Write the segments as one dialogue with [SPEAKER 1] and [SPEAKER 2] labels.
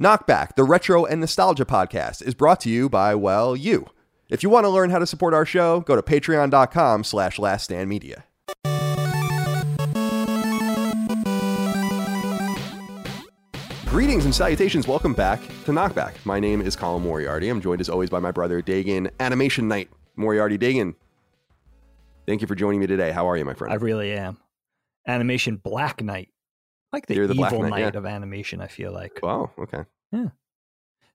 [SPEAKER 1] Knockback, the retro and nostalgia podcast, is brought to you by, well, you. If you want to learn how to support our show, go to patreon.com slash laststandmedia. Greetings and salutations. Welcome back to Knockback. My name is Colin Moriarty. I'm joined as always by my brother Dagan, Animation Knight Moriarty Dagan. Thank you for joining me today. How are you, my friend?
[SPEAKER 2] I really am. Animation Black Knight. Like the,
[SPEAKER 1] You're the
[SPEAKER 2] evil
[SPEAKER 1] Knight,
[SPEAKER 2] knight
[SPEAKER 1] yeah.
[SPEAKER 2] of animation, I feel like.
[SPEAKER 1] Wow, okay. Yeah.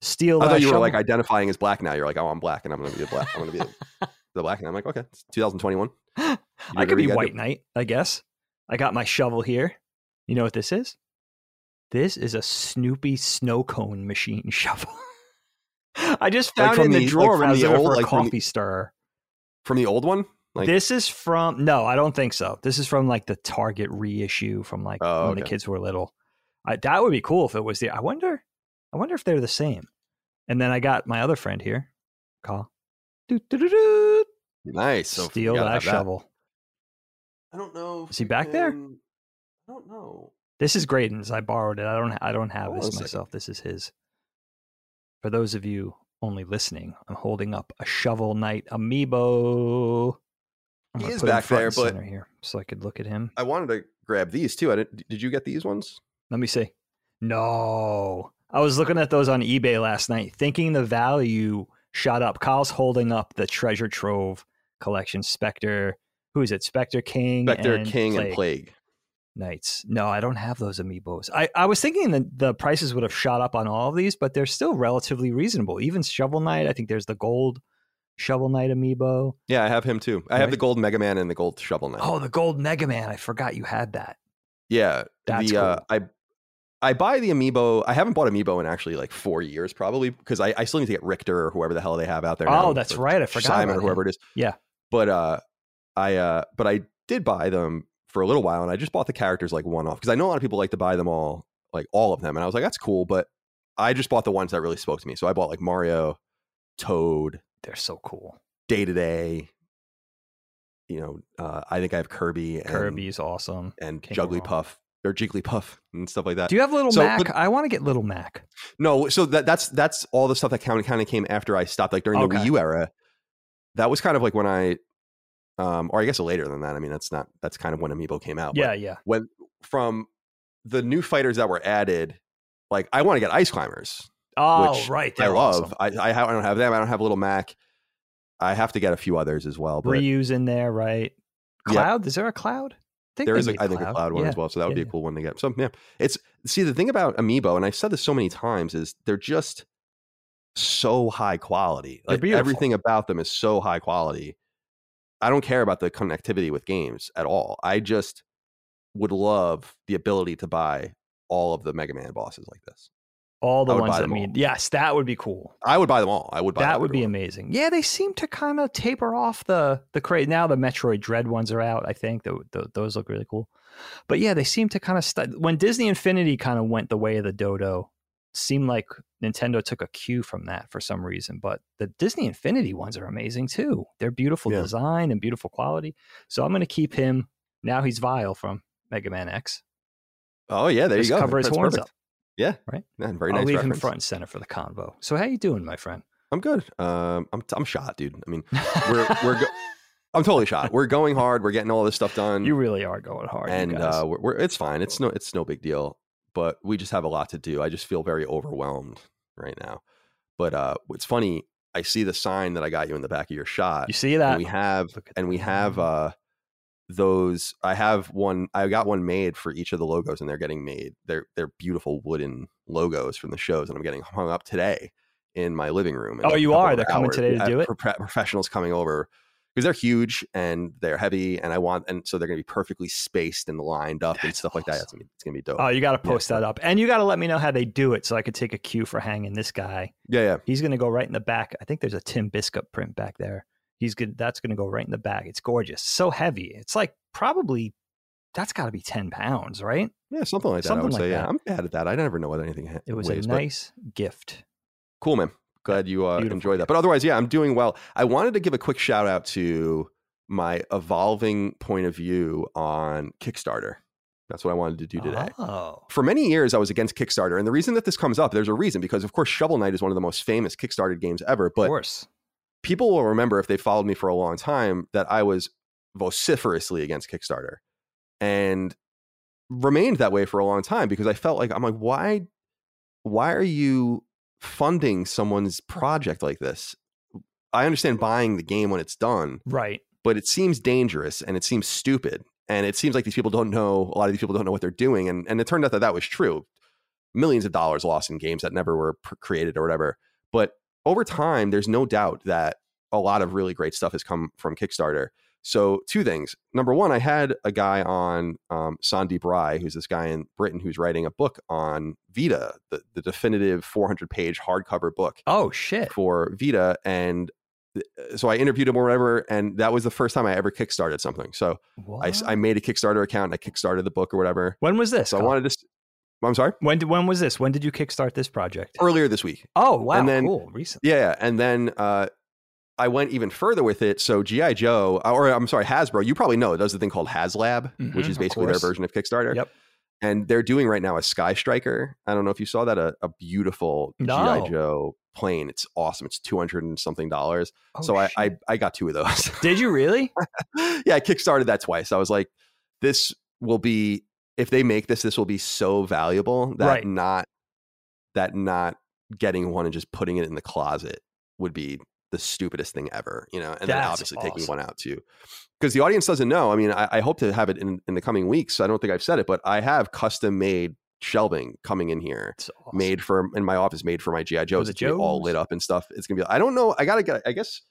[SPEAKER 2] Steal
[SPEAKER 1] I thought you were
[SPEAKER 2] shovel.
[SPEAKER 1] like identifying as black now. You're like, oh, I'm black and I'm going to be the black. I'm going to be the, the black. And I'm like, okay, it's 2021.
[SPEAKER 2] I could be White
[SPEAKER 1] do.
[SPEAKER 2] Knight, I guess. I got my shovel here. You know what this is? This is a Snoopy snow cone machine shovel. I just found
[SPEAKER 1] from
[SPEAKER 2] it in the,
[SPEAKER 1] the-
[SPEAKER 2] drawer I was
[SPEAKER 1] the old-
[SPEAKER 2] a
[SPEAKER 1] like from the-
[SPEAKER 2] coffee stirrer.
[SPEAKER 1] From the old one? Like,
[SPEAKER 2] this is from no, I don't think so. This is from like the Target reissue from like
[SPEAKER 1] Oh,
[SPEAKER 2] when the kids were little. I, that would be cool if it was the. I wonder. I wonder if they're the same. And then I got my other friend here, Call.
[SPEAKER 1] Nice. So
[SPEAKER 2] Steal that shovel.
[SPEAKER 1] I don't know.
[SPEAKER 2] Is he back there?
[SPEAKER 1] I don't know.
[SPEAKER 2] This is Graydon's. I borrowed it. I don't. I don't have
[SPEAKER 1] Hold
[SPEAKER 2] this myself. This is his. For those of you only listening, I'm holding up a Shovel Knight amiibo.
[SPEAKER 1] He is back there, but-
[SPEAKER 2] here, so I could look at him.
[SPEAKER 1] I wanted to grab these too. I didn't. Did you get these ones?
[SPEAKER 2] Let me see. No, I was looking at those on eBay last night, thinking the value shot up. Kyle's holding up the treasure trove collection. Spectre. Who is it? Spectre King.
[SPEAKER 1] Spectre,
[SPEAKER 2] and
[SPEAKER 1] King,
[SPEAKER 2] Plague.
[SPEAKER 1] and Plague.
[SPEAKER 2] Knights. No, I don't have those amiibos. I, I was thinking that the prices would have shot up on all of these, but they're still relatively reasonable. Even Shovel Knight, I think there's the gold Shovel Knight amiibo.
[SPEAKER 1] Yeah, I have him too. I have the gold Mega Man and the gold Shovel Knight.
[SPEAKER 2] Oh, the gold Mega Man. I forgot you had that.
[SPEAKER 1] yeah.
[SPEAKER 2] That's
[SPEAKER 1] the uh. I I buy the amiibo. I haven't bought amiibo in actually like four years, probably because I, I still need to get Richter or whoever the hell they have out there. now,
[SPEAKER 2] Oh, that's right. I forgot.
[SPEAKER 1] Simon or whoever
[SPEAKER 2] him.
[SPEAKER 1] it is.
[SPEAKER 2] Yeah.
[SPEAKER 1] But uh, I uh, but I did buy them for a little while, and I just bought the characters like one off because I know a lot of people like to buy them all, like all of them, and I was like, that's cool, but I just bought the ones that really spoke to me. So I bought like Mario, Toad,
[SPEAKER 2] They're so cool.
[SPEAKER 1] Day to Day. You know, uh, I think I have Kirby and
[SPEAKER 2] Kirby's awesome.
[SPEAKER 1] and
[SPEAKER 2] Can't.
[SPEAKER 1] Jigglypuff or Jigglypuff and stuff like that.
[SPEAKER 2] Do you have Little
[SPEAKER 1] So,
[SPEAKER 2] Mac?
[SPEAKER 1] but-
[SPEAKER 2] I want to get Little Mac.
[SPEAKER 1] No, so that that's that's all the stuff that kind of kind of came after I stopped, like during the
[SPEAKER 2] Okay.
[SPEAKER 1] Wii U era. That was kind of like when I, um, or I guess later than that. I mean, that's not that's kind of when Amiibo came out.
[SPEAKER 2] Yeah, yeah.
[SPEAKER 1] when from the new fighters that were added, like I want to get Ice Climbers.
[SPEAKER 2] Oh,
[SPEAKER 1] Which
[SPEAKER 2] right.
[SPEAKER 1] I
[SPEAKER 2] they're
[SPEAKER 1] love.
[SPEAKER 2] awesome.
[SPEAKER 1] I I, I don't have them. I don't have a Little Mac. I have to get a few others as well. But
[SPEAKER 2] Ryu's in there, right? Cloud? Is there a cloud? I
[SPEAKER 1] there is, a, I think, a cloud one
[SPEAKER 2] Yeah.
[SPEAKER 1] as well. So that would
[SPEAKER 2] Yeah,
[SPEAKER 1] be a
[SPEAKER 2] yeah.
[SPEAKER 1] cool one to get. So yeah, it's see the thing about Amiibo, and I've said this so many times, is they're just so high quality. Like everything about them is so high quality. I don't care about the connectivity with games at all. I just would love the ability to buy all of the Mega Man bosses like this.
[SPEAKER 2] All the ones that mean,
[SPEAKER 1] all.
[SPEAKER 2] yes, that would be cool.
[SPEAKER 1] I would buy them all. I would buy
[SPEAKER 2] that would be
[SPEAKER 1] one.
[SPEAKER 2] amazing. Yeah, they seem to kind of taper off the the crate. Now the Metroid Dread ones are out. I think Tho- tho- those look really cool. But yeah, they seem to kind of st- when Disney Infinity kind of went the way of the dodo. Seemed like Nintendo took a cue from that for some reason. But the Disney Infinity ones are amazing too. They're beautiful
[SPEAKER 1] Yeah.
[SPEAKER 2] design and beautiful quality. So I'm going to keep him. Now he's Vile from Mega Man X.
[SPEAKER 1] Oh yeah, there
[SPEAKER 2] Just
[SPEAKER 1] you go.
[SPEAKER 2] cover his
[SPEAKER 1] That's
[SPEAKER 2] horns
[SPEAKER 1] perfect.
[SPEAKER 2] up.
[SPEAKER 1] Yeah,
[SPEAKER 2] Right?
[SPEAKER 1] Yeah, very
[SPEAKER 2] I'll
[SPEAKER 1] nice.
[SPEAKER 2] leave him front and center for the convo. So how you doing, my friend?
[SPEAKER 1] I'm good. Um, I'm I'm shot, dude. I mean, we're we're go- I'm totally shot. We're going hard. We're getting all this stuff done.
[SPEAKER 2] you really are going hard. you
[SPEAKER 1] and uh, we're, we're it's fine. It's no it's no big deal. But we just have a lot to do. I just feel very overwhelmed right now. But uh, it's funny. I see the sign that I got you in the back of your shot.
[SPEAKER 2] you see that?
[SPEAKER 1] and we have and we have uh those. I have one. I got one made for each of the logos, and they're getting made. They're they're beautiful wooden logos from the shows, and I'm getting hung up today in my living room.
[SPEAKER 2] Oh, you are? They're coming today to do it?
[SPEAKER 1] pro- professionals coming over because they're huge and they're heavy, and I want and so they're going to be perfectly spaced and lined up and
[SPEAKER 2] That's
[SPEAKER 1] stuff like that. It's gonna be, it's gonna be dope.
[SPEAKER 2] Oh, you got to
[SPEAKER 1] Yeah.
[SPEAKER 2] post that up, and you got to let me know how they do it, so I could take a cue for hanging this guy.
[SPEAKER 1] yeah, yeah.
[SPEAKER 2] He's going to go right in the back. I think there's a Tim Biskup print back there. He's good. That's going to go right in the back. It's gorgeous. So heavy. It's like probably that's got to be ten pounds, right?
[SPEAKER 1] Yeah, something like that. I would
[SPEAKER 2] like
[SPEAKER 1] say,
[SPEAKER 2] that.
[SPEAKER 1] yeah, I'm bad at that. I never know what anything
[SPEAKER 2] It was
[SPEAKER 1] weighs,
[SPEAKER 2] a
[SPEAKER 1] but
[SPEAKER 2] nice gift.
[SPEAKER 1] cool, man. Glad you uh, enjoyed that. But otherwise, yeah, I'm doing well. I wanted to give a quick shout out to my evolving point of view on Kickstarter. That's what I wanted to do today.
[SPEAKER 2] Oh,
[SPEAKER 1] For many years, I was against Kickstarter, and the reason that this comes up, there's a reason because, of course, Shovel Knight is one of the most famous Kickstarter games ever.
[SPEAKER 2] of
[SPEAKER 1] But
[SPEAKER 2] course.
[SPEAKER 1] People will remember if they followed me for a long time that I was vociferously against Kickstarter and remained that way for a long time because I felt like I'm like, why, why are you funding someone's project like this? I understand buying the game when it's done,
[SPEAKER 2] Right.
[SPEAKER 1] but it seems dangerous and it seems stupid and it seems like these people don't know a lot of these people don't know what they're doing and and it turned out that that was true millions of dollars lost in games that never were created or whatever but over time there's no doubt that a lot of really great stuff has come from kickstarter so two things number one i had a guy on um, sandeep rai who's this guy in britain who's writing a book on vita the, the definitive 400 page hardcover book
[SPEAKER 2] Oh shit.
[SPEAKER 1] for Vita, and th- so I interviewed him or whatever, and that was the first time I ever kickstarted something. So I,
[SPEAKER 2] What?
[SPEAKER 1] made a Kickstarter account, and I kickstarted the book or whatever.
[SPEAKER 2] when was this?
[SPEAKER 1] So I wanted to. I'm sorry.
[SPEAKER 2] When did, when was this? When did you kickstart this project?
[SPEAKER 1] Earlier this week,
[SPEAKER 2] Oh wow,
[SPEAKER 1] and then-
[SPEAKER 2] cool. Recent.
[SPEAKER 1] yeah, yeah. and then uh, I went even further with it. So GI Joe, or I'm sorry, Hasbro, you probably know it does a thing called HasLab, which
[SPEAKER 2] Mhm,
[SPEAKER 1] is basically their version of Kickstarter.
[SPEAKER 2] Yep.
[SPEAKER 1] And they're doing right now a Sky Striker. I don't know if you saw that, a, a beautiful
[SPEAKER 2] No.
[SPEAKER 1] GI Joe plane. It's awesome. It's two hundred and something dollars.
[SPEAKER 2] Oh,
[SPEAKER 1] so I, I. I got two of those.
[SPEAKER 2] did you really?
[SPEAKER 1] yeah, I kickstarted that twice. I was like, this will be if they make this, this will be so valuable that
[SPEAKER 2] Right.
[SPEAKER 1] not that not getting one and just putting it in the closet would be the stupidest thing ever, you know. And then
[SPEAKER 2] That's
[SPEAKER 1] obviously taking one out too, because the audience doesn't know. I mean, I, I hope to have it in in the coming weeks. I don't think I've said it, but I have custom made shelving coming in here
[SPEAKER 2] It's awesome.
[SPEAKER 1] made for in my office made for my GI Joes. It's gonna all lit up and stuff. It's gonna be. I don't know. I gotta get. I guess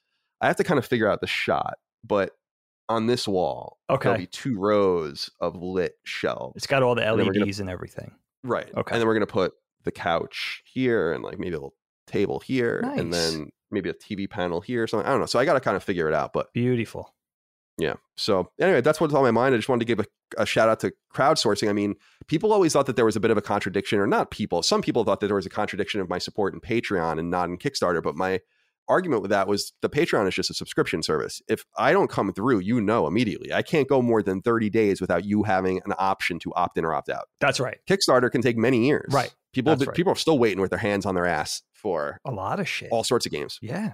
[SPEAKER 1] I have to kind of figure out the shot. But on this wall,
[SPEAKER 2] Okay.
[SPEAKER 1] there'll be two rows of lit shelves.
[SPEAKER 2] It's got all the LEDs
[SPEAKER 1] gonna-
[SPEAKER 2] and everything.
[SPEAKER 1] right.
[SPEAKER 2] Okay.
[SPEAKER 1] And then we're gonna put the couch here and like maybe a little table here, and then maybe a TV panel here or something. I don't know. So I gotta kind of figure it out. But
[SPEAKER 2] Beautiful.
[SPEAKER 1] yeah. So anyway, that's what's on my mind. I just wanted to give a, a shout out to crowdsourcing. I mean, people always thought that there was a bit of a contradiction, or not people. Some people thought that there was a contradiction of my support in Patreon and not in Kickstarter. But my argument with that was the Patreon is just a subscription service. If I don't come through, you know immediately. I can't go more than 30 days without you having an option to opt in or opt out.
[SPEAKER 2] That's right.
[SPEAKER 1] Kickstarter can take many years.
[SPEAKER 2] Right.
[SPEAKER 1] People
[SPEAKER 2] right.
[SPEAKER 1] people are still waiting with their hands on their ass for
[SPEAKER 2] A lot of shit.
[SPEAKER 1] all sorts of games.
[SPEAKER 2] yeah.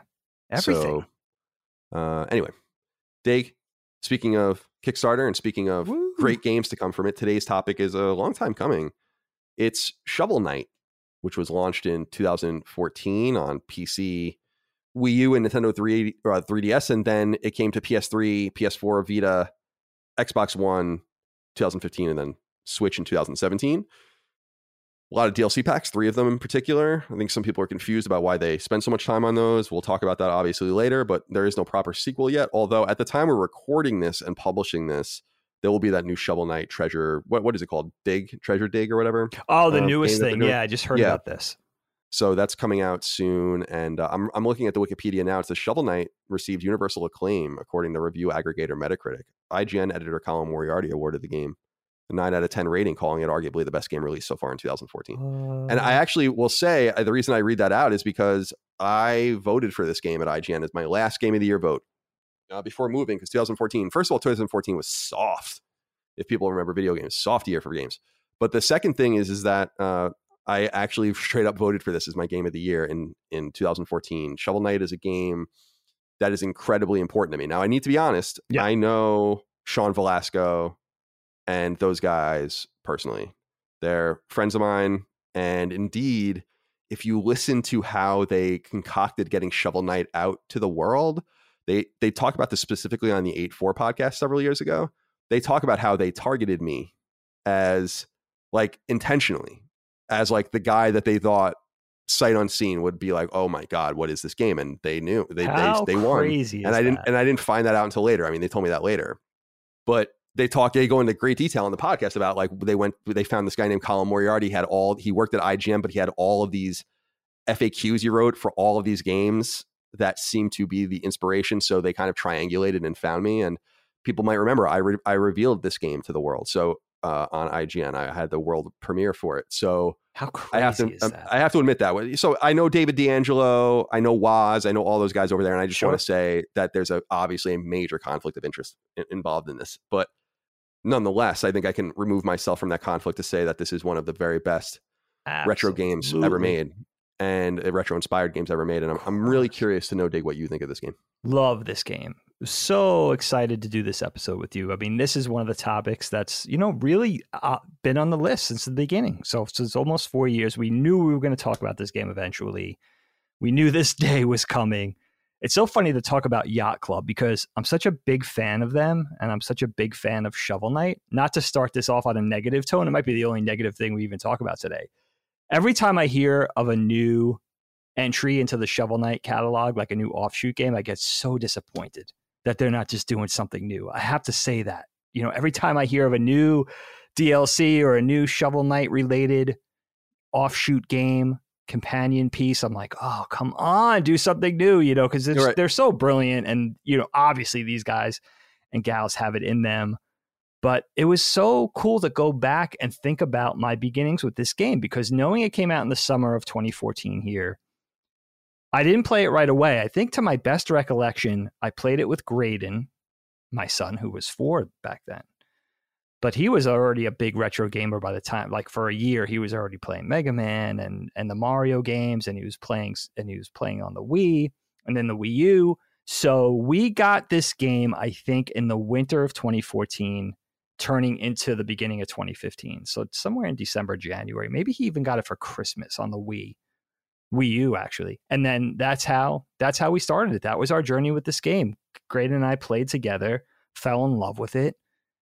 [SPEAKER 2] Everything.
[SPEAKER 1] So, uh, anyway, Dig, speaking of Kickstarter and speaking of
[SPEAKER 2] Woo.
[SPEAKER 1] great games to come from it, today's topic is a long time coming. It's Shovel Knight, which was launched in 2014 on PC, Wii U, and Nintendo 3, uh, 3DS, and then it came to PS3, PS4, Vita, Xbox One, 2015, and then Switch in 2017 a lot of DLC packs, three of them in particular. I think some people are confused about why they spend so much time on those. We'll talk about that obviously later, but there is no proper sequel yet. Although at the time we're recording this and publishing this, there will be that new Shovel Knight treasure. What what is it called? Dig treasure dig or whatever.
[SPEAKER 2] oh, the
[SPEAKER 1] uh,
[SPEAKER 2] newest
[SPEAKER 1] game that they're
[SPEAKER 2] thing. Yeah, I just heard
[SPEAKER 1] Yeah.
[SPEAKER 2] about this.
[SPEAKER 1] So that's coming out soon, and uh, I'm I'm looking at the Wikipedia now. It's the Shovel Knight received universal acclaim according to review aggregator Metacritic. IGN editor Colin Moriarty awarded the game a nine out of ten rating, calling it arguably the best game released so far in 2014. And I actually will say uh, the reason I read that out is because I voted for this game at IGN as my last game of the year vote uh, before moving because 2014, first of all, 2014 was soft. If people remember video games, soft year for games. But the second thing is, is that uh, I actually straight up voted for this as my game of the year in in 2014. Shovel Knight is a game that is incredibly important to me. Now I need to be honest.
[SPEAKER 2] Yeah.
[SPEAKER 1] I know Sean Velasco and those guys personally. They're friends of mine. And indeed, if you listen to how they concocted getting Shovel Knight out to the world, they they talk about this specifically on the 8-4 podcast several years ago. They talk about how they targeted me as like intentionally, as like the guy that they thought sight unseen would be like, oh my God, what is this game? And they knew they
[SPEAKER 2] How
[SPEAKER 1] they, they won and I didn't
[SPEAKER 2] that?
[SPEAKER 1] and I didn't find that out until later. I mean, they told me that later, but they talk they go into great detail in the podcast about like they went they found this guy named Colin Moriarty he had all he worked at IGN, but he had all of these FAQs he wrote for all of these games that seemed to be the inspiration. So they kind of triangulated and found me. And people might remember I re- I revealed this game to the world. So uh, on IGN, I had the world premiere for it. So
[SPEAKER 2] How crazy
[SPEAKER 1] I have to
[SPEAKER 2] is
[SPEAKER 1] um,
[SPEAKER 2] that?
[SPEAKER 1] I have to admit that. So I know David D'Angelo, I know Woz, I know all those guys over there, and I just
[SPEAKER 2] Sure.
[SPEAKER 1] want to say that there's a obviously a major conflict of interest in, involved in this. But nonetheless, I think I can remove myself from that conflict to say that this is one of the very best retro games ever made and uh, retro inspired games ever made. And I'm, I'm really curious to know, Dig, what you think of this game.
[SPEAKER 2] Love this game. So excited to do this episode with you. I mean, this is one of the topics that's, you know, really uh, been on the list since the beginning. So, it's almost four years, we knew we were going to talk about this game eventually. We knew this day was coming. It's so funny to talk about Yacht Club because I'm such a big fan of them and I'm such a big fan of Shovel Knight. Not to start this off on a negative tone, it might be the only negative thing we even talk about today. Every time I hear of a new entry into the Shovel Knight catalog, like a new offshoot game, I get so disappointed that they're not just doing something new. I have to say that. You know, every time I hear of a new DLC or a new Shovel Knight related offshoot game, companion piece, I'm like, oh, come on, do something new, you know, because right. they're so brilliant. And, you know, obviously these guys and gals have it in them. But it was so cool to go back and think about my beginnings with this game because knowing it came out in the summer of 2014 here, I didn't play it right away. I think to my best recollection, I played it with Graydon, my son, who was four back then. But he was already a big retro gamer by the time like for a year he was already playing mega man and and the mario games and he was playing and he was playing on the wii and then the wii u. So we got this game i think in the winter of 2014 turning into the beginning of 2015 so somewhere in december january. Maybe he even got it for christmas on the wii wii u actually. And then that's how that's how we started it. That was our journey with this game. Graydon and i played together fell in love with it.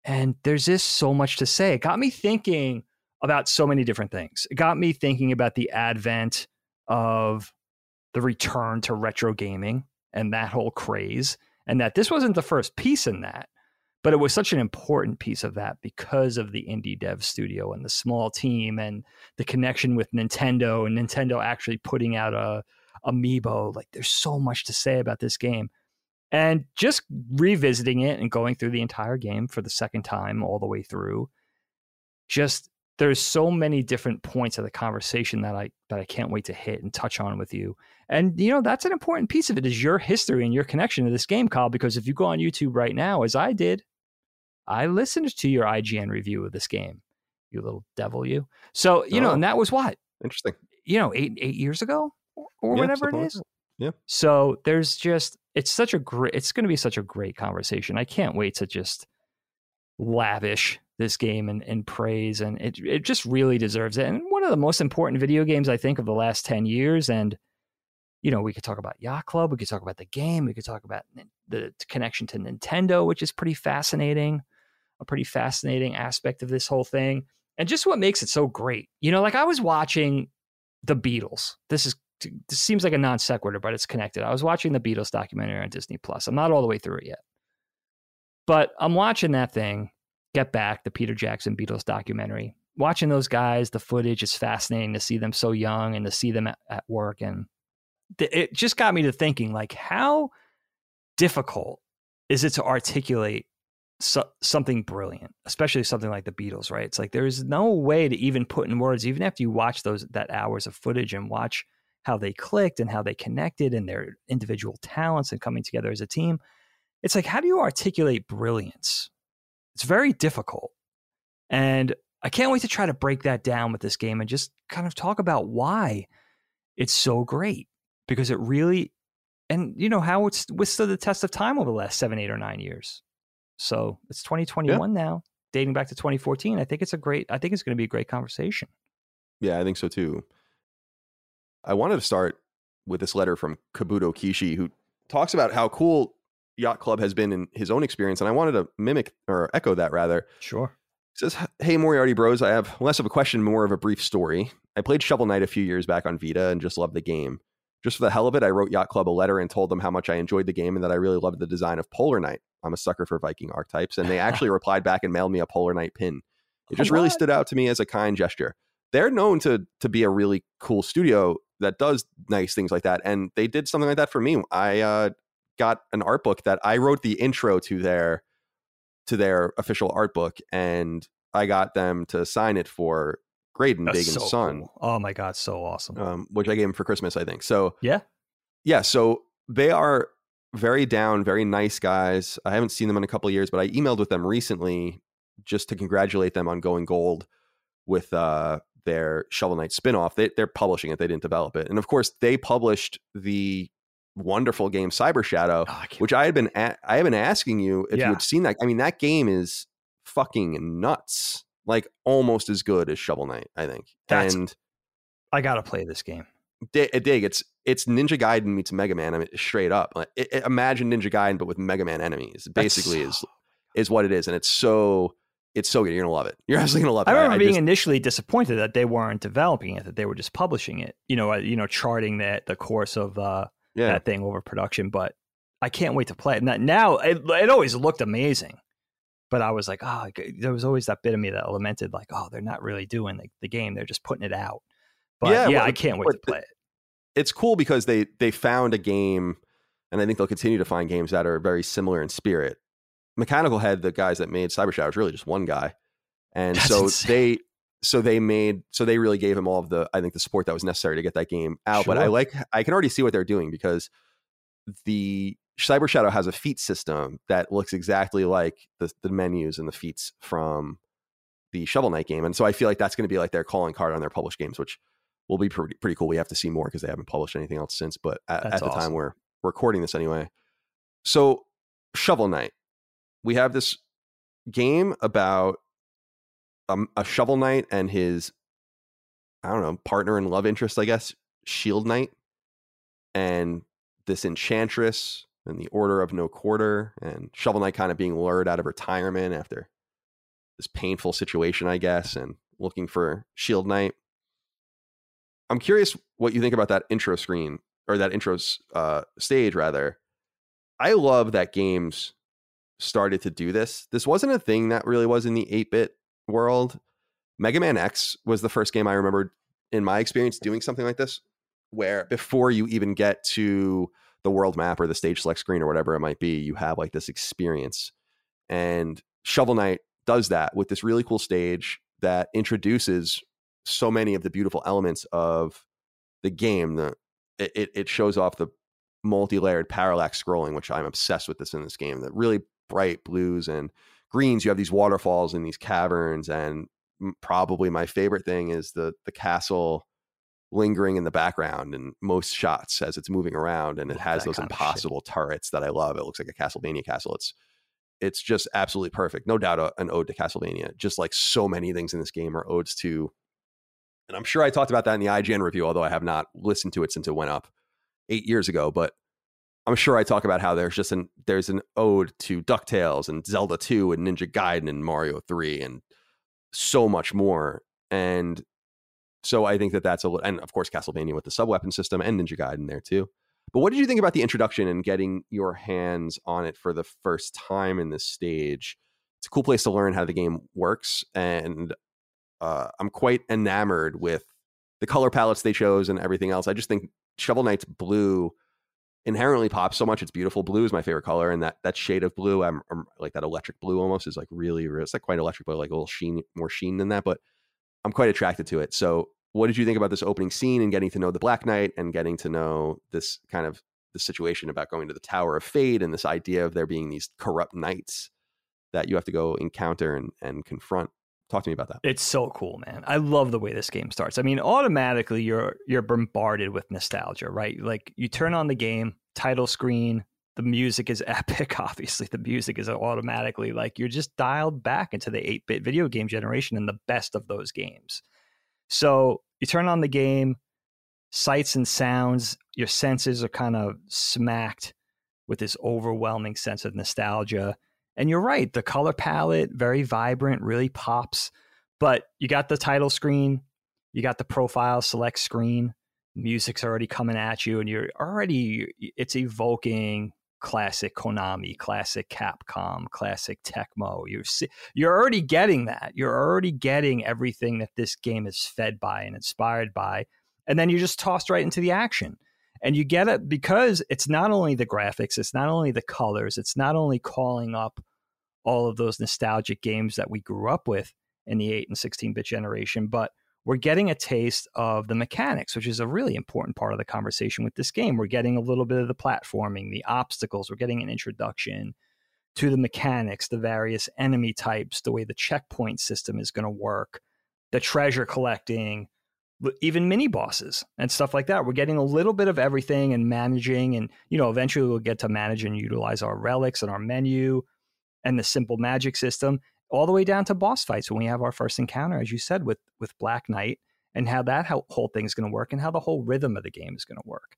[SPEAKER 2] And there's just so much to say. It got me thinking about so many different things. It got me thinking about the advent of the return to retro gaming and that whole craze, and that this wasn't the first piece in that, but it was such an important piece of that because of the indie dev studio and the small team and the connection with Nintendo and Nintendo actually putting out a amiibo. Like, there's so much to say about this game. And just revisiting it and going through the entire game for the second time all the way through, just there's so many different points of the conversation that I that I can't wait to hit and touch on with you. And you know, that's an important piece of it is your history and your connection to this game, Kyle, because if you go on YouTube right now, as I did, I listened to your IGN review of this game. You little devil you. So, you oh, know, and that was what?
[SPEAKER 1] Interesting.
[SPEAKER 2] You know, eight eight years ago or yeah, whatever it is. Like
[SPEAKER 1] yeah.
[SPEAKER 2] So there's just it's such a great it's going to be such a great conversation. I can't wait to just lavish this game and, and praise and it it just really deserves it. And one of the most important video games I think of the last 10 years and you know, we could talk about Yacht Club, we could talk about the game, we could talk about the connection to Nintendo, which is pretty fascinating, a pretty fascinating aspect of this whole thing. And just what makes it so great. You know, like I was watching the Beatles. This is this seems like a non sequitur, but it's connected. I was watching the Beatles documentary on Disney Plus. I'm not all the way through it yet, but I'm watching that thing. Get Back, the Peter Jackson Beatles documentary. Watching those guys, the footage is fascinating to see them so young and to see them at, at work, and th- it just got me to thinking, like, how difficult is it to articulate so, something brilliant, especially something like the Beatles, right? It's like there's no way to even put in words, even after you watch those that hours of footage and watch how they clicked and how they connected and their individual talents and coming together as a team. It's like, how do you articulate brilliance? It's very difficult. And I can't wait to try to break that down with this game and just kind of talk about why it's so great because it really, and you know, how it's withstood the test of time over the last seven, eight, or nine years. So it's 2021 yeah. now, dating back to 2014. I think it's a great, I think it's going to be a great conversation.
[SPEAKER 1] Yeah, I think so too. I wanted to start with this letter from Kabuto Kishi, who talks about how cool Yacht Club has been in his own experience. And I wanted to mimic or echo that rather.
[SPEAKER 2] Sure.
[SPEAKER 1] He says, Hey, Moriarty Bros, I have less of a question, more of a brief story. I played Shovel Knight a few years back on Vita and just loved the game. Just for the hell of it, I wrote Yacht Club a letter and told them how much I enjoyed the game and that I really loved the design of Polar Knight. I'm a sucker for Viking archetypes. And they actually replied back and mailed me a Polar Knight pin. It just really stood out to me as a kind gesture. They're known to to be a really cool studio that does nice things like that. And they did something like that for me. I uh, got an art book that I wrote the intro to their to their official art book, and I got them to sign it for Graydon, That's so son. Cool.
[SPEAKER 2] Oh my god, so awesome!
[SPEAKER 1] Um, which I gave him for Christmas, I think. So
[SPEAKER 2] yeah,
[SPEAKER 1] yeah. So they are very down, very nice guys. I haven't seen them in a couple years, but I emailed with them recently just to congratulate them on going gold with uh, their Shovel Knight spinoff. They, they're publishing it; they didn't develop it, and of course, they published the wonderful game Cyber Shadow,
[SPEAKER 2] Oh, I
[SPEAKER 1] which I had been a- I have been asking you if
[SPEAKER 2] Yeah.
[SPEAKER 1] you had seen that. I mean, that game is fucking nuts. Like almost as good as Shovel Knight, I think.
[SPEAKER 2] That's-
[SPEAKER 1] and
[SPEAKER 2] I gotta play this game.
[SPEAKER 1] di- dig it's it's Ninja Gaiden meets Mega Man. I mean, straight up. Like, i- i- imagine Ninja Gaiden, but with Mega Man enemies. Basically, is
[SPEAKER 2] That's-
[SPEAKER 1] is what it is, and it's so it's so good. You're gonna love it. You're absolutely gonna love it.
[SPEAKER 2] I remember being
[SPEAKER 1] just-
[SPEAKER 2] initially disappointed that they weren't developing it; that they were just publishing it. You know, uh, you know, charting that the course of uh,
[SPEAKER 1] yeah.
[SPEAKER 2] that thing over production. But I can't wait to play it. Now, now it, it always looked amazing, but I was like, oh, eh, there was always that bit of me that lamented, like, oh, they're not really doing the, the game; they're just putting it out. But
[SPEAKER 1] Yeah,
[SPEAKER 2] yeah,
[SPEAKER 1] well,
[SPEAKER 2] I can't wait to play it.
[SPEAKER 1] it's cool because they they found a game, and I think they'll continue to find games that are very similar in spirit. Mechanical Head, the guys that made Cyber Shadow, is really just one guy, and
[SPEAKER 2] That's
[SPEAKER 1] so
[SPEAKER 2] insane.
[SPEAKER 1] they so they made so they really gave him all of the I think the support that was necessary to get that game out. But I like I can already see what they're doing because the Cyber Shadow has a feat system that looks exactly like the the menus and the feats from the Shovel Knight game, and so I feel like that's going to be like their calling card on their published games, which will be pretty pretty cool. We have to see more because they haven't published anything else since. But at, at the time we're recording this anyway, so Shovel Knight, we have this game about um, a Shovel Knight and his I don't know partner and love interest, I guess, Shield Knight, and this Enchantress and the Order of No Quarter, and Shovel Knight kind of being lured out of retirement after this painful situation, I guess, and looking for Shield Knight. I'm curious what you think about that intro screen or that intro uh, stage, rather. I love that games started to do this. This wasn't a thing that really was in the 8 bit world. Mega Man X was the first game I remember in my experience doing something like this, where before you even get to the world map or the stage select screen or whatever it might be, you have like this experience. And Shovel Knight does that with this really cool stage that introduces so many of the beautiful elements of the game. The it, it- shows off the multi-layered parallax scrolling, which I'm obsessed with this in this game. The really bright blues and greens. You have these waterfalls and these caverns, and probably my favorite thing is the the castle lingering in the background in most shots as it's moving around, and it
[SPEAKER 2] Love
[SPEAKER 1] has those
[SPEAKER 2] kind of shit.
[SPEAKER 1] impossible turrets that I love. It looks like a Castlevania castle. It's it's just absolutely perfect. No doubt a, an ode to Castlevania. Just like so many things in this game are odes to. And I'm sure I talked about that in the IGN review, although I have not listened to it since it went up eight years ago. But I'm sure I talk about how there's just an there's an ode to DuckTales and Zelda 2 and Ninja Gaiden and Mario 3 and so much more. And so I think that that's a li- and of course Castlevania with the sub weapon system and Ninja Gaiden there too. But what did you think about the introduction and getting your hands on it for the first time in this stage? It's a cool place to learn how the game works, and uh, I'm quite enamored with the color palettes they chose and everything else. I just think Shovel Knight's blue inherently pops so much. It's beautiful. Blue is my favorite color, and that that shade of blue, I'm, I'm like that electric blue almost is like really, real it's like quite electric, but like a little sheen, more sheen than that. But I'm quite attracted to it. So, what did you think about this opening scene and getting to know the Black Knight and getting to know this kind of the situation about going to the Tower of Fate and this idea of there being these corrupt knights that you have to go encounter and, and confront? Talk to me about that.
[SPEAKER 2] It's so cool, man. I love the way this game starts. I mean, automatically you're you're bombarded with nostalgia, right? Like you turn on the game, title screen, the music is epic. Obviously, the music is automatically like you're just dialed back into the 8-bit video game generation and the best of those games. So, you turn on the game, sights and sounds, your senses are kind of smacked with this overwhelming sense of nostalgia. And you're right, the color palette, very vibrant, really pops. But you got the title screen, you got the profile select screen, music's already coming at you, and you're already, it's evoking classic Konami, classic Capcom, classic Tecmo. You're, you're already getting that. You're already getting everything that this game is fed by and inspired by. And then you're just tossed right into the action and you get it because it's not only the graphics it's not only the colors it's not only calling up all of those nostalgic games that we grew up with in the 8 and 16 bit generation but we're getting a taste of the mechanics which is a really important part of the conversation with this game we're getting a little bit of the platforming the obstacles we're getting an introduction to the mechanics, the various enemy types, the way the checkpoint system is going to work, the treasure collecting, even mini bosses and stuff like that. We're getting a little bit of everything and managing, and you know, eventually we'll get to manage and utilize our relics and our menu and the simple magic system, all the way down to boss fights when we have our first encounter, as you said, with with Black Knight, and how that whole thing is going to work, and how the whole rhythm of the game is going to work.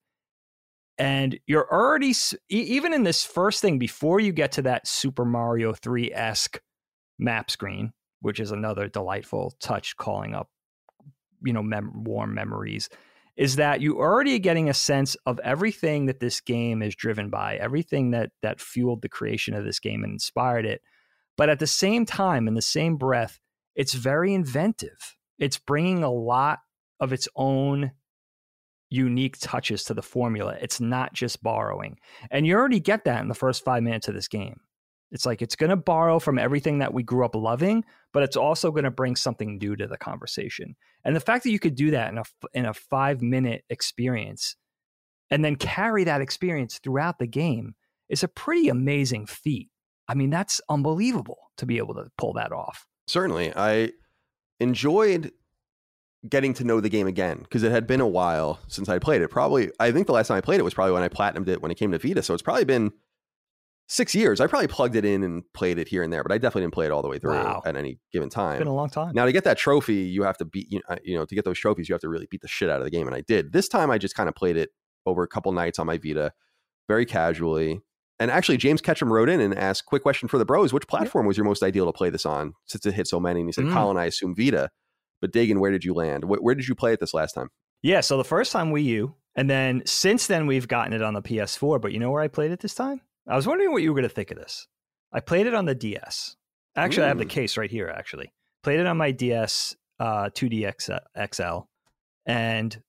[SPEAKER 2] And you're already even in this first thing before you get to that Super Mario 3 esque map screen, which is another delightful touch calling up you know mem- warm memories is that you already getting a sense of everything that this game is driven by everything that that fueled the creation of this game and inspired it but at the same time in the same breath it's very inventive it's bringing a lot of its own unique touches to the formula it's not just borrowing and you already get that in the first 5 minutes of this game it's like it's going to borrow from everything that we grew up loving, but it's also going to bring something new to the conversation. And the fact that you could do that in a in a 5-minute experience and then carry that experience throughout the game is a pretty amazing feat. I mean, that's unbelievable to be able to pull that off.
[SPEAKER 1] Certainly. I enjoyed getting to know the game again because it had been a while since I played it. Probably, I think the last time I played it was probably when I platinumed it when it came to Vita. So it's probably been six years. I probably plugged it in and played it here and there, but I definitely didn't play it all the way through wow. at any given time.
[SPEAKER 2] It's been a long time.
[SPEAKER 1] Now to get that trophy, you have to beat you know, you know to get those trophies, you have to really beat the shit out of the game, and I did. This time, I just kind of played it over a couple nights on my Vita, very casually. And actually, James Ketchum wrote in and asked, "Quick question for the bros: Which platform was your most ideal to play this on, since it hit so many?" And he said, mm. "Colin, I assume Vita." But Dagan, where did you land? Where, where did you play it this last time?
[SPEAKER 2] Yeah, so the first time Wii U, and then since then we've gotten it on the PS4. But you know where I played it this time? I was wondering what you were going to think of this. I played it on the DS. Actually, Ooh. I have the case right here. Actually, played it on my DS uh, 2D XL, and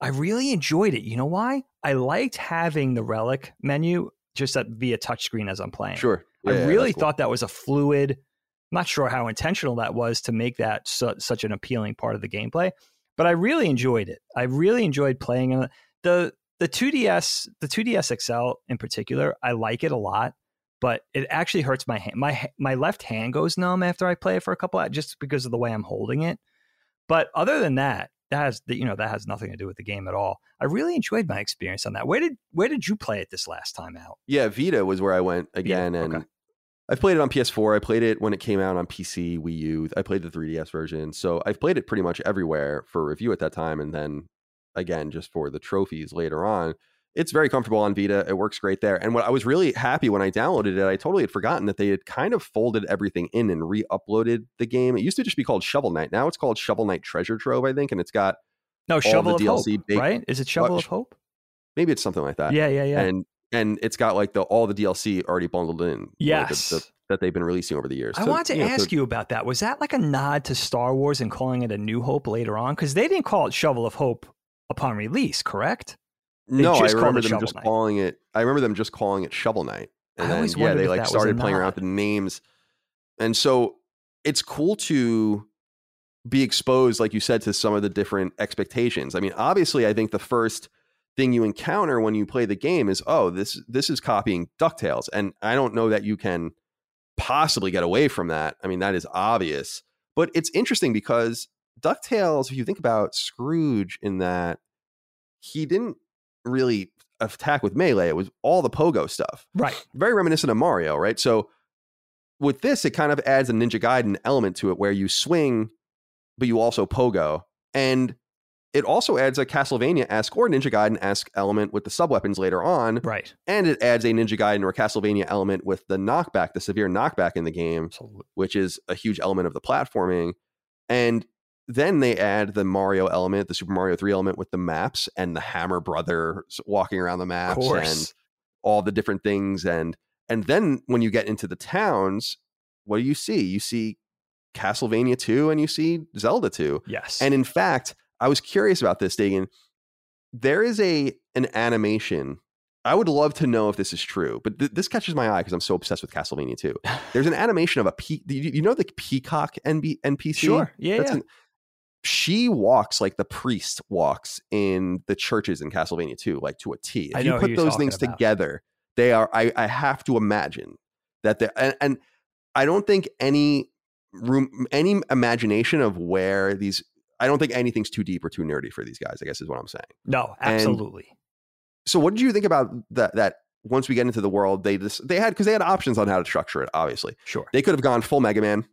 [SPEAKER 2] I really enjoyed it. You know why? I liked having the relic menu just at, via touchscreen as I'm playing.
[SPEAKER 1] Sure.
[SPEAKER 2] Yeah, I really thought that was a fluid. I'm not sure how intentional that was to make that su- such an appealing part of the gameplay, but I really enjoyed it. I really enjoyed playing it. The the 2DS, the 2DS XL in particular, I like it a lot, but it actually hurts my hand. My my left hand goes numb after I play it for a couple of, just because of the way I'm holding it. But other than that, that has you know that has nothing to do with the game at all. I really enjoyed my experience on that. Where did where did you play it this last time out?
[SPEAKER 1] Yeah, Vita was where I went again, Vita, and okay. I've played it on PS4. I played it when it came out on PC, Wii U. I played the 3DS version, so I've played it pretty much everywhere for review at that time, and then again just for the trophies later on. It's very comfortable on Vita. It works great there. And what I was really happy when I downloaded it, I totally had forgotten that they had kind of folded everything in and re-uploaded the game. It used to just be called Shovel Knight. Now it's called Shovel Knight Treasure Trove, I think, and it's got
[SPEAKER 2] no Shovel of DLC Hope, right? Is it Shovel uh, of Hope?
[SPEAKER 1] Maybe it's something like that.
[SPEAKER 2] Yeah, yeah, yeah.
[SPEAKER 1] And and it's got like the all the DLC already bundled in.
[SPEAKER 2] Yes.
[SPEAKER 1] Like the, the, that they've been releasing over the years.
[SPEAKER 2] I so, wanted to you know, ask so, you about that. Was that like a nod to Star Wars and calling it a New Hope later on? Because they didn't call it Shovel of Hope upon release, correct?
[SPEAKER 1] They no, I remember them just Knight. calling it. I remember them just calling it Shovel Knight, and I then yeah, they like started playing around with the names, and so it's cool to be exposed, like you said, to some of the different expectations. I mean, obviously, I think the first thing you encounter when you play the game is, oh, this this is copying Ducktales, and I don't know that you can possibly get away from that. I mean, that is obvious, but it's interesting because DuckTales, if you think about Scrooge in that, he didn't really attack with melee. It was all the pogo stuff.
[SPEAKER 2] Right.
[SPEAKER 1] Very reminiscent of Mario, right? So with this, it kind of adds a Ninja Gaiden element to it where you swing, but you also pogo. And it also adds a Castlevania esque or Ninja Gaiden esque element with the sub weapons later on.
[SPEAKER 2] Right.
[SPEAKER 1] And it adds a Ninja Gaiden or Castlevania element with the knockback, the severe knockback in the game, Absolutely. which is a huge element of the platforming. And then they add the Mario element, the Super Mario 3 element with the maps and the Hammer brother walking around the maps and all the different things and and then when you get into the towns, what do you see? You see Castlevania 2 and you see Zelda 2.
[SPEAKER 2] Yes.
[SPEAKER 1] And in fact, I was curious about this, Dagan. There is a an animation. I would love to know if this is true, but th- this catches my eye because I'm so obsessed with Castlevania 2. There's an animation of a pe- you, you know the Peacock NB- NPC?
[SPEAKER 2] Sure. Yeah.
[SPEAKER 1] That's
[SPEAKER 2] yeah.
[SPEAKER 1] An, she walks like the priest walks in the churches in Castlevania 2, like to a T. If you put those things about. together, they are I, I have to imagine that they and, and I don't think any room any imagination of where these I don't think anything's too deep or too nerdy for these guys, I guess is what I'm saying.
[SPEAKER 2] No, absolutely.
[SPEAKER 1] And so what did you think about that that once we get into the world, they just they had because they had options on how to structure it, obviously.
[SPEAKER 2] Sure.
[SPEAKER 1] They could have gone full Mega Man,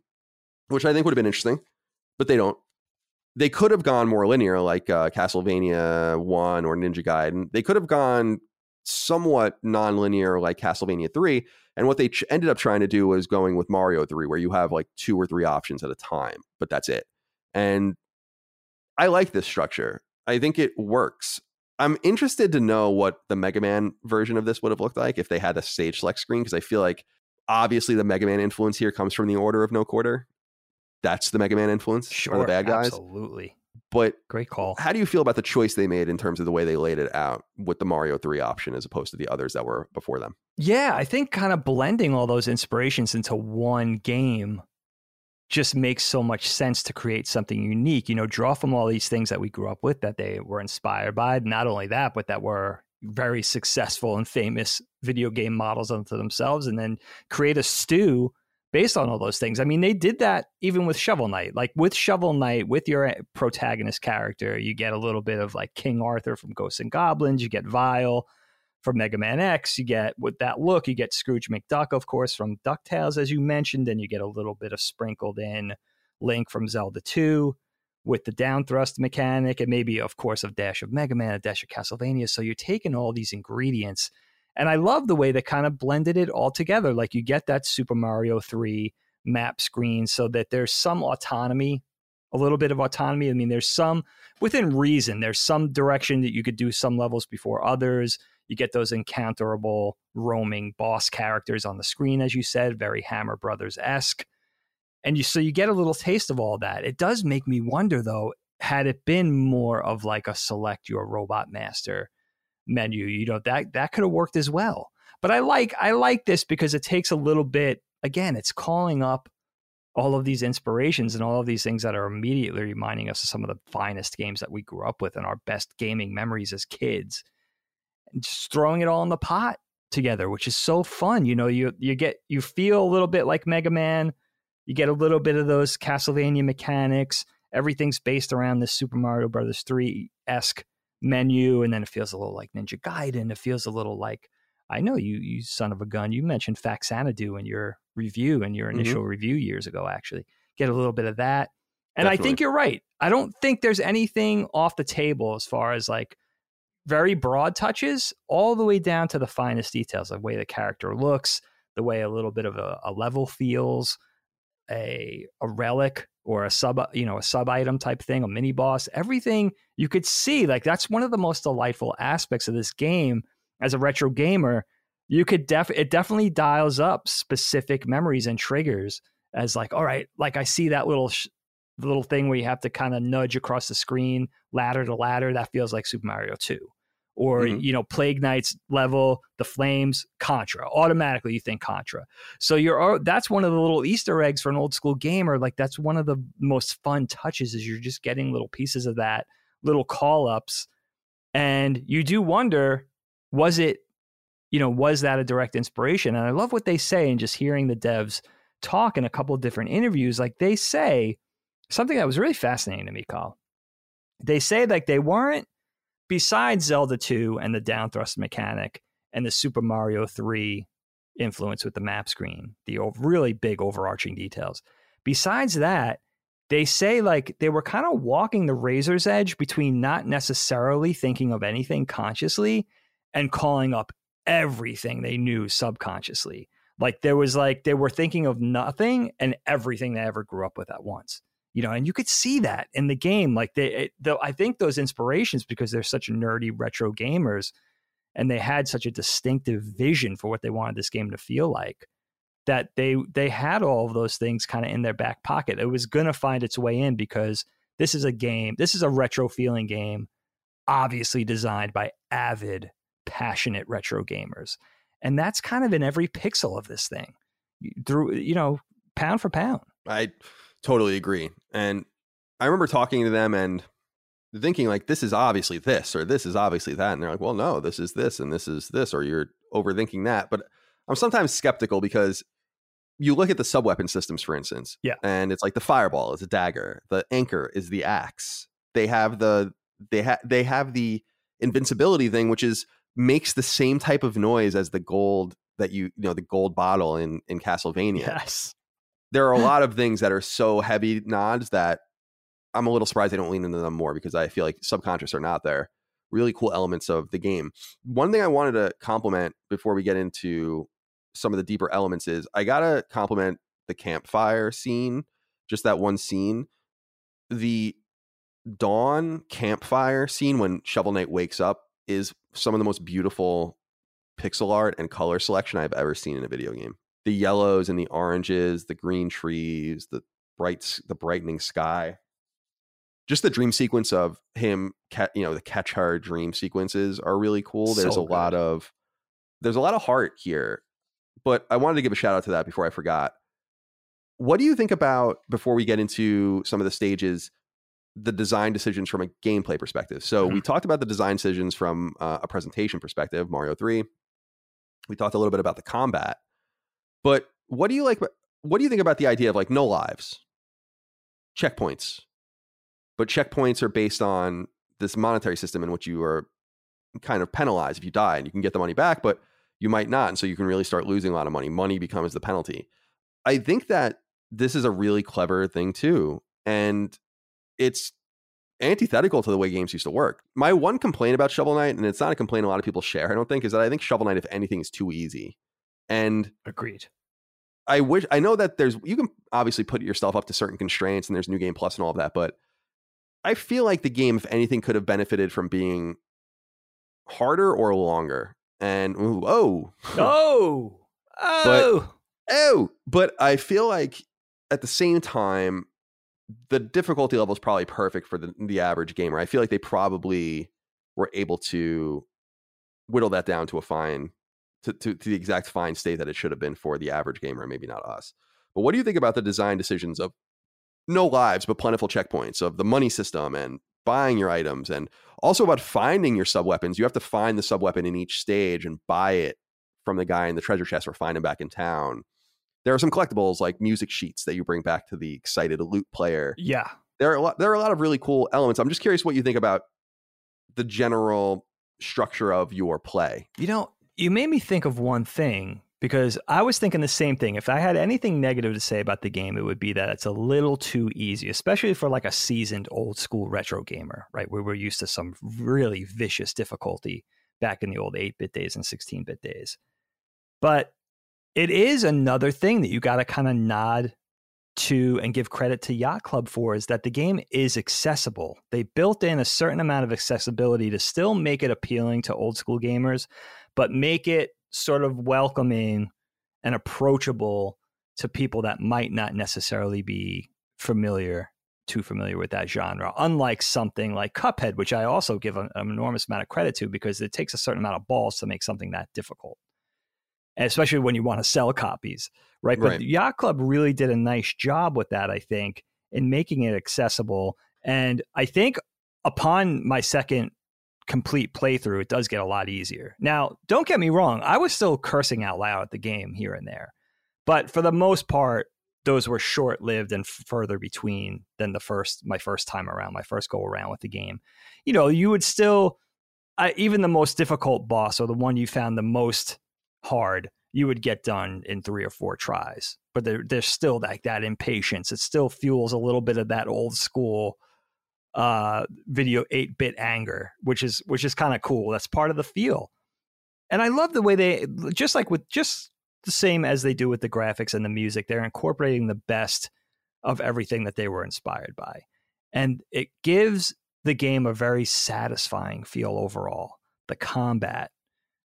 [SPEAKER 1] which I think would have been interesting, but they don't. They could have gone more linear, like uh, Castlevania One or Ninja Gaiden. They could have gone somewhat non-linear, like Castlevania Three. And what they ch- ended up trying to do was going with Mario Three, where you have like two or three options at a time, but that's it. And I like this structure. I think it works. I'm interested to know what the Mega Man version of this would have looked like if they had a stage select screen, because I feel like obviously the Mega Man influence here comes from the Order of No Quarter. That's the Mega Man influence
[SPEAKER 2] Sure.
[SPEAKER 1] or the bad guys.
[SPEAKER 2] Absolutely.
[SPEAKER 1] But
[SPEAKER 2] Great call.
[SPEAKER 1] how do you feel about the choice they made in terms of the way they laid it out with the Mario 3 option as opposed to the others that were before them?
[SPEAKER 2] Yeah, I think kind of blending all those inspirations into one game just makes so much sense to create something unique. You know, draw from all these things that we grew up with that they were inspired by. Not only that, but that were very successful and famous video game models unto themselves, and then create a stew based on all those things. I mean, they did that even with Shovel Knight. Like with Shovel Knight, with your protagonist character, you get a little bit of like King Arthur from Ghosts and Goblins, you get Vile from Mega Man X. You get with that look, you get Scrooge McDuck, of course, from DuckTales, as you mentioned, and you get a little bit of sprinkled in Link from Zelda 2 with the down thrust mechanic, and maybe, of course, a dash of Mega Man, a dash of Castlevania. So you're taking all these ingredients. And I love the way they kind of blended it all together. Like you get that Super Mario 3 map screen so that there's some autonomy, a little bit of autonomy. I mean, there's some within reason, there's some direction that you could do some levels before others you get those encounterable roaming boss characters on the screen, as you said, very Hammer Brothers esque. And you so you get a little taste of all that. It does make me wonder though, had it been more of like a select your robot master menu, you know, that that could have worked as well. But I like I like this because it takes a little bit again, it's calling up all of these inspirations and all of these things that are immediately reminding us of some of the finest games that we grew up with and our best gaming memories as kids And just throwing it all in the pot together, which is so fun. You know, you you get you feel a little bit like Mega Man. You get a little bit of those Castlevania mechanics. Everything's based around this Super Mario Brothers 3 esque menu, and then it feels a little like Ninja Gaiden. It feels a little like I know you, you son of a gun. You mentioned Faxanadu in your review, in your initial mm-hmm. review years ago. Actually, get a little bit of that, and Definitely. I think you're right. I don't think there's anything off the table as far as like very broad touches all the way down to the finest details, the way the character looks, the way a little bit of a, a level feels, a a relic or a sub you know a sub item type thing, a mini boss, everything you could see. Like that's one of the most delightful aspects of this game as a retro gamer. You could def it definitely dials up specific memories and triggers as like, all right, like I see that little sh- little thing where you have to kind of nudge across the screen ladder to ladder that feels like super mario 2 or mm-hmm. you know plague knights level the flames contra. Automatically you think contra. So you're that's one of the little easter eggs for an old school gamer. Like that's one of the most fun touches is you're just getting little pieces of that little call ups and you do wonder was it you know was that a direct inspiration? And i love what they say and just hearing the devs talk in a couple of different interviews. Like they say something that was really fascinating to me, Carl. They say like they weren't besides Zelda 2 and the down thrust mechanic and the Super Mario 3 influence with the map screen, the really big overarching details. Besides that, they say like they were kind of walking the razor's edge between not necessarily thinking of anything consciously and calling up everything they knew subconsciously. Like there was like they were thinking of nothing and everything they ever grew up with at once you know, and you could see that in the game. Like they, though, I think those inspirations because they're such nerdy retro gamers, and they had such a distinctive vision for what they wanted this game to feel like, that they they had all of those things kind of in their back pocket. It was gonna find its way in because this is a game, this is a retro feeling game, obviously designed by avid, passionate retro gamers, and that's kind of in every pixel of this thing, through you know, pound for pound.
[SPEAKER 1] I Totally agree. And I remember talking to them and thinking like this is obviously this or this is obviously that and they're like well no this is this and this is this or you're overthinking that but i'm sometimes skeptical because you look at the sub weapon systems, for instance,
[SPEAKER 2] Yeah.
[SPEAKER 1] and it's like the fireball is a dagger, the anchor is the axe. They have the they have they have the invincibility thing, which is makes the same type of noise as the gold that you you know the gold bottle in in Castlevania.
[SPEAKER 2] Yes.
[SPEAKER 1] There are a lot of things that are so heavy nods that I'm a little surprised they don't lean into them more because I feel like subconscious are not there. Really cool elements of the game. One thing I wanted to compliment before we get into some of the deeper elements is I gotta compliment the campfire scene, just that one scene. The dawn campfire scene when Shovel Knight wakes up is some of the most beautiful pixel art and color selection I've ever seen in a video game. The yellows and the oranges, the green trees, the bright, the brightening sky. Just the dream sequence of him, you know, the catch her dream sequences are really cool. There's
[SPEAKER 2] So
[SPEAKER 1] a lot of, there's a lot of heart here. But I wanted to give a shout out to that before I forgot. What do you think about before we get into some of the stages? the design decisions from a gameplay perspective. So we talked about the design decisions from uh, a presentation perspective, Mario 3. We talked a little bit about the combat. But what do you like what do you think about the idea of like no lives? Checkpoints. But checkpoints are based on this monetary system in which you are kind of penalized if you die and you can get the money back, but you might not. And so you can really start losing a lot of money. Money becomes the penalty. I think that this is a really clever thing too. And it's antithetical to the way games used to work. My one complaint about Shovel Knight, and it's not a complaint a lot of people share, I don't think, is that I think Shovel Knight, if anything, is too easy. And
[SPEAKER 2] Agreed.
[SPEAKER 1] I wish I know that there's you can obviously put yourself up to certain constraints and there's new game plus and all of that, but I feel like the game, if anything, could have benefited from being harder or longer. And ooh, oh,
[SPEAKER 2] Oh. Oh.
[SPEAKER 1] oh, but I feel like at the same time, the difficulty level is probably perfect for the, the average gamer. I feel like they probably were able to whittle that down to a fine, to, to, to the exact fine state that it should have been for the average gamer, maybe not us. But what do you think about the design decisions of no lives, but plentiful checkpoints, of the money system and buying your items, and also about finding your sub weapons? You have to find the sub weapon in each stage and buy it from the guy in the treasure chest or find him back in town. There are some collectibles like music sheets that you bring back to the excited lute player.
[SPEAKER 2] Yeah.
[SPEAKER 1] There are a lot, there are a lot of really cool elements. I'm just curious what you think about the general structure of your play.
[SPEAKER 2] You know, you made me think of one thing because I was thinking the same thing. If I had anything negative to say about the game, it would be that it's a little too easy, especially for like a seasoned old school retro gamer, right? Where we're used to some really vicious difficulty back in the old 8 bit days and 16 bit days. But it is another thing that you got to kind of nod to and give credit to Yacht Club for is that the game is accessible. They built in a certain amount of accessibility to still make it appealing to old school gamers, but make it sort of welcoming and approachable to people that might not necessarily be familiar too familiar with that genre unlike something like cuphead which i also give an, an enormous amount of credit to because it takes a certain amount of balls to make something that difficult and especially when you want to sell copies right but
[SPEAKER 1] Right.
[SPEAKER 2] yacht club really did a nice job with that i think in making it accessible and i think upon my second complete playthrough, it does get a lot easier. Now, don't get me wrong, I was still cursing out loud at the game here and there. But for the most part, those were short lived and further between than the first my first time around, my first go around with the game. You know, you would still I, even the most difficult boss or the one you found the most hard, you would get done in three or four tries. But there, there's still like that impatience. It still fuels a little bit of that old school uh video 8-bit anger which is which is kind of cool. That's part of the feel. And i love the way they just like with just the same as they do with the graphics and the music they're incorporating the best of everything that they were inspired by. And it gives the game a very satisfying feel overall. The combat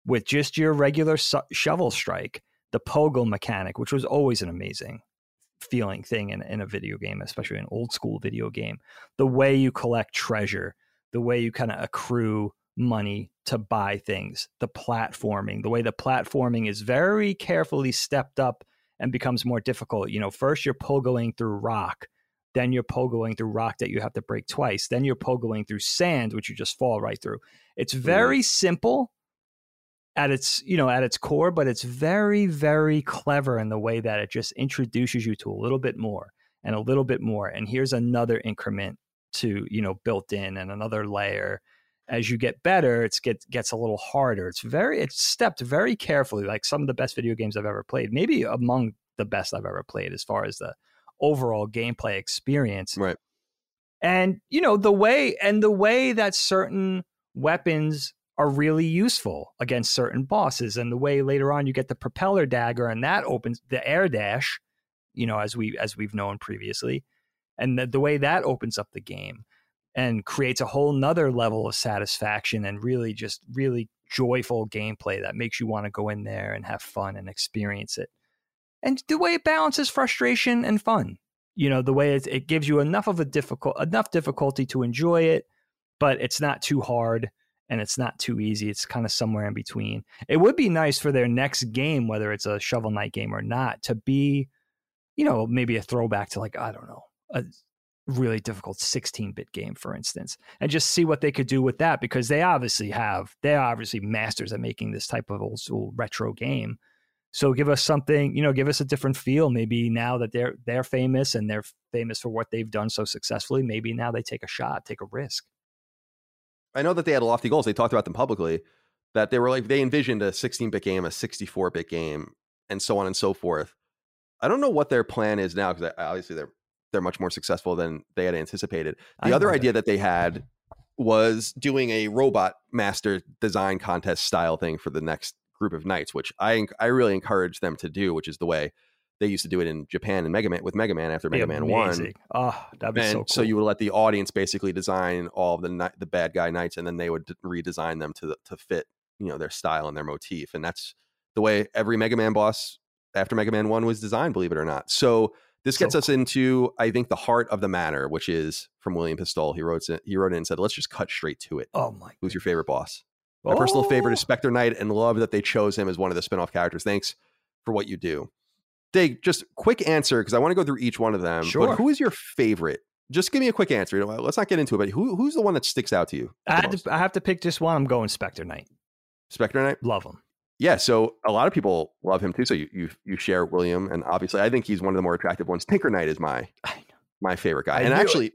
[SPEAKER 2] with just your regular su- shovel strike the pogo mechanic which was always an amazing feeling thing in, in a video game especially an old school video game the way you collect treasure, the way you kind of accrue money to buy things, the platforming, the way the platforming is very carefully stepped up and becomes more difficult. You know, first you're pogoing through rock, then you're pogoing through rock that you have to break twice, then you're pogoing through sand, which you just fall right through. It's mm-hmm. very simple, at its you know at its core but it's very very clever in the way that it just introduces you to a little bit more and a little bit more. And here's another increment to you know built in and another layer. As you get better it's get gets a little harder. It's very it's stepped very carefully like some of the best video games i've ever played maybe among the best i've ever played as far as the overall gameplay experience.
[SPEAKER 1] Right.
[SPEAKER 2] and you know the way and the way that certain weapons are really useful against certain bosses and the way later on you get the propeller dagger and that opens the air dash you know as we as we've known previously and the, the way that opens up the game and creates a whole nother level of satisfaction and really just really joyful gameplay that makes you want to go in there and have fun and experience it. And the way it balances frustration and fun you know the way it, it gives you enough of a difficult enough difficulty to enjoy it but it's not too hard and it's not too easy it's kind of somewhere in between. It would be nice for their next game whether it's a shovel knight game or not to be you know maybe a throwback to like i don't know a really difficult 16-bit game for instance and just see what they could do with that because they obviously have they're obviously masters at making this type of old school retro game. So give us something you know give us a different feel. Maybe now that they're they're famous and they're famous for what they've done so successfully maybe now they take a shot take a risk
[SPEAKER 1] I know that they had lofty goals. They talked about them publicly. That they were like they envisioned a 16-bit game, a 64-bit game, and so on and so forth. I don't know what their plan is now because obviously they're they're much more successful than they had anticipated. The
[SPEAKER 2] I
[SPEAKER 1] other idea that they had was doing a robot master design contest style thing for the next group of knights, which I I really encourage them to do, which is the way they used to do it in Japan and Mega Man with Mega Man after Mega Man One.
[SPEAKER 2] oh that'd be
[SPEAKER 1] And
[SPEAKER 2] so cool
[SPEAKER 1] so you would let the audience basically design all the the bad guy knights, and then they would redesign them to to fit you know their style and their motif, and that's the way every Mega Man boss after Mega Man One was designed, believe it or not. So this
[SPEAKER 2] So
[SPEAKER 1] gets us into I think the heart of the matter, which is from William Pistol. He wrote it, he wrote it and said, "Let's just cut straight to it.
[SPEAKER 2] oh my
[SPEAKER 1] Who's your favorite boss?" My personal favorite is
[SPEAKER 2] Oh.
[SPEAKER 1] Spectre Knight, and love that they chose him as one of the spin-off characters. Thanks for what you do. Dig, just quick answer because I want to go through each one of them.
[SPEAKER 2] Sure.
[SPEAKER 1] But who is your favorite? Just give me a quick answer. Let's not get into it, but who, who's the one that sticks out to you?
[SPEAKER 2] I, had to, I have to pick just one. I'm going Spectre Knight.
[SPEAKER 1] Spectre Knight.
[SPEAKER 2] Love him.
[SPEAKER 1] Yeah, so a lot of people love him too. So you you you share William, and obviously I think he's one of the more attractive ones. Tinker Knight is my my favorite guy,
[SPEAKER 2] I
[SPEAKER 1] and
[SPEAKER 2] knew it.
[SPEAKER 1] actually,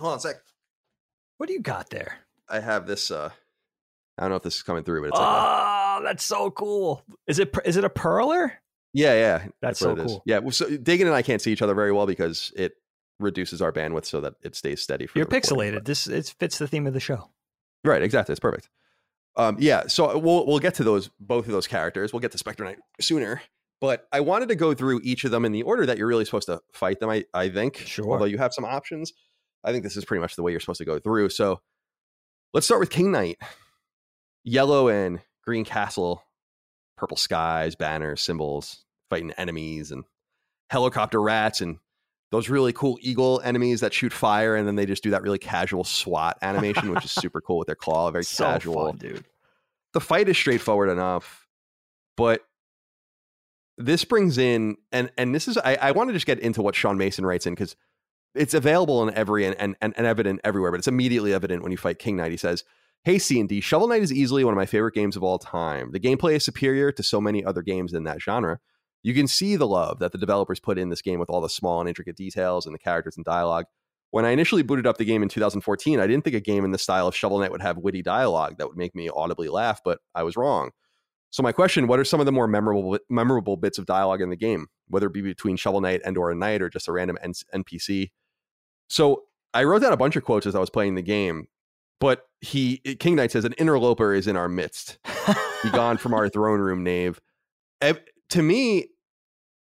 [SPEAKER 1] hold on a sec.
[SPEAKER 2] What do you got there?
[SPEAKER 1] I have this. uh I don't know if this is coming through, but it's like a-
[SPEAKER 2] oh, that's so cool. Is it is it a perler?
[SPEAKER 1] Yeah, yeah.
[SPEAKER 2] That's
[SPEAKER 1] what
[SPEAKER 2] so cool.
[SPEAKER 1] Yeah, well, so Dagan and I can't see each other very well because it reduces our bandwidth so that it stays steady. For
[SPEAKER 2] You're pixelated. This it fits the theme of the show.
[SPEAKER 1] right? Exactly. It's perfect. Um, yeah. So we'll we'll get to those both of those characters. We'll get to Spectre Knight sooner. But I wanted to go through each of them in the order that you're really supposed to fight them. I I think.
[SPEAKER 2] Sure.
[SPEAKER 1] Although you have some options, I think this is pretty much the way you're supposed to go through. So let's start with King Knight. Yellow and green castle, purple skies, banners, symbols, fighting enemies and helicopter rats and those really cool eagle enemies that shoot fire and then they just do that really casual SWAT animation, which is super cool with their claw, very
[SPEAKER 2] so
[SPEAKER 1] casual.
[SPEAKER 2] fun, dude.
[SPEAKER 1] The fight is straightforward enough, but this brings in and and this is I, I want to just get into what Sean Mason writes in because it's available in every and, and and evident everywhere, but it's immediately evident when you fight King Knight. He says, Hey C and D, Shovel Knight is easily one of my favorite games of all time. The gameplay is superior to so many other games in that genre. You can see the love that the developers put in this game with all the small and intricate details and the characters and dialogue. When I initially booted up the game in 2014, I didn't think a game in the style of Shovel Knight would have witty dialogue that would make me audibly laugh, but I was wrong. So my question, what are some of the more memorable memorable bits of dialogue in the game, whether it be between Shovel Knight and or a knight or just a random N- NPC? So I wrote down a bunch of quotes as I was playing the game, but he eh, King Knight says an interloper is in our midst. Be gone from our throne room, knave. To me,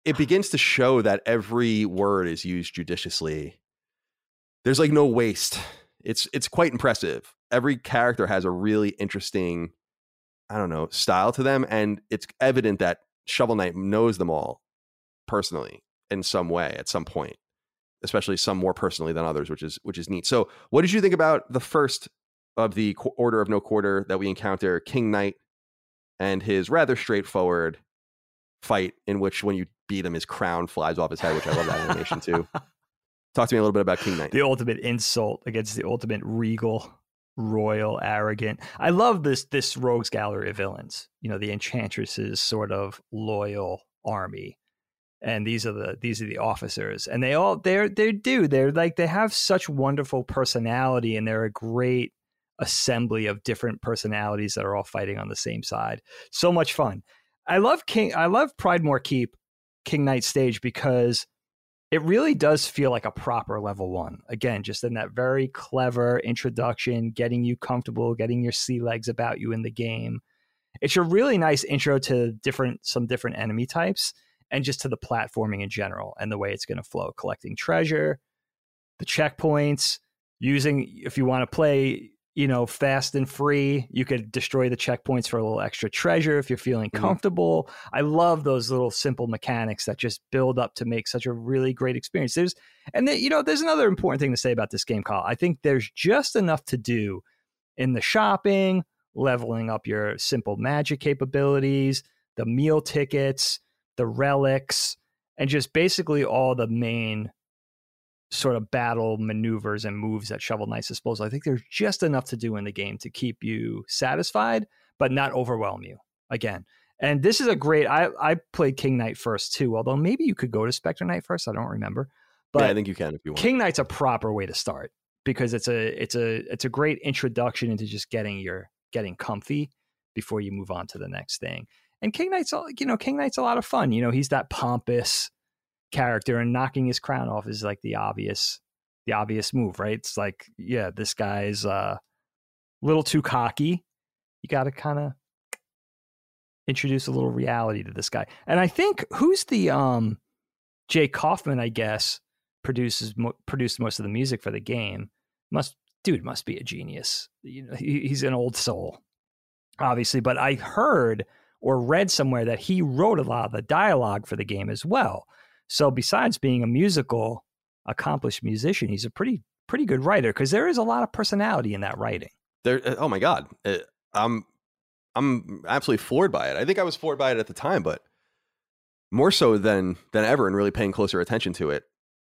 [SPEAKER 1] it begins to show that every word is used judiciously. There's like no waste. It's it's quite impressive. Every character has a really interesting, I don't know, style to them, and it's evident that Shovel Knight knows them all personally in some way at some point, especially some more personally than others, which is which is neat. So, what did you think about the first of the Order of No Quarter that we encounter, King Knight, and his rather straightforward fight in which when you beat him, his crown flies off his head, which I love that animation too. Talk to me a little bit about King Knight.
[SPEAKER 2] the ultimate insult against the ultimate regal royal, arrogant. I love this this rogues gallery of villains. You know, the Enchantress's sort of loyal army. And these are the these are the officers. And they all they're they do. They're like they have such wonderful personality and they're a great assembly of different personalities that are all fighting on the same side. So much fun. I love King I love Pridemoor Keep King Knight stage because it really does feel like a proper level one. Again, just in that very clever introduction, getting you comfortable, getting your sea legs about you in the game. It's a really nice intro to different some different enemy types and just to the platforming in general and the way it's going to flow. Collecting treasure, the checkpoints, using if you want to play you know, fast and free. You could destroy the checkpoints for a little extra treasure if you're feeling mm-hmm. comfortable. I love those little simple mechanics that just build up to make such a really great experience. There's, and you know, there's another important thing to say about this game, Kyle. I think there's just enough to do in the shopping, leveling up your simple magic capabilities, the meal tickets, the relics, and just basically all the main sort of battle maneuvers and moves at Shovel Knight's disposal. I think there's just enough to do in the game to keep you satisfied, but not overwhelm you again. And this is a great. I I played King Knight first too, although maybe you could go to Spectre Knight first. I don't remember, but
[SPEAKER 1] yeah, I think you can if you want.
[SPEAKER 2] King Knight's a proper way to start because it's a it's a it's a great introduction into just getting your getting comfy before you move on to the next thing. And King Knight's all you know King Knight's a lot of fun. You know he's that pompous character and knocking his crown off is like the obvious the obvious move, right? It's like, yeah, this guy's uh, a little too cocky. You got to kind of introduce a little reality to this guy. And I think who's the um Jake Kaufman, I guess, produces mo- produced most of the music for the game. Must dude must be a genius. You know, he, he's an old soul, obviously. But I heard or read somewhere that he wrote a lot of the dialogue for the game as well. So besides being a musical accomplished musician, he's a pretty pretty good writer because there is a lot of personality in that writing.
[SPEAKER 1] There, uh, oh my god, uh, I'm I'm absolutely floored by it. I think I was floored by it at the time, but more so than than ever, and really paying closer attention to it.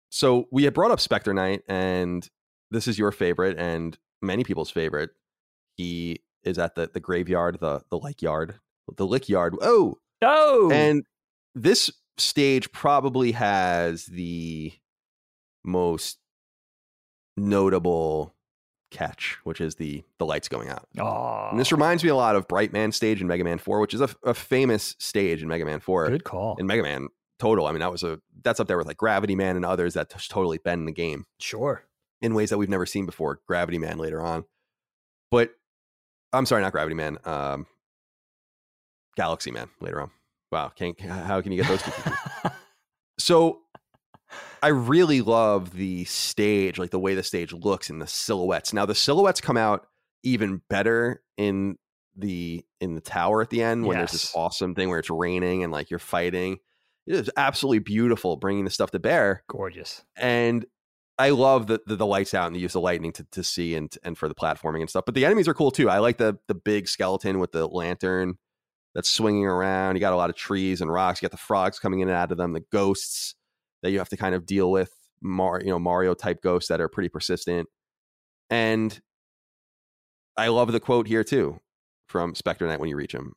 [SPEAKER 1] So we had brought up Spectre Knight, and this is your favorite and many people's favorite. He is at the the graveyard, the the like yard, the Lich Yard. Oh,
[SPEAKER 2] oh,
[SPEAKER 1] and this stage probably has the most notable catch, which is the the lights going out.
[SPEAKER 2] Oh.
[SPEAKER 1] And this reminds me a lot of Brightman stage in Mega Man 4, which is a, a, famous stage in Mega Man 4.
[SPEAKER 2] Good call.
[SPEAKER 1] In Mega Man Total. I mean, that was a that's up there with like Gravity Man and others that totally bend the game.
[SPEAKER 2] Sure.
[SPEAKER 1] In ways that we've never seen before. Gravity Man later on. But I'm sorry, not Gravity Man. Um, Galaxy Man later on. Wow, can how can you get those two? people? so I really love the stage, like the way the stage looks and the silhouettes. Now the silhouettes come out even better in the in the tower at the end when yes. there's this awesome thing where it's raining and like you're fighting. It is absolutely beautiful bringing the stuff to bear.
[SPEAKER 2] Gorgeous.
[SPEAKER 1] And I love the, the, the lights out and the use of lightning to to see and and for the platforming and stuff. But the enemies are cool too. I like the the big skeleton with the lantern that's swinging around. You got a lot of trees and rocks. You got the frogs coming in and out of them, the ghosts that you have to kind of deal with, Mar- you know, Mario type ghosts that are pretty persistent. And I love the quote here too from Spectre Knight when you reach him.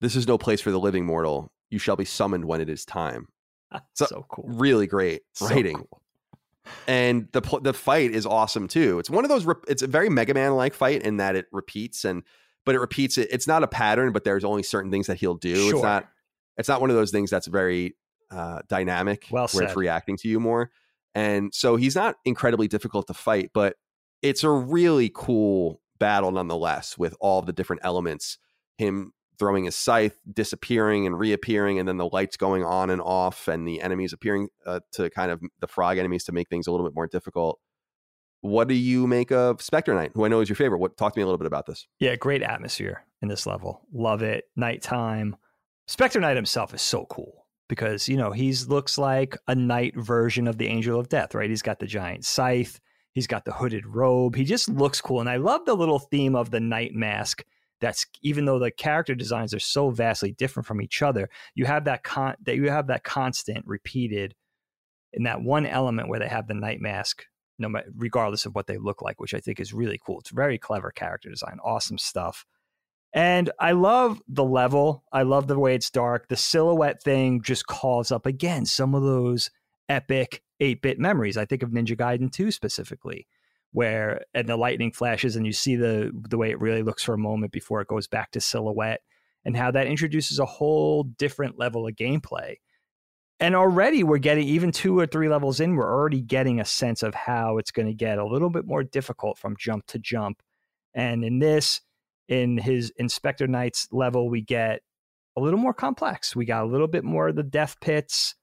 [SPEAKER 1] This is no place for the living mortal. You shall be summoned when it is time.
[SPEAKER 2] Ah, so, so cool.
[SPEAKER 1] Really great writing. So cool. And the the fight is awesome too. It's one of those. It's a very Mega Man like fight in that it repeats and but it repeats it. It's not a pattern, but there's only certain things that he'll do. Sure. It's not it's not one of those things that's very uh, dynamic
[SPEAKER 2] well
[SPEAKER 1] where it's reacting to you more. And so he's not incredibly difficult to fight, but it's a really cool battle nonetheless with all the different elements. Him throwing his scythe, disappearing and reappearing, and then the lights going on and off, and the enemies appearing uh, to kind of the frog enemies to make things a little bit more difficult. What do you make of Spectre Knight, who I know is your favorite? What talk to me a little bit about this?
[SPEAKER 2] Yeah, great atmosphere in this level. Love it. Nighttime. Spectre Knight himself is so cool because, you know, he's looks like a knight version of the Angel of Death, right? He's got the giant scythe, he's got the hooded robe. He just looks cool. And I love the little theme of the knight mask that's even though the character designs are so vastly different from each other, you have that con that you have that constant repeated in that one element where they have the night mask no matter regardless of what they look like, which I think is really cool. It's very clever character design, awesome stuff. And I love the level. I love the way it's dark. The silhouette thing just calls up again some of those epic 8 bit memories. I think of Ninja Gaiden 2 specifically, where and the lightning flashes and you see the the way it really looks for a moment before it goes back to silhouette and how that introduces a whole different level of gameplay. And already we're getting even two or three levels in, we're already getting a sense of how it's going to get a little bit more difficult from jump to jump. And in this, in his in Spectre Knight's level, we get a little more complex. We got a little bit more of the death pits,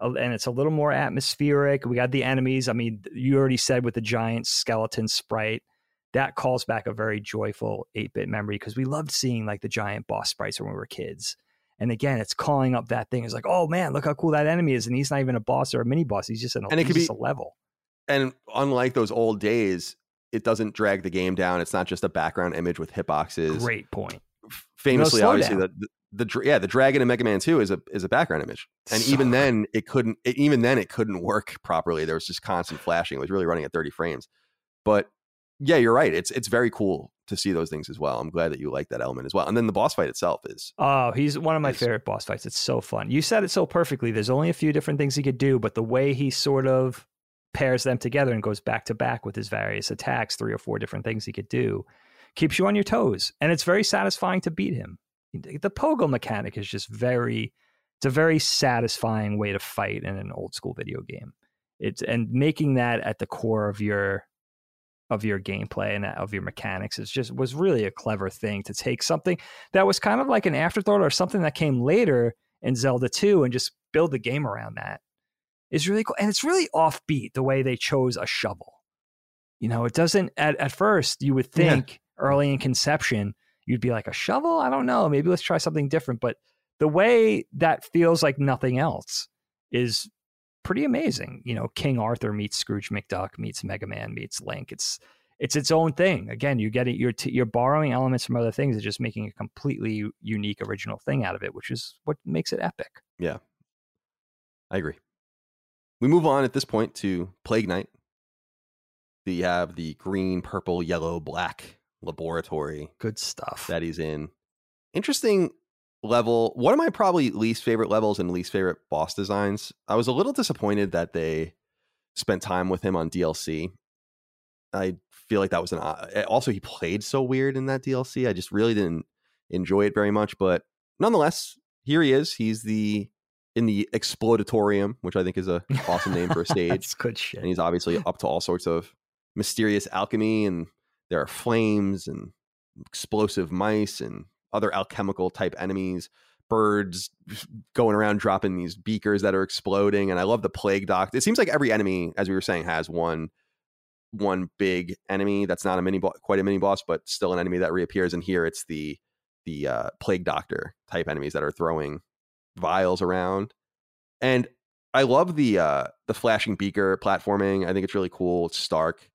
[SPEAKER 2] and it's a little more atmospheric. We got the enemies. I mean, you already said with the giant skeleton sprite, that calls back a very joyful 8 bit memory because we loved seeing like the giant boss sprites when we were kids. And again, it's calling up that thing. It's like, oh man, look how cool that enemy is. And he's not even a boss or a mini boss. He's just an and it could be, a level.
[SPEAKER 1] And unlike those old days, it doesn't drag the game down. It's not just a background image with hitboxes.
[SPEAKER 2] Great point.
[SPEAKER 1] Famously, no obviously, the, the, the yeah the dragon in Mega Man Two is a is a background image, and so even then it couldn't. It, even then it couldn't work properly. There was just constant flashing. It was really running at thirty frames. But yeah, you're right. It's it's very cool to see those things as well. I'm glad that you like that element as well. And then the boss fight itself is
[SPEAKER 2] oh, he's one of my is, favorite boss fights. It's so fun. You said it so perfectly. There's only a few different things he could do, but the way he sort of pairs them together and goes back to back with his various attacks, three or four different things he could do, keeps you on your toes. And it's very satisfying to beat him. The pogo mechanic is just very, it's a very satisfying way to fight in an old school video game. It's and making that at the core of your of your gameplay and uh, of your mechanics is just was really a clever thing to take something that was kind of like an afterthought or something that came later in Zelda 2 and just build the game around that is really cool. And it's really offbeat the way they chose a shovel. You know, it doesn't, at, at first, you would think yeah. early in conception, you'd be like, a shovel? I don't know. Maybe let's try something different. But the way that feels like nothing else is pretty amazing. You know, King Arthur meets Scrooge McDuck meets Mega Man meets Link. It's it's its own thing. Again, you're getting you're t- you're borrowing elements from other things and just making a completely unique original thing out of it, which is what makes it epic.
[SPEAKER 1] Yeah, I agree. We move on at this point to Plague Knight. You have the green, purple, yellow, black laboratory.
[SPEAKER 2] Good stuff.
[SPEAKER 1] That he's in. Interesting level. One of my probably least favorite levels and least favorite boss designs. I was a little disappointed that they spent time with him on DLC. I feel like that was an. Uh, also, he played so weird in that DLC. I just really didn't enjoy it very much. But nonetheless, here he is. He's the in the Explodatorium, which I think is a awesome name for a stage.
[SPEAKER 2] That's good shit.
[SPEAKER 1] And he's obviously up to all sorts of mysterious alchemy, and there are flames and explosive mice and other alchemical type enemies. Birds going around dropping these beakers that are exploding, and I love the plague doctor. It seems like every enemy, as we were saying, has one one big enemy that's not a mini quite a mini boss, but still an enemy that reappears. And here it's the the uh, plague doctor type enemies that are throwing vials around. And I love the uh the flashing beaker platforming. I think it's really cool. It's stark.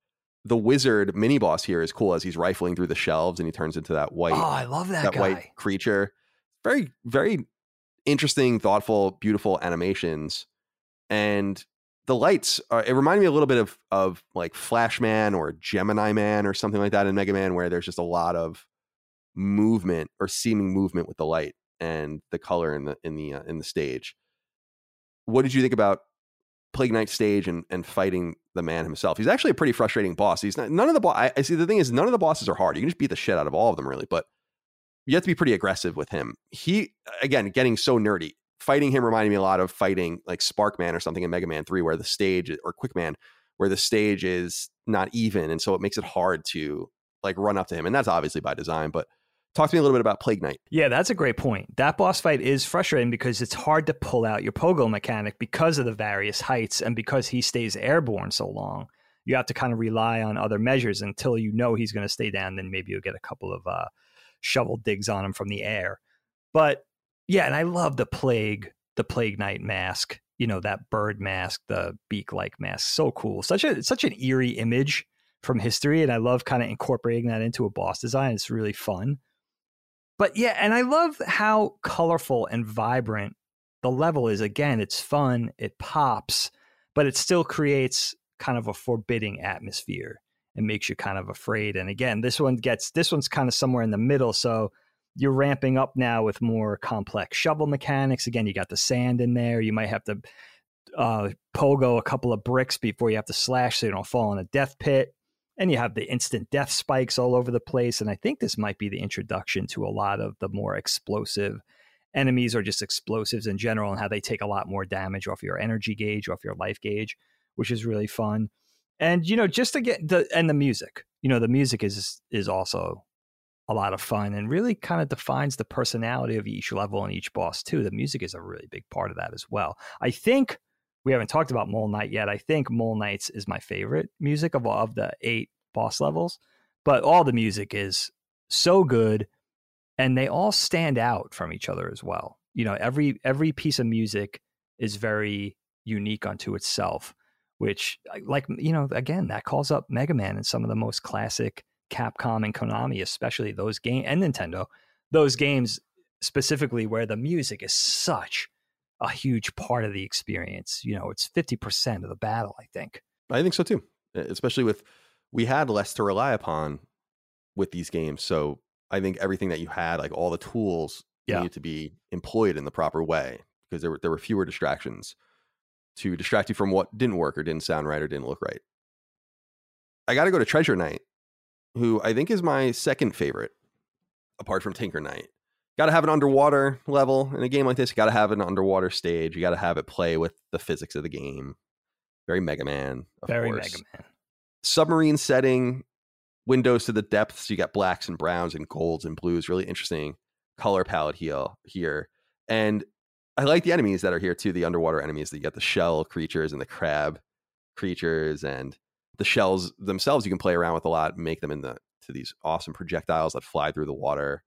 [SPEAKER 1] The wizard mini boss here is cool as he's rifling through the shelves and he turns into that white. Oh,
[SPEAKER 2] I love that, that white
[SPEAKER 1] creature. Very, very interesting, thoughtful, beautiful animations. And the lights are, it reminded me a little bit of of like Flashman or Gemini Man or something like that in Mega Man, where there's just a lot of movement or seeming movement with the light and the color in the in the uh, in the stage. What did you think about Plague Knight stage and and fighting the man himself? He's actually a pretty frustrating boss. He's not, none of the I, I see the thing is none of the bosses are hard. You can just beat the shit out of all of them really, but you have to be pretty aggressive with him. He again getting so nerdy. Fighting him reminded me a lot of fighting like Sparkman or something in Mega Man 3 where the stage or Quickman where the stage is not even and so it makes it hard to like run up to him and that's obviously by design but Talk to me a little bit about Plague Knight.
[SPEAKER 2] Yeah, that's a great point. That boss fight is frustrating because it's hard to pull out your pogo mechanic because of the various heights and because he stays airborne so long. You have to kind of rely on other measures until you know he's going to stay down. Then maybe you'll get a couple of uh, shovel digs on him from the air. But yeah, and I love the plague, the Plague Knight mask. You know that bird mask, the beak-like mask. So cool. Such a such an eerie image from history, and I love kind of incorporating that into a boss design. It's really fun. But yeah, and I love how colorful and vibrant the level is. Again, it's fun, it pops, but it still creates kind of a forbidding atmosphere and makes you kind of afraid. And again, this one gets this one's kind of somewhere in the middle. So you're ramping up now with more complex shovel mechanics. Again, you got the sand in there. You might have to uh, pogo a couple of bricks before you have to slash so you don't fall in a death pit. And you have the instant death spikes all over the place. And I think this might be the introduction to a lot of the more explosive enemies or just explosives in general and how they take a lot more damage off your energy gauge, off your life gauge, which is really fun. And you know, just to get the and the music, you know, the music is is also a lot of fun and really kind of defines the personality of each level and each boss too. The music is a really big part of that as well. I think we haven't talked about Mole Knight yet. I think Mole Knight's is my favorite music of all of the eight boss levels, but all the music is so good and they all stand out from each other as well. You know, every every piece of music is very unique unto itself, which like you know, again, that calls up Mega Man and some of the most classic Capcom and Konami, especially those game and Nintendo, those games specifically where the music is such a huge part of the experience. You know, it's 50% of the battle, I think.
[SPEAKER 1] I think so too. Especially with we had less to rely upon with these games. So I think everything that you had, like all the tools, yeah. needed to be employed in the proper way because there were there were fewer distractions to distract you from what didn't work or didn't sound right or didn't look right. I got to go to Treasure Knight, who I think is my second favorite, apart from Tinker Knight. Got to have an underwater level in a game like this. You got to have an underwater stage. You got to have it play with the physics of the game. Very Mega Man,
[SPEAKER 2] Very
[SPEAKER 1] course.
[SPEAKER 2] Mega Man.
[SPEAKER 1] Submarine setting windows to the depths. You got blacks and browns and golds and blues. Really interesting color palette here. Here, and I like the enemies that are here too. The underwater enemies. That you got the shell creatures and the crab creatures and the shells themselves. You can play around with a lot. Make them into these awesome projectiles that fly through the water.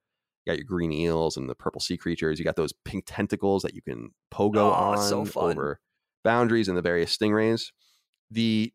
[SPEAKER 1] You got your green eels and the purple sea creatures. You got those pink tentacles that you can pogo oh, on so over boundaries and the various stingrays. The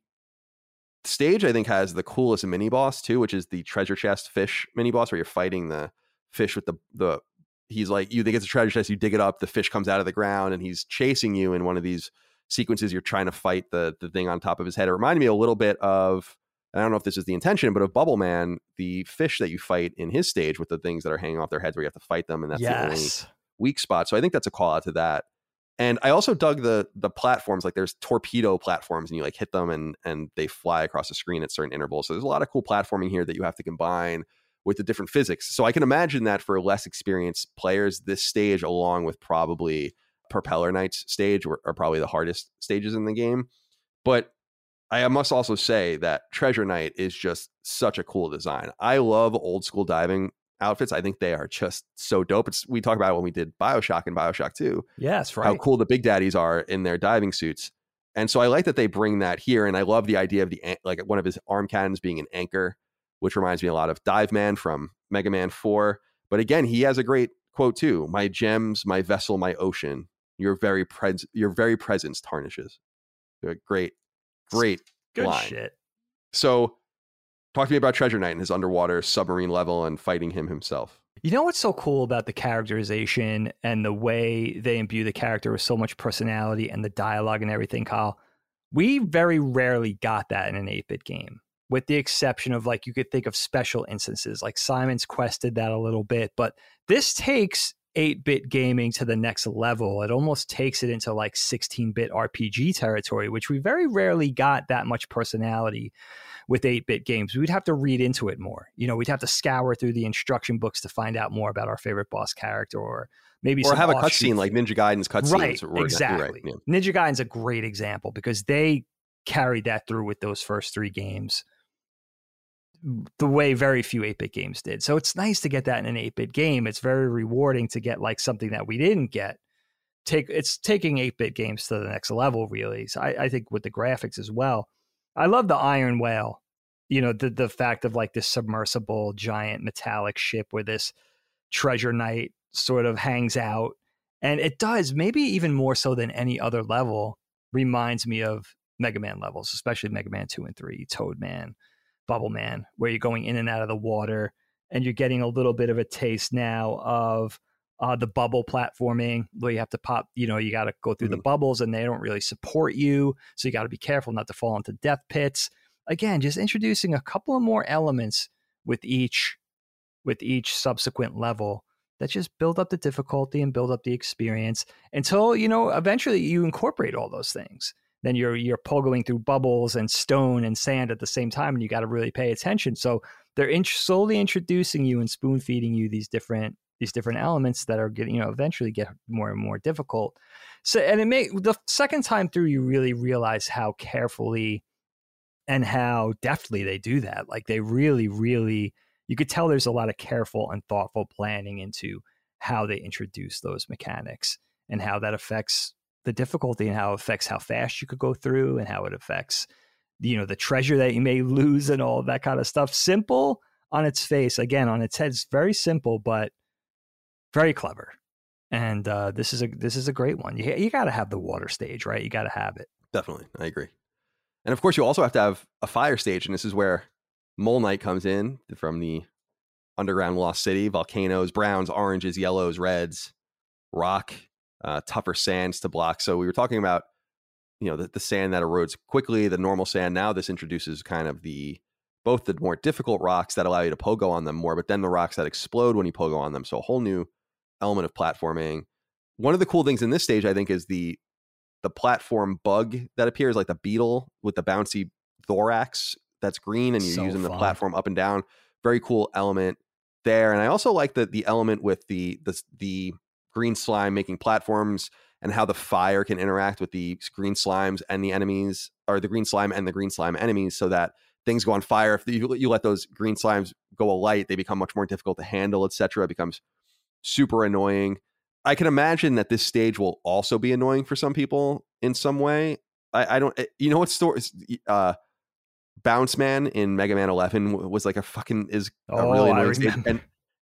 [SPEAKER 1] stage I think has the coolest mini boss too, which is the treasure chest fish mini boss where you're fighting the fish with the the he's like you think it's a treasure chest, you dig it up, the fish comes out of the ground and he's chasing you in one of these sequences you're trying to fight the the thing on top of his head. It reminded me a little bit of I don't know if this is the intention, but of Bubble Man, the fish that you fight in his stage with the things that are hanging off their heads where you have to fight them, and that's yes. the only weak spot. So I think that's a call out to that. And I also dug the the platforms like there's torpedo platforms and you like hit them and and they fly across the screen at certain intervals. So there's a lot of cool platforming here that you have to combine with the different physics. So I can imagine that for less experienced players, this stage along with probably Propeller Knight's stage are, are probably the hardest stages in the game. But I must also say that Treasure Knight is just such a cool design. I love old school diving outfits. I think they are just so dope. It's we talked about it when we did Bioshock and Bioshock 2.
[SPEAKER 2] Yes, right.
[SPEAKER 1] How cool the big daddies are in their diving suits. And so I like that they bring that here. And I love the idea of the like one of his arm cannons being an anchor, which reminds me a lot of Dive Man from Mega Man 4. But again, he has a great quote too. My gems, my vessel, my ocean. Your very pres your very presence tarnishes. Great, great
[SPEAKER 2] Good
[SPEAKER 1] line.
[SPEAKER 2] shit.
[SPEAKER 1] So Talk to me about Treasure Knight and his underwater submarine level and fighting him himself.
[SPEAKER 2] You know what's so cool about the characterization and the way they imbue the character with so much personality and the dialogue and everything, Kyle? We very rarely got that in an 8 bit game, with the exception of like you could think of special instances, like Simon's Quest did that a little bit, but this takes 8 bit gaming to the next level. It almost takes it into like 16 bit RPG territory, which we very rarely got that much personality with 8 bit games. We'd have to read into it more. You know, we'd have to scour through the instruction books to find out more about our favorite boss character or maybe
[SPEAKER 1] or have a cutscene like Ninja Gaiden's cutscene.
[SPEAKER 2] Right, exactly. Right, yeah. Ninja Gaiden's a great example because they carried that through with those first three games the way very few 8 bit games did. So it's nice to get that in an 8 bit game. It's very rewarding to get like something that we didn't get. Take it's taking 8 bit games to the next level, really. So I, I think with the graphics as well. I love the Iron Whale. You know, the the fact of like this submersible giant metallic ship where this treasure knight sort of hangs out. And it does, maybe even more so than any other level, reminds me of Mega Man levels, especially Mega Man 2 and 3, Toad Man, Bubble Man, where you're going in and out of the water and you're getting a little bit of a taste now of uh, the bubble platforming where you have to pop, you know, you got to go through
[SPEAKER 1] Mhm.
[SPEAKER 2] the bubbles and they don't really support you. So you got to be careful not to fall into death pits. Again, just introducing a couple of more elements with each with each subsequent level that just build up the difficulty and build up the experience until you know eventually you incorporate all those things then you're you're pogoing through bubbles and stone and sand at the same time and you got to really pay attention. So they're in, slowly introducing you and spoon feeding you these different these different elements that are getting you know eventually get more and more difficult. So and it may the second time through you really realize how carefully and how deftly they do that. Like they really really you could tell there's a lot of careful and thoughtful planning into how they introduce those mechanics and how that affects the difficulty and how it affects how fast you could go through and how it affects you know the treasure that you may lose and all that kind of stuff. Simple on its face again on its head it's very simple but very clever. And uh, this is a this is a great one. You, you got to have the water stage right? You got to have it.
[SPEAKER 1] Definitely, I agree. And of course, you also have to have a fire stage, and this is where Mole Knight comes in from the underground lost city. Volcanoes, browns, oranges, yellows, reds, rock, uh, tougher sands to block. So we were talking about, you know, the, the sand that erodes quickly, the normal sand. Now this introduces kind of the both the more difficult rocks that allow you to pogo on them more, but then the rocks that explode when you pogo on them. So a whole new element of platforming. One of the cool things in this stage, I think, is the the platform bug that appears, like the beetle with the bouncy thorax that's green, and you're
[SPEAKER 2] So
[SPEAKER 1] using the platform up and down. Very cool element there, and I also like the the element with the the the green slime making platforms and how the fire can interact with the green slimes and the enemies, or the green slime and the green slime enemies, so that things go on fire. If you, you let those green slimes go alight, they become much more difficult to handle, etc. It becomes super annoying. I can imagine that this stage will also be annoying for some people in some way. I, I don't, eh, you know what story? Uh, Bounce Man in Mega Man 11 was like a fucking is a
[SPEAKER 2] Oh,
[SPEAKER 1] really
[SPEAKER 2] I
[SPEAKER 1] annoying stage, and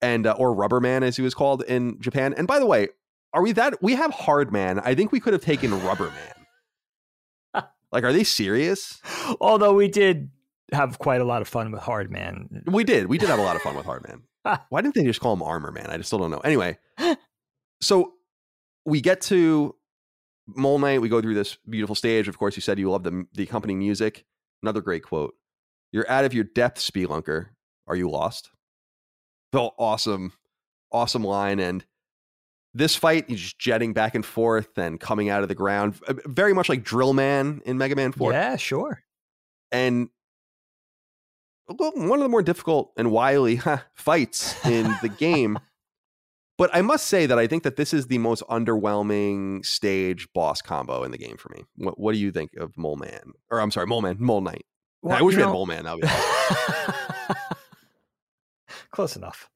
[SPEAKER 1] and uh, or Rubber Man as he was called in Japan. And by the way, are we that we have Hard Man? I think we could have taken Rubber Man. like, are they serious?
[SPEAKER 2] although we did have quite a lot of fun with hard man
[SPEAKER 1] We did. We did have a lot of fun with Hard Man. Why didn't they just call him Armor Man? I just still don't know. Anyway, so we get to Mole Knight. We go through this beautiful stage. Of course, you said you love the the accompanying music. Another great quote. You're out of your depth, Spelunker. Are you lost? The awesome, awesome line. And this fight, he's just jetting back and forth and coming out of the ground, very much like Drill Man in Mega Man 4
[SPEAKER 2] yeah sure
[SPEAKER 1] and one of the more difficult and wily fights in the game. But I must say that I think that this is the most underwhelming stage boss combo in the game for me. What, what do you think of Mole Man? Or I'm sorry, Mole Man, Mole Knight. I wish we had Mole Man. That would be awesome.
[SPEAKER 2] Close enough.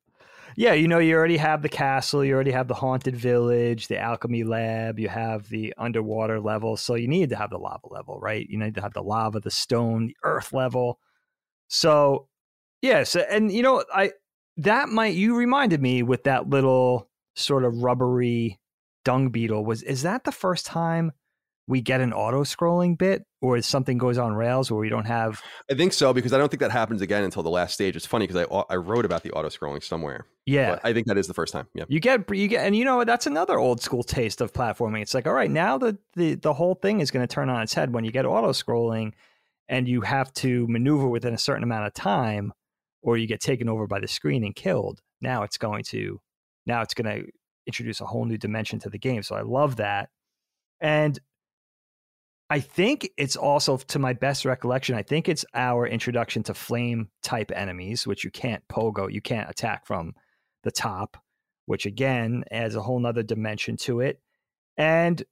[SPEAKER 2] Yeah, you know, you already have the castle, you already have the haunted village, the alchemy lab, you have the underwater level. So you need to have the lava level, right? You need to have the lava, the stone, the earth level. So, yes, and you know, I that might you reminded me with that little sort of rubbery dung beetle was is that the first time we get an auto scrolling bit or something goes on rails where we don't have
[SPEAKER 1] I think so because I don't think that happens again until the last stage. It's funny because I I wrote about the auto scrolling somewhere.
[SPEAKER 2] yeah
[SPEAKER 1] But I think that is the first time. Yeah.
[SPEAKER 2] You get you get and you know that's another old school taste of platforming. It's like, all right, now the the, the whole thing is going to turn on its head when you get auto scrolling and you have to maneuver within a certain amount of time or you get taken over by the screen and killed. Now it's going to now it's going to introduce a whole new dimension to the game. So I love that. And I think it's also to my best recollection, I think it's our introduction to flame type enemies, which you can't pogo, you can't attack from the top which again adds a whole nother dimension to it. And,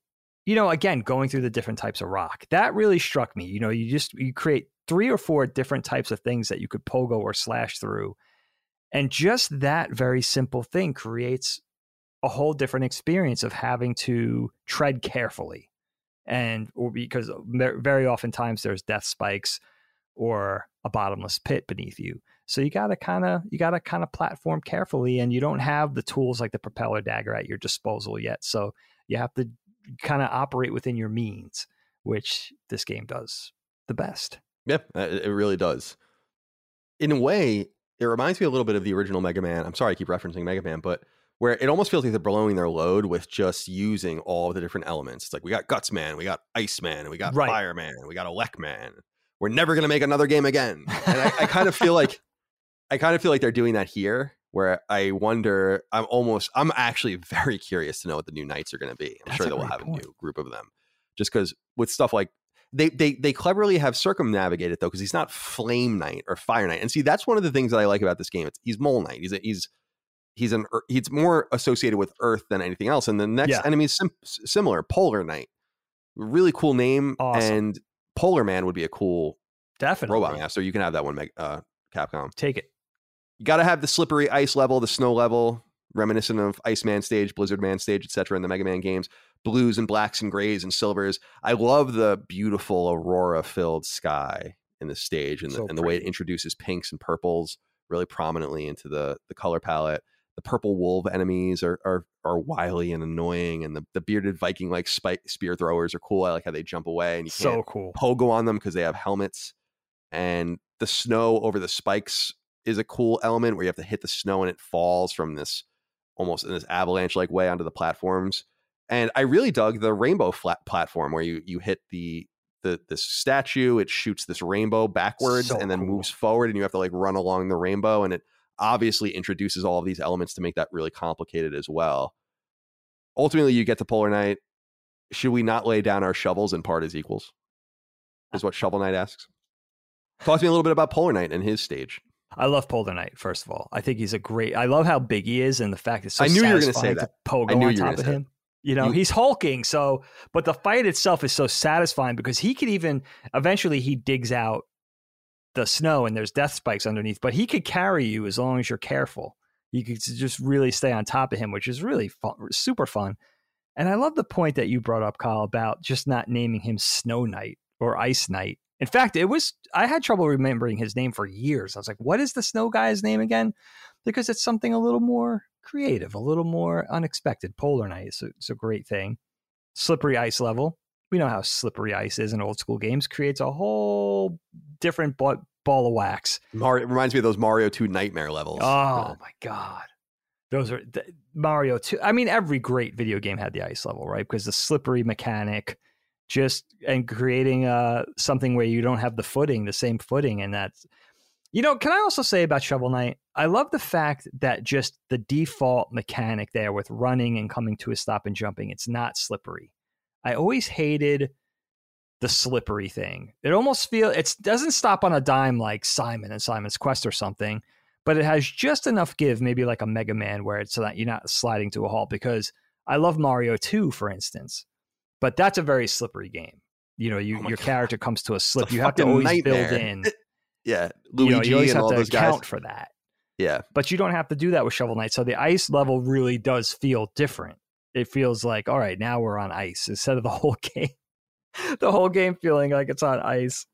[SPEAKER 2] you know, again, going through the different types of rock, that really struck me. You know, you just you create three or four different types of things that you could pogo or slash through. And just that very simple thing creates a whole different experience of having to tread carefully. And or because very oftentimes there's death spikes or a bottomless pit beneath you. So you got to kind of you got to kind of platform carefully, and you don't have the tools like the propeller dagger at your disposal yet. So you have to kind of operate within your means, which this game does the best.
[SPEAKER 1] Yeah, uh, it really does. In a way, it reminds me a little bit of the original Mega Man. I'm sorry I keep referencing Mega Man, but where it almost feels like they're blowing their load with just using all the different elements. It's like we got Guts Man, we got Ice Man, we got
[SPEAKER 2] Right.
[SPEAKER 1] Fire Man, we got Elect Man. We're never gonna make another game again. And I, I kind of feel like I kind of feel like they're doing that here, where I wonder. I'm almost. I'm actually very curious to know what the new knights are going to be. I'm
[SPEAKER 2] That's
[SPEAKER 1] sure that we'll have
[SPEAKER 2] point.
[SPEAKER 1] a new group of them, just because with stuff like they they they cleverly have circumnavigated though, because he's not Flame Knight or Fire Knight. And see, that's one of the things that I like about this game. It's he's Mole Knight. He's a, he's he's an he's more associated with Earth than anything else. And the next
[SPEAKER 2] Yeah.
[SPEAKER 1] enemy is sim- similar, Polar Knight. Really cool name,
[SPEAKER 2] Awesome.
[SPEAKER 1] and Polar Man would be a cool
[SPEAKER 2] Definitely.
[SPEAKER 1] robot master. You can have that one, uh, Capcom
[SPEAKER 2] Take it.
[SPEAKER 1] you got to have the slippery ice level, the snow level, reminiscent of Iceman stage, Blizzard Man stage, etc. in the Mega Man games. Blues and blacks and grays and silvers. I love the beautiful aurora filled sky in the stage and the, and the way it introduces pinks and purples really prominently into the the color palette. The purple wolf enemies are are are wily and annoying, and the, the bearded Viking like spear throwers are cool. I like how they jump away and you can't
[SPEAKER 2] So cool.
[SPEAKER 1] pogo on them because they have helmets and the snow over the spikes is a cool element where you have to hit the snow and it falls from this almost in this avalanche like way onto the platforms and i really dug the rainbow flat platform where you you hit the the the statue it shoots this rainbow backwards
[SPEAKER 2] So
[SPEAKER 1] and then
[SPEAKER 2] cool.
[SPEAKER 1] moves forward and you have to like run along the rainbow and it obviously introduces all of these elements to make that really complicated as well ultimately you get to polar knight should we not lay down our shovels and part as equals uh is what shovel knight asks talk to me a little bit about polar knight and his stage
[SPEAKER 2] I love Polar Knight, first of all. I think he's a great I love how big he is and the fact it's so
[SPEAKER 1] I knew you were say
[SPEAKER 2] satisfying to
[SPEAKER 1] that.
[SPEAKER 2] pogo
[SPEAKER 1] I knew
[SPEAKER 2] on top of
[SPEAKER 1] say
[SPEAKER 2] him. You know,
[SPEAKER 1] You-
[SPEAKER 2] he's hulking, so but the fight itself is so satisfying because he could even eventually he digs out the snow and there's death spikes underneath, but he could carry you as long as you're careful. You could just really stay on top of him, which is really fun, super fun. And I love the point that you brought up, Kyle, about just not naming him Snow Knight or Ice Knight. In fact, it was I had trouble remembering his name for years. I was like, what is the snow guy's name again? Because it's something a little more creative, a little more unexpected. Polar Knight is a, it's a great thing. Slippery ice level. We know how slippery ice is in old school games. Creates a whole different ball, of wax.
[SPEAKER 1] Mario, it reminds me of those mario 2 nightmare levels
[SPEAKER 2] Oh
[SPEAKER 1] Uh,
[SPEAKER 2] my god, those are th- Mario Two. I mean, every great video game had the ice level, right? Because the slippery mechanic, just and creating uh something where you don't have the footing, the same footing, and that's. You know, can I also say about Shovel Knight? I love the fact that just the default mechanic there with running and coming to a stop and jumping, it's not slippery. I always hated the slippery thing. It almost feel it doesn't stop on a dime like Simon and Simon's Quest or something, but it has just enough give, maybe like a Mega Man, where it's so that you're not sliding to a halt. Because I love Mario 2, for instance, but that's a very slippery game. You know, you,
[SPEAKER 1] Oh
[SPEAKER 2] your
[SPEAKER 1] God.
[SPEAKER 2] character comes to a slip.
[SPEAKER 1] a
[SPEAKER 2] You have to always build in.
[SPEAKER 1] yeah
[SPEAKER 2] You
[SPEAKER 1] luigi
[SPEAKER 2] know, you always
[SPEAKER 1] and
[SPEAKER 2] have
[SPEAKER 1] all
[SPEAKER 2] to
[SPEAKER 1] those guys
[SPEAKER 2] account for that.
[SPEAKER 1] yeah
[SPEAKER 2] But you don't have to do that with Shovel Knight. So the ice level really does feel different. It feels like, all right, now we're on ice instead of the whole game. the whole game feeling like it's on ice.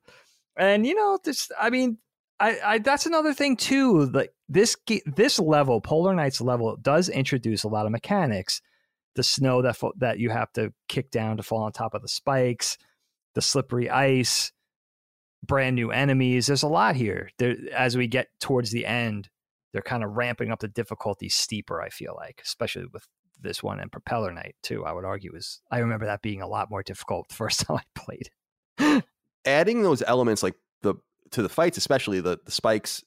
[SPEAKER 2] And you know, this I mean, I, I that's another thing too. Like this this level, Polar Knight's level, does introduce a lot of mechanics. The snow that that you have to kick down to fall on top of the spikes, the slippery ice, brand new enemies. There's a lot here. There, as we get towards the end, they're kind of ramping up the difficulty steeper. I feel like, especially with this one and Propeller Knight too. I would argue is I remember that being a lot more difficult the first time I played.
[SPEAKER 1] adding those elements like the to the fights especially the the spikes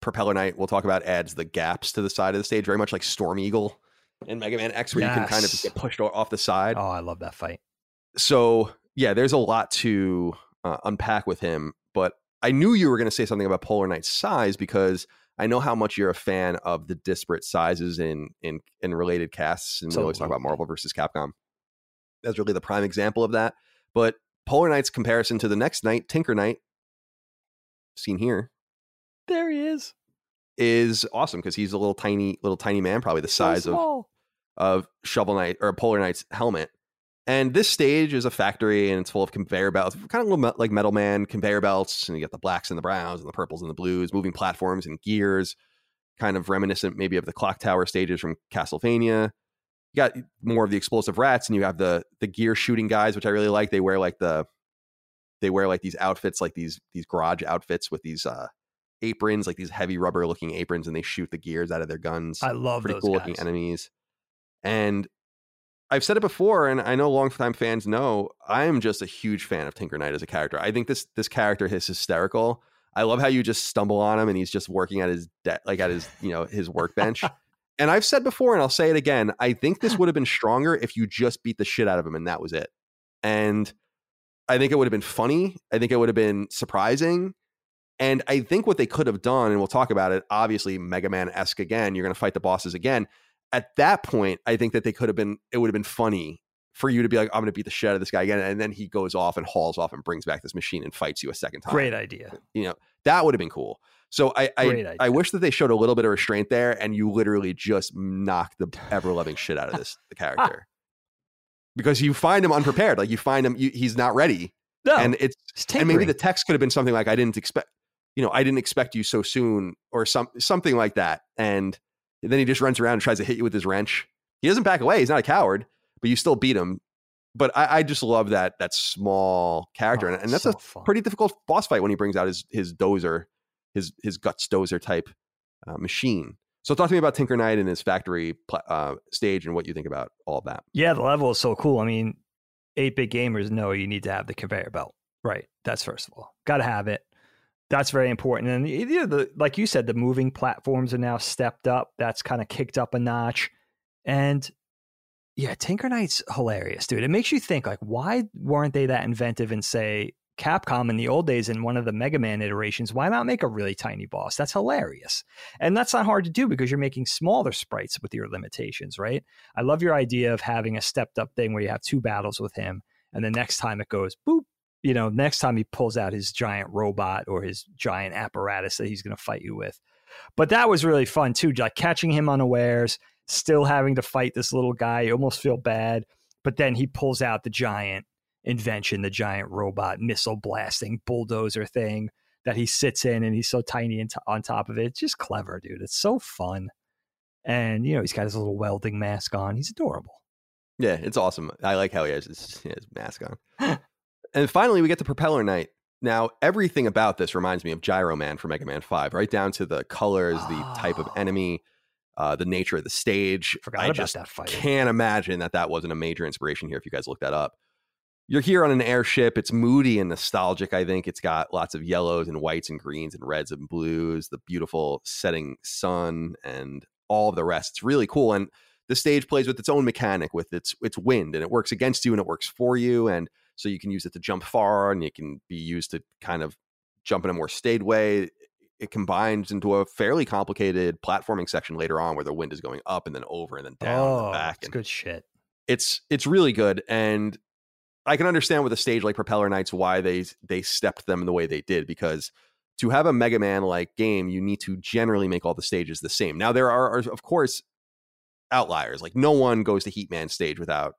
[SPEAKER 1] propeller knight we'll talk about adds the gaps to the side of the stage very much like storm eagle in mega man x where you can kind of get pushed off the side
[SPEAKER 2] Oh, I love that fight.
[SPEAKER 1] so yeah there's a lot to uh, unpack with him but i knew you were going to say something about polar knight's size because i know how much you're a fan of the disparate sizes in in in related casts and we always talk about marvel versus capcom that's really the prime example of that but polar knight's comparison to the next knight tinker knight seen here
[SPEAKER 2] There he is.
[SPEAKER 1] is awesome because he's a little tiny little tiny man probably the
[SPEAKER 2] So
[SPEAKER 1] size of of Shovel Knight or Polar Knight's helmet. And this stage is a factory and it's full of conveyor belts, kind of like Metal Man conveyor belts. And you got the blacks and the browns and the purples and the blues, moving platforms and gears, kind of reminiscent maybe of the clock tower stages from Castlevania. You got more of the explosive rats and you have the the gear shooting guys, which I really like. They wear like the they wear like these outfits, like these these garage outfits with these uh aprons, like these heavy rubber looking aprons, and they shoot the gears out of their guns.
[SPEAKER 2] I love
[SPEAKER 1] Pretty
[SPEAKER 2] those
[SPEAKER 1] cool
[SPEAKER 2] guys.
[SPEAKER 1] looking enemies. And I've said it before, and I know longtime fans know I'm just a huge fan of Tinker Knight as a character. I think this this character is hysterical. I love how you just stumble on him and he's just working at his de- like at his you know his workbench. and I've said before, and I'll say it again. I think this would have been stronger if you just beat the shit out of him and that was it. And I think it would have been funny. I think it would have been surprising. And I think what they could have done, and we'll talk about it, obviously Mega Man esque again. You're going to fight the bosses again. At that point, I think that they could have been. It would have been funny for you to be like, "I'm going to beat the shit out of this guy again," and then he goes off and hauls off and brings back this machine and fights you a second time.
[SPEAKER 2] Great idea.
[SPEAKER 1] You know that would have been cool. So I I. I wish that they showed a little bit of restraint there, and you literally just knock the ever loving shit out of this the character because you find him unprepared. Like you find him, you, he's not ready,
[SPEAKER 2] No,
[SPEAKER 1] and it's
[SPEAKER 2] it's
[SPEAKER 1] and maybe the text could have been something like i didn't expect you know i didn't expect you so soon or some something like that and then he just runs around and tries to hit you with his wrench he doesn't back away he's not a coward but you still beat him but i, I just love that that small character
[SPEAKER 2] Oh,
[SPEAKER 1] and, and that's
[SPEAKER 2] so
[SPEAKER 1] a
[SPEAKER 2] fun.
[SPEAKER 1] pretty difficult boss fight when he brings out his his dozer his his guts dozer type uh, machine so talk to me about tinker knight and his factory uh, stage and what you think about all that
[SPEAKER 2] Yeah, the level is so cool. I mean, 8 bit gamers know you need to have the conveyor belt. Right. That's first of all. Got to have it. That's very important. And you know, the, like you said, the moving platforms are now stepped up. That's kind of kicked up a notch. And yeah, Tinker Knight's hilarious, dude. It makes you think, like, why weren't they that inventive and say, Capcom in the old days in one of the Mega Man iterations, why not make a really tiny boss? That's hilarious. And that's not hard to do because you're making smaller sprites with your limitations, right? I love your idea of having a stepped up thing where you have two battles with him, and the next time it goes boop. You know, next time he pulls out his giant robot or his giant apparatus that he's going to fight you with. But that was really fun too, like catching him unawares, still having to fight this little guy. You almost feel bad, but then he pulls out the giant invention, the giant robot missile blasting bulldozer thing that he sits in, and he's so tiny and t- on top of it. It's just clever, dude. It's so fun. And you know, he's got his little welding mask on. He's adorable.
[SPEAKER 1] Yeah, it's awesome. I like how he has his, his mask on. and finally, we get to Propeller Knight. Now, everything about this reminds me of Gyro Man from Mega Man 5, right down to the colors, the type of
[SPEAKER 2] Oh.
[SPEAKER 1] enemy, uh, the nature of the stage.
[SPEAKER 2] Forgot
[SPEAKER 1] I just
[SPEAKER 2] that fight.
[SPEAKER 1] can't imagine that that wasn't a major inspiration here if you guys look that up. You're here on an airship. It's moody and nostalgic, I think. It's got lots of yellows and whites and greens and reds and blues, the beautiful setting sun and all of the rest. It's really cool. And the stage plays with its own mechanic, with its its wind, and it works against you and it works for you. And so you can use it to jump far and it can be used to kind of jump in a more staid way. It combines into a fairly complicated platforming section later on where the wind is going up and then over and then down and
[SPEAKER 2] oh,
[SPEAKER 1] then back.
[SPEAKER 2] it's good shit.
[SPEAKER 1] it's it's really good and i can understand with a stage like propeller knights why they they stepped them the way they did because to have a mega man like game you need to generally make all the stages the same now there are, are of course outliers like no one goes to heatman stage without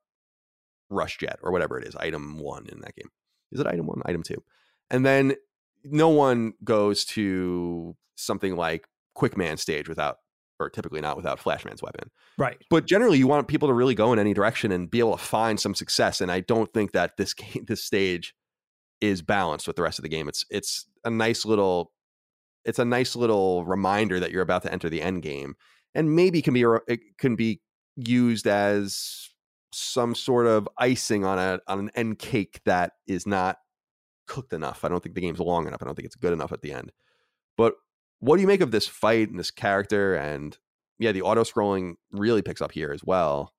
[SPEAKER 1] rush jet or whatever it is item one in that game. Is it item one? Item two. And then no one goes to something like quickman stage without or typically not without flashman's weapon.
[SPEAKER 2] Right.
[SPEAKER 1] but generally you want people to really go in any direction and be able to find some success and i don't think that this game this stage is balanced with the rest of the game. It's it's a nice little it's a nice little reminder that you're about to enter the end game and maybe can be it can be used as some sort of icing on a on an end cake that is not cooked enough i don't think the game's long enough i don't think it's good enough at the end but what do you make of this fight and this character and yeah, the auto scrolling really picks up here as well.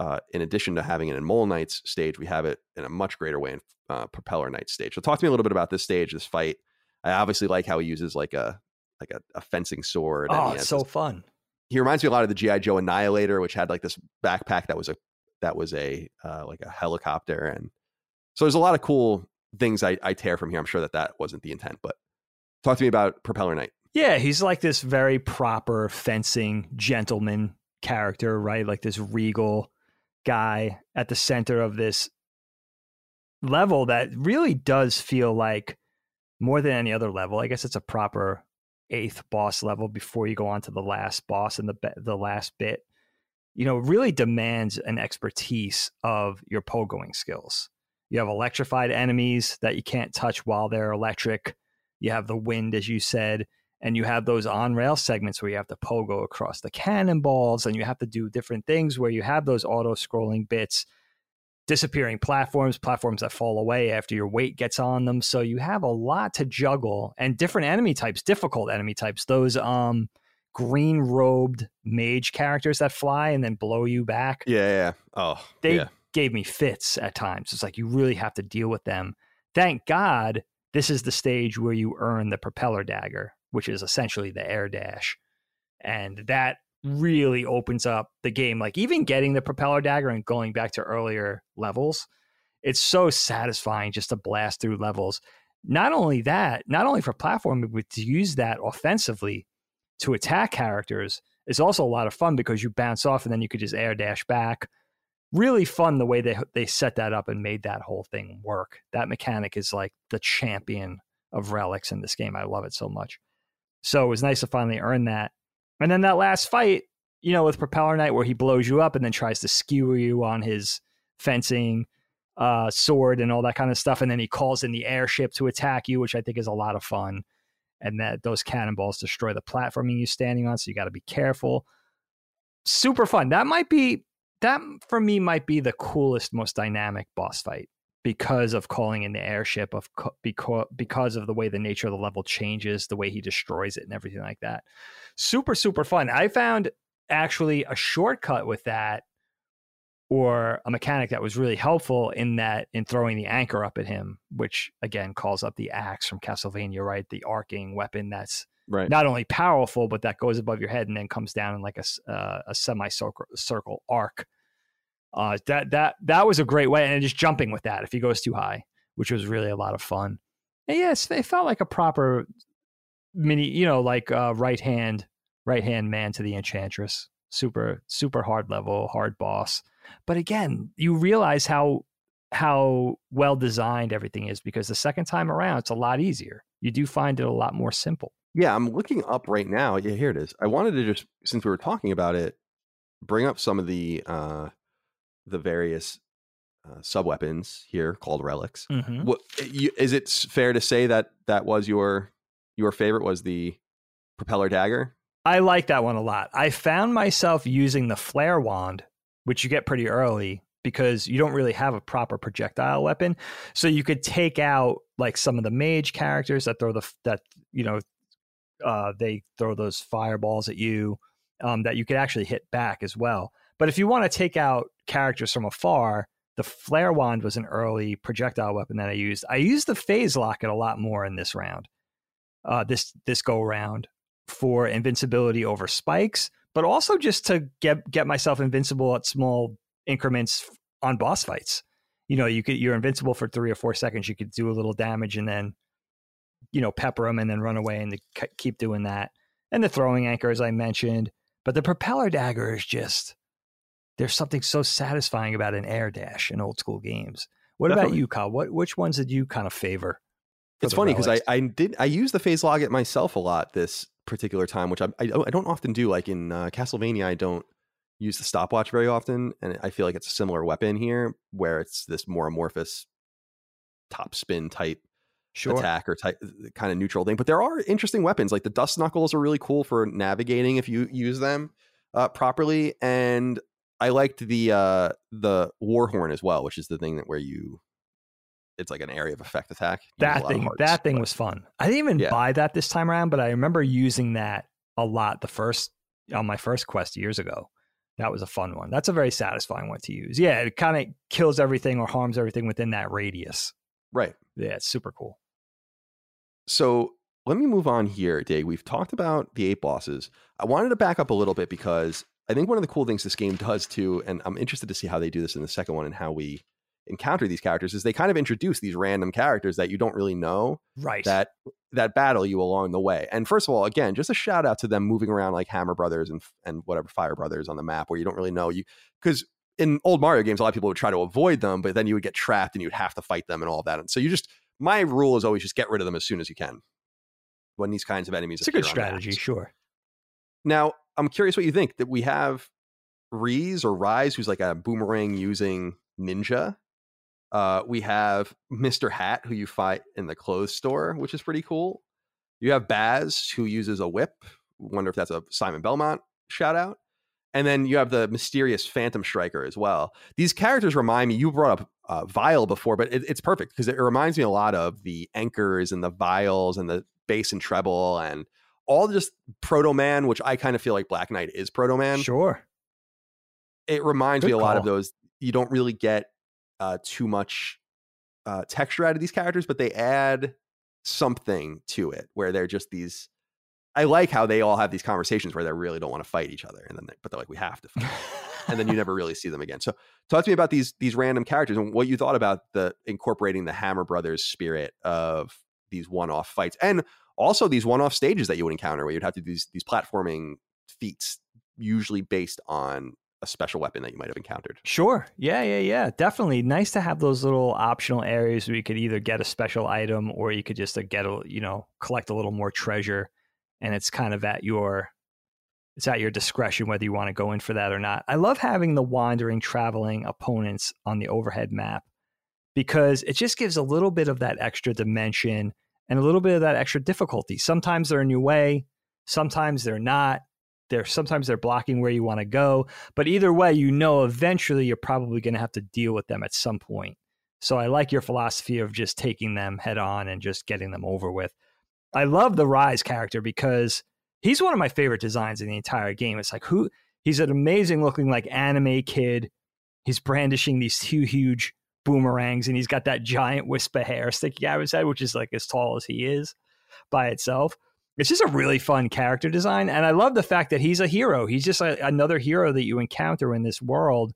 [SPEAKER 1] Uh, in addition to having it in Mole Knight's stage, we have it in a much greater way in uh, Propeller Knight's stage. So, talk to me a little bit about this stage, this fight. I obviously like how he uses like a like a, a fencing sword.
[SPEAKER 2] Oh, it's so
[SPEAKER 1] this-
[SPEAKER 2] fun.
[SPEAKER 1] he reminds me a lot of the GI Joe Annihilator, which had like this backpack that was a that was a uh, like a helicopter, and so there's a lot of cool things I, I tear from here. I'm sure that that wasn't the intent, but talk to me about Propeller Knight.
[SPEAKER 2] Yeah, he's like this very proper fencing gentleman character, right? Like this regal guy at the center of this level that really does feel like more than any other level. I guess it's a proper eighth boss level before you go on to the last boss and the the last bit. You know, really demands an expertise of your pogoing skills. You have electrified enemies that you can't touch while they're electric You have the wind, as you said, and you have those on rail segments where you have to pogo across the cannonballs, and you have to do different things where you have those auto scrolling bits, disappearing platforms, platforms that fall away after your weight gets on them. So you have a lot to juggle, and different enemy types, difficult enemy types. Those um green robed mage characters that fly and then blow you back.
[SPEAKER 1] Yeah, yeah. Oh,
[SPEAKER 2] They
[SPEAKER 1] yeah.
[SPEAKER 2] gave me fits at times. It's like you really have to deal with them. Thank God this is the stage where you earn the propeller dagger, which is essentially the air dash. And that really opens up the game. Like even getting the propeller dagger and going back to earlier levels, it's so satisfying just to blast through levels. Not only that, not only for platforming, but to use that offensively to attack characters is also a lot of fun because you bounce off and then you could just air dash back. Really fun the way they they set that up and made that whole thing work. That mechanic is like the champion of relics in this game. I love it so much. So it was nice to finally earn that. And then that last fight, you know, with Propeller Knight, where he blows you up and then tries to skewer you on his fencing uh, sword and all that kind of stuff, and then he calls in the airship to attack you, which I think is a lot of fun. And that those cannonballs destroy the platforming you're standing on, so you got to be careful. Super fun. That might be that for me might be the coolest, most dynamic boss fight because of calling in the airship of because because of the way the nature of the level changes the way he destroys it and everything like that super super fun i found actually a shortcut with that or a mechanic that was really helpful in that in throwing the anchor up at him which again calls up the axe from castlevania right? The arcing weapon that's
[SPEAKER 1] Right.
[SPEAKER 2] not only powerful but that goes above your head and then comes down in like a, uh, a semicircle circle arc. Uh, that that that was a great way and just jumping with that if he goes too high which was really a lot of fun. And yes it felt like a proper mini you know like uh, right hand right hand man to the enchantress super super hard level hard boss but again you realize how how well designed everything is because the second time around it's a lot easier you do find it a lot more simple
[SPEAKER 1] Yeah, I'm looking up right now. Yeah, here it is. I wanted to just since we were talking about it, bring up some of the uh the various uh, sub weapons here called relics.
[SPEAKER 2] mm-hmm.
[SPEAKER 1] What you, is it fair to say that that was your your favorite was the propeller dagger?
[SPEAKER 2] I like that one a lot. I found myself using the flare wand, which you get pretty early because you don't really have a proper projectile weapon. So you could take out like some of the mage characters that throw the that you know uh, they throw those fireballs at you um, that you could actually hit back as well. But if you want to take out characters from afar, the flare wand was an early projectile weapon that I used. I used the phase locket a lot more in this round, uh, this this go round for invincibility over spikes, but also just to get get myself invincible at small increments on boss fights. You know, you could you're invincible for three or four seconds. You could do a little damage and then, you know, pepper them and then run away and keep doing that. And the throwing anchor, as I mentioned, but the propeller dagger is just there's something so satisfying about an air dash in old school games. What about you, Kyle? What which ones did you kind of favor?
[SPEAKER 1] It's funny because I. I did I use the phase locket myself a lot this particular time, which I I, don't- I don't often do. Like in uh, Castlevania, I don't use the stopwatch very often, and I feel like it's a similar weapon here, where it's this more amorphous top spin type
[SPEAKER 2] sure.
[SPEAKER 1] attack or type kind of neutral thing. But there are interesting weapons, like the dust knuckles are really cool for navigating if you use them uh, properly, and I liked the uh, the war horn as well, which is the thing that where you. It's like an area of effect attack. You
[SPEAKER 2] that thing
[SPEAKER 1] hearts,
[SPEAKER 2] that thing
[SPEAKER 1] but-
[SPEAKER 2] was fun i didn't even
[SPEAKER 1] Yeah.
[SPEAKER 2] buy that this time around but i remember using that a lot the first on my first quest years ago that was a fun one that's a very satisfying one to use yeah it kind of kills everything or harms everything within that radius
[SPEAKER 1] right.
[SPEAKER 2] yeah it's super cool
[SPEAKER 1] So let me move on here, Dave. We've talked about the eight bosses. I wanted to back up a little bit because I think one of the cool things this game does too, and I'm interested to see how they do this in the second one and how we encounter these characters, is they kind of introduce these random characters that you don't really know
[SPEAKER 2] right
[SPEAKER 1] that that battle you along the way. And first of all, again, just a shout out to them moving around like Hammer Brothers and and whatever Fire Brothers on the map where you don't really know you because in old Mario games, a lot of people would try to avoid them, but then you would get trapped and you'd have to fight them and all of that. And so you just my rule is always just get rid of them as soon as you can when these kinds of enemies.
[SPEAKER 2] it's a good strategy sure
[SPEAKER 1] Now, I'm curious what you think that we have Reese or Rise, who's like a boomerang using ninja. Uh, we have Mr. Hat, who you fight in the clothes store, which is pretty cool. You have Baz, who uses a whip. Wonder if that's a Simon Belmont shout out. And then you have the mysterious Phantom Striker as well. These characters remind me, you brought up uh, Vile before, but it, it's perfect because it reminds me a lot of the anchors and the vials and the Bass and treble and all just Proto Man, which I kind of feel like Black Knight is Proto Man.
[SPEAKER 2] Sure.
[SPEAKER 1] It reminds
[SPEAKER 2] Good
[SPEAKER 1] me a lot of those. You don't really get uh, too much uh, texture out of these characters, but they add something to it where they're just these. I like how they all have these conversations where they really don't want to fight each other, and then they, but they're like, we have to fight, and then you never really see them again. So, talk to me about these these random characters and what you thought about the incorporating the Hammer Brothers spirit of these one off fights, and also these one off stages that you would encounter where you'd have to do these these platforming feats, usually based on a special weapon that you might have encountered.
[SPEAKER 2] Sure. Yeah, yeah, yeah. Definitely nice to have those little optional areas where you could either get a special item or you could just uh, get a, you know, collect a little more treasure and it's kind of at your it's at your discretion whether you want to go in for that or not. I love having the wandering traveling opponents on the overhead map because it just gives a little bit of that extra dimension and a little bit of that extra difficulty. Sometimes they're in your way, sometimes they're not. They're sometimes they're blocking where you want to go, but either way, you know eventually you're probably going to have to deal with them at some point. So I like your philosophy of just taking them head on and just getting them over with. I love the Reize character because he's one of my favorite designs in the entire game. It's like who he's an amazing looking like anime kid. He's brandishing these two huge boomerangs and he's got that giant wisp of hair sticking out of his head, which is like as tall as he is by itself. It's just a really fun character design. And I love the fact that he's a hero. He's just a, another hero that you encounter in this world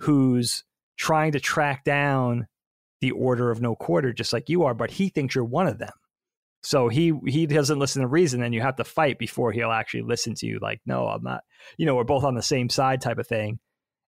[SPEAKER 2] who's trying to track down the order of no quarter, just like you are, but he thinks you're one of them. So he he doesn't listen to reason, and you have to fight before he'll actually listen to you. Like, no, I'm not. You know, we're both on the same side, type of thing.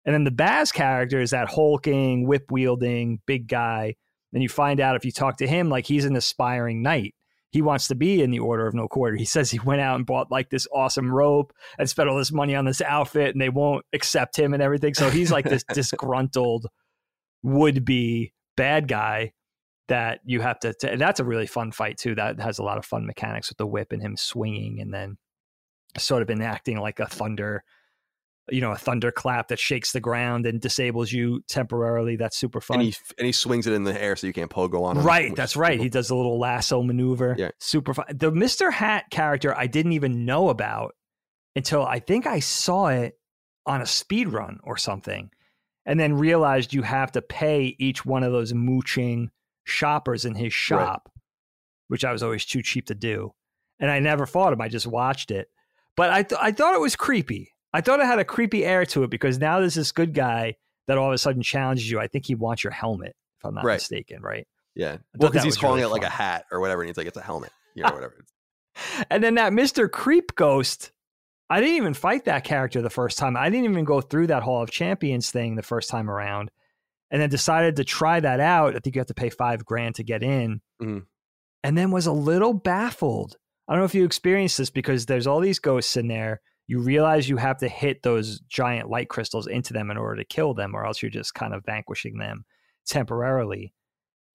[SPEAKER 2] And then the Baz character is that hulking, whip wielding, big guy. and you find out if you talk to him, like he's an aspiring knight. He wants to be in the Order of No Quarter. He says he went out and bought like this awesome rope and spent all this money on this outfit, and they won't accept him and everything. So he's like this disgruntled would be bad guy that you have to, to. And that's a really fun fight too. That has a lot of fun mechanics with the whip and him swinging and then sort of enacting like a thunder you know a thunderclap that shakes the ground and disables you temporarily that's super fun
[SPEAKER 1] And he and he swings it in the air so you can't pogo on him.
[SPEAKER 2] right that's right
[SPEAKER 1] cool.
[SPEAKER 2] he does a little lasso maneuver
[SPEAKER 1] Yeah.
[SPEAKER 2] super fun the mr hat character i didn't even know about until i think i saw it on a speed run or something and then realized you have to pay each one of those mooching shoppers in his shop which i was always too cheap to do and i never fought him i just watched it but i, th- I thought it was creepy i thought it had a creepy air to it because now there's this good guy that all of a sudden challenges you i think he wants your helmet if i'm not
[SPEAKER 1] Right.
[SPEAKER 2] mistaken right
[SPEAKER 1] Yeah. Well, because he's calling
[SPEAKER 2] really
[SPEAKER 1] it like a hat or whatever, and he's like, it's a helmet, you know, whatever.
[SPEAKER 2] And then that Mr. Creep Ghost, I didn't even fight that character the first time. I didn't even go through that Hall of Champions thing the first time around. And then decided to try that out. I think you have to pay five grand to get in.
[SPEAKER 1] Mhm.
[SPEAKER 2] And then was a little baffled. I don't know if you experienced this because there's all these ghosts in there. You realize you have to hit those giant light crystals into them in order to kill them, or else you're just kind of vanquishing them temporarily.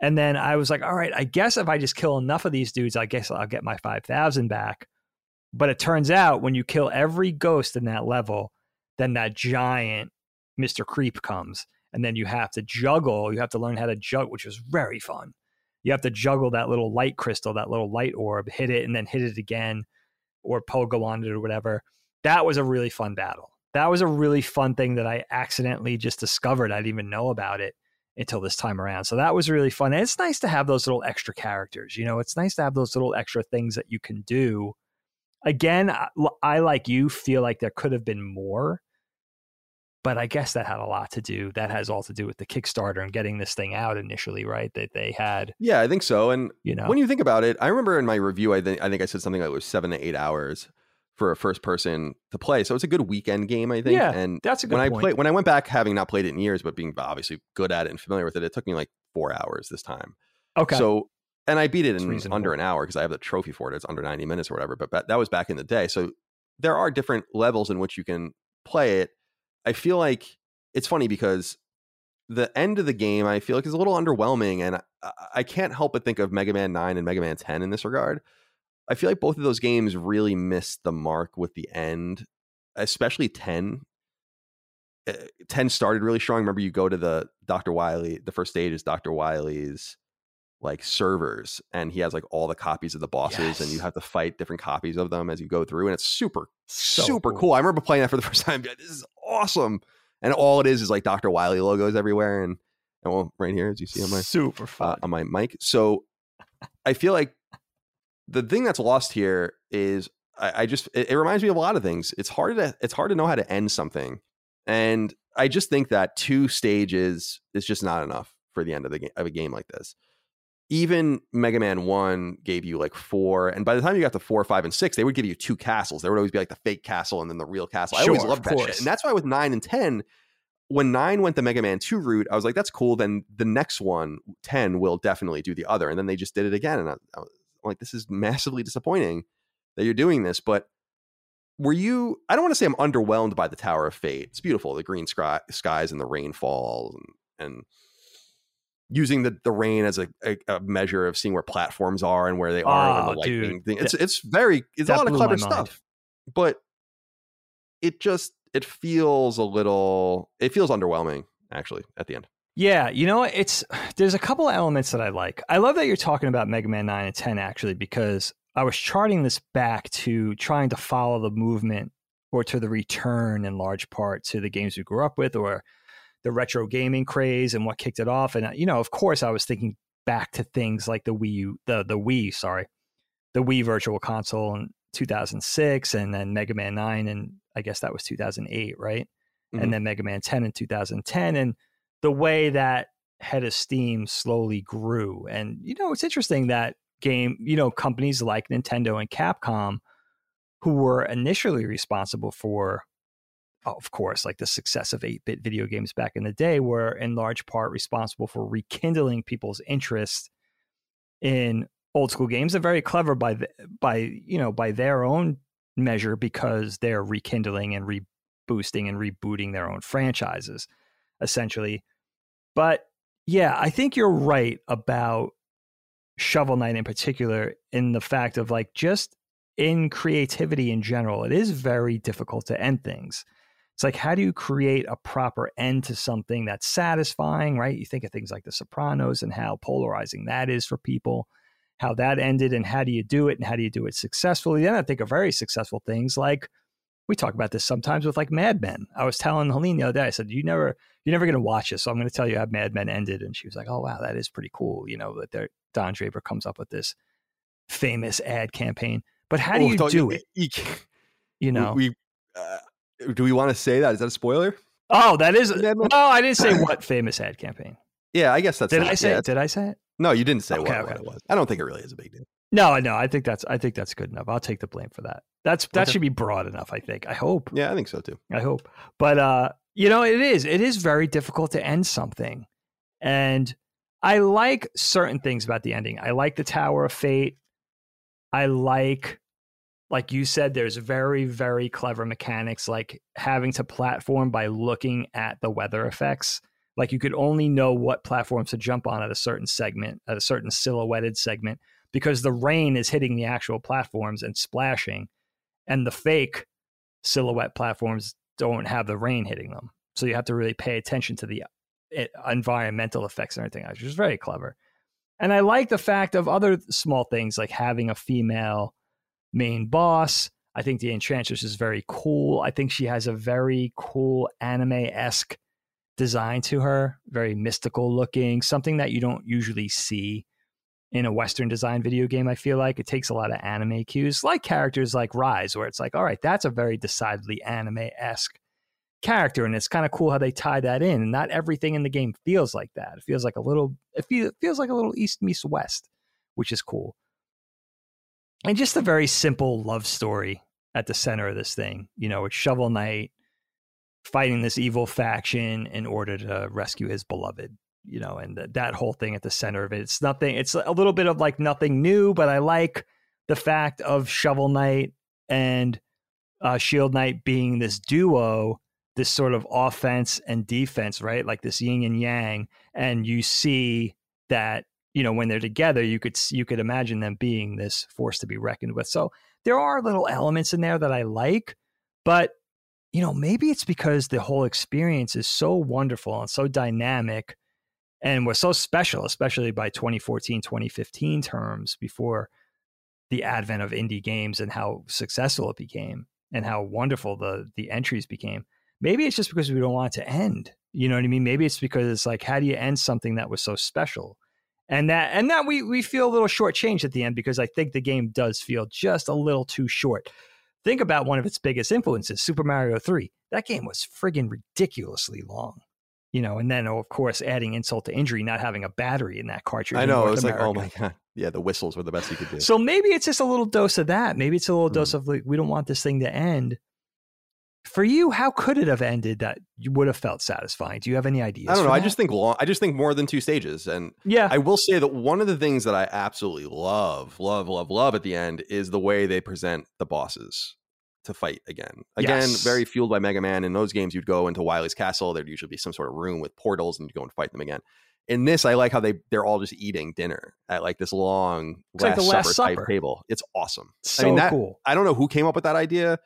[SPEAKER 2] And then I was like, all right, I guess if I just kill enough of these dudes, I guess I'll get my 5,000 back. But it turns out when you kill every ghost in that level, then that giant Mr. Creep comes. And then you have to juggle. You have to learn how to juggle, which was very fun. You have to juggle that little light crystal, that little light orb, hit it and then hit it again or pogo on it or whatever. That was a really fun battle. That was a really fun thing that I accidentally just discovered. I didn't even know about it until this time around. So that was really fun. And it's nice to have those little extra characters. You know, it's nice to have those little extra things that you can do. Again, I, I like you feel like there could have been more, but I guess that had a lot to do. That has all to do with the Kickstarter and getting this thing out initially, right? That they had,
[SPEAKER 1] Yeah, I think so. And
[SPEAKER 2] you know,
[SPEAKER 1] when you think about it, I remember in my review, I think I think I said something like it was seven to eight hours for a first person to play. So it's a good weekend game, I think.
[SPEAKER 2] Yeah,
[SPEAKER 1] and
[SPEAKER 2] that's a good
[SPEAKER 1] when I played when I went back, having not played it in years, but being obviously good at it and familiar with it, it took me like four hours this time.
[SPEAKER 2] okay.
[SPEAKER 1] So and I beat it
[SPEAKER 2] That's
[SPEAKER 1] in
[SPEAKER 2] reasonable.
[SPEAKER 1] under an hour because I have the trophy for it. It's under 90 minutes or whatever. But that was back in the day. So there are different levels in which you can play it. I feel like it's funny because the end of the game I feel like is a little underwhelming, and I, I can't help but think of Mega Man 9 and Mega Man 10 in this regard. I feel like both of those games really missed the mark with the end, especially 10. Uh, 10 started really strong. Remember, you go to the Dr. Wily, the first stage is Dr. Wily's like servers, and he has like all the copies of the bosses, yes. and you have to fight different copies of them as you go through. And it's super, so super cool. cool. I remember playing that for the first time. This is awesome. And all it is is like Dr. Wily logos everywhere. And, and well, right here, as you see on my
[SPEAKER 2] super uh, fun.
[SPEAKER 1] Uh, on my mic. So I feel like the thing that's lost here is I, I just it, it, reminds me of a lot of things. It's hard to it's hard to know how to end something, and I just think that two stages is just not enough for the end of the game of a game like this. Even Mega Man One gave you like four, and by the time you got to four, five, and six, they would give you two castles. There would always be like the fake castle and then the real castle. I always loved that shit, and that's why with nine and ten, when nine went the Mega Man 2 route, I was like, that's cool. Then the next one, 10, will definitely do the other. And then they just did it again. And I, I was like, this is massively disappointing that you're doing this. But were you, I don't want to say I'm underwhelmed by the Tower of Fate. It's beautiful, the green sky, skies and the rainfall and, and using the, the rain as a, a, a, measure of seeing where platforms are and where they are oh, and the lightning dude. thing. It's, it's very, it's a lot of clever stuff. But it just, it feels a little, it feels underwhelming actually at the end.
[SPEAKER 2] Yeah, you know, it's there's a couple of elements that I like. I love that you're talking about Mega Man 9 and 10 actually because I was charting this back to trying to follow the movement or to the return in large part to the games we grew up with or the retro gaming craze and what kicked it off and uh, you know, of course I was thinking back to things like the Wii U, the the Wii, sorry. The Wii Virtual Console in 2006 and then Mega Man 9 and I guess that was 2008, right? Mm-hmm. And then Mega Man 10 in 2010 and the way that head of steam slowly grew and you know it's interesting that game you know companies like nintendo and capcom who were initially responsible for of course like the success of 8-bit video games back in the day were in large part responsible for rekindling people's interest in old school games and very clever by the, by you know by their own measure because they're rekindling and reboosting and rebooting their own franchises essentially. But yeah, I think you're right about Shovel Knight in particular, in the fact of like just in creativity in general, it is very difficult to end things. It's like, how do you create a proper end to something that's satisfying, right? You think of things like The Sopranos and how polarizing that is for people, how that ended, and how do you do it, and how do you do it successfully? Then I think of very successful things like we talk about this sometimes with like Mad Men. I was telling Helene the other day, I said, "You never, you're never going to watch this, so I'm going to tell you how Mad Men ended." And she was like, "Oh wow, that is pretty cool." You know that Don Draper comes up with this famous ad campaign, but how do oh, you do it? You, you know,
[SPEAKER 1] we, uh, do we want to say that? Is that a spoiler?
[SPEAKER 2] Oh, that is. No, I didn't say what famous ad campaign.
[SPEAKER 1] Yeah, I guess that's.
[SPEAKER 2] Did
[SPEAKER 1] not,
[SPEAKER 2] I say?
[SPEAKER 1] Yeah,
[SPEAKER 2] it? Did I say it?
[SPEAKER 1] No, you didn't say okay, what, okay. what, it was. I don't think it really is a big deal.
[SPEAKER 2] No, no, I think that's I think that's good enough. I'll take the blame for that. That's that okay. should be broad enough, I think. I hope.
[SPEAKER 1] Yeah, I think so too.
[SPEAKER 2] I hope. But uh, you know, it is it is very difficult to end something. And I like certain things about the ending. I like the Tower of Fate. I like like you said there's very very clever mechanics like having to platform by looking at the weather effects like you could only know what platforms to jump on at a certain segment at a certain silhouetted segment because the rain is hitting the actual platforms and splashing, and the fake silhouette platforms don't have the rain hitting them. So you have to really pay attention to the eh, environmental effects and everything which is very clever. And I like the fact of other small things like having a female main boss. I think the Enchantress is very cool. I think she has a very cool anime esque design to her, very mystical looking, something that you don't usually see in a Western design video game, I feel like it takes a lot of anime cues, like characters like Reize, where it's like, all right, that's a very decidedly anime esque character. And it's kind of cool how they tie that in. And not everything in the game feels like that. It feels like a little, it feels like a little East meets West, which is cool. And just a very simple love story at the center of this thing. You know, it's Shovel Knight fighting this evil faction in order to rescue his beloved you know, and th- that whole thing at the center of it. It's nothing. It's a little bit of like nothing new, but I like the fact of Shovel Knight and uh, Shield Knight being this duo, this sort of offense and defense, right? Like this yin and yang, and you see that you know, when they're together, you could you could imagine them being this force to be reckoned with. So there are little elements in there that I like, but you know, maybe it's because the whole experience is so wonderful and so dynamic and was so special, especially by 2014, 2015 terms before the advent of indie games and how successful it became and how wonderful the the entries became. Maybe it's just because we don't want it to end. You know what I mean? Maybe it's because it's like, how do you end something that was so special? And that and that we we feel a little shortchanged at the end because I think the game does feel just a little too short. Think about one of its biggest influences, Super Mario 3. That game was friggin' ridiculously long. You know, and then of course adding insult to injury, not having a battery in that cartridge.
[SPEAKER 1] I know.
[SPEAKER 2] North
[SPEAKER 1] It was like, oh my god, yeah, the whistles were the best you could do.
[SPEAKER 2] So maybe it's just a little dose of that. Maybe it's a little dose
[SPEAKER 1] Mm.
[SPEAKER 2] of like, we don't want this thing to end. For you, how could it have ended that you would have felt satisfying? Do you have any ideas?
[SPEAKER 1] I don't know. I just think long. I just think more than two stages, and
[SPEAKER 2] yeah,
[SPEAKER 1] I will say that one of the things that I absolutely love, love, love, love at the end is the way they present the bosses to fight again. Again,
[SPEAKER 2] Yes.
[SPEAKER 1] very fueled by Mega Man. In those games, you'd go into Wily's castle. There'd usually be some sort of room with portals, and you'd go and fight them again. In this, I like how they they're all just eating dinner at like this long
[SPEAKER 2] It's like
[SPEAKER 1] last,
[SPEAKER 2] the Last
[SPEAKER 1] supper,
[SPEAKER 2] Supper.
[SPEAKER 1] type table. It's awesome.
[SPEAKER 2] so
[SPEAKER 1] I mean that
[SPEAKER 2] cool.
[SPEAKER 1] I don't know who came up with that idea.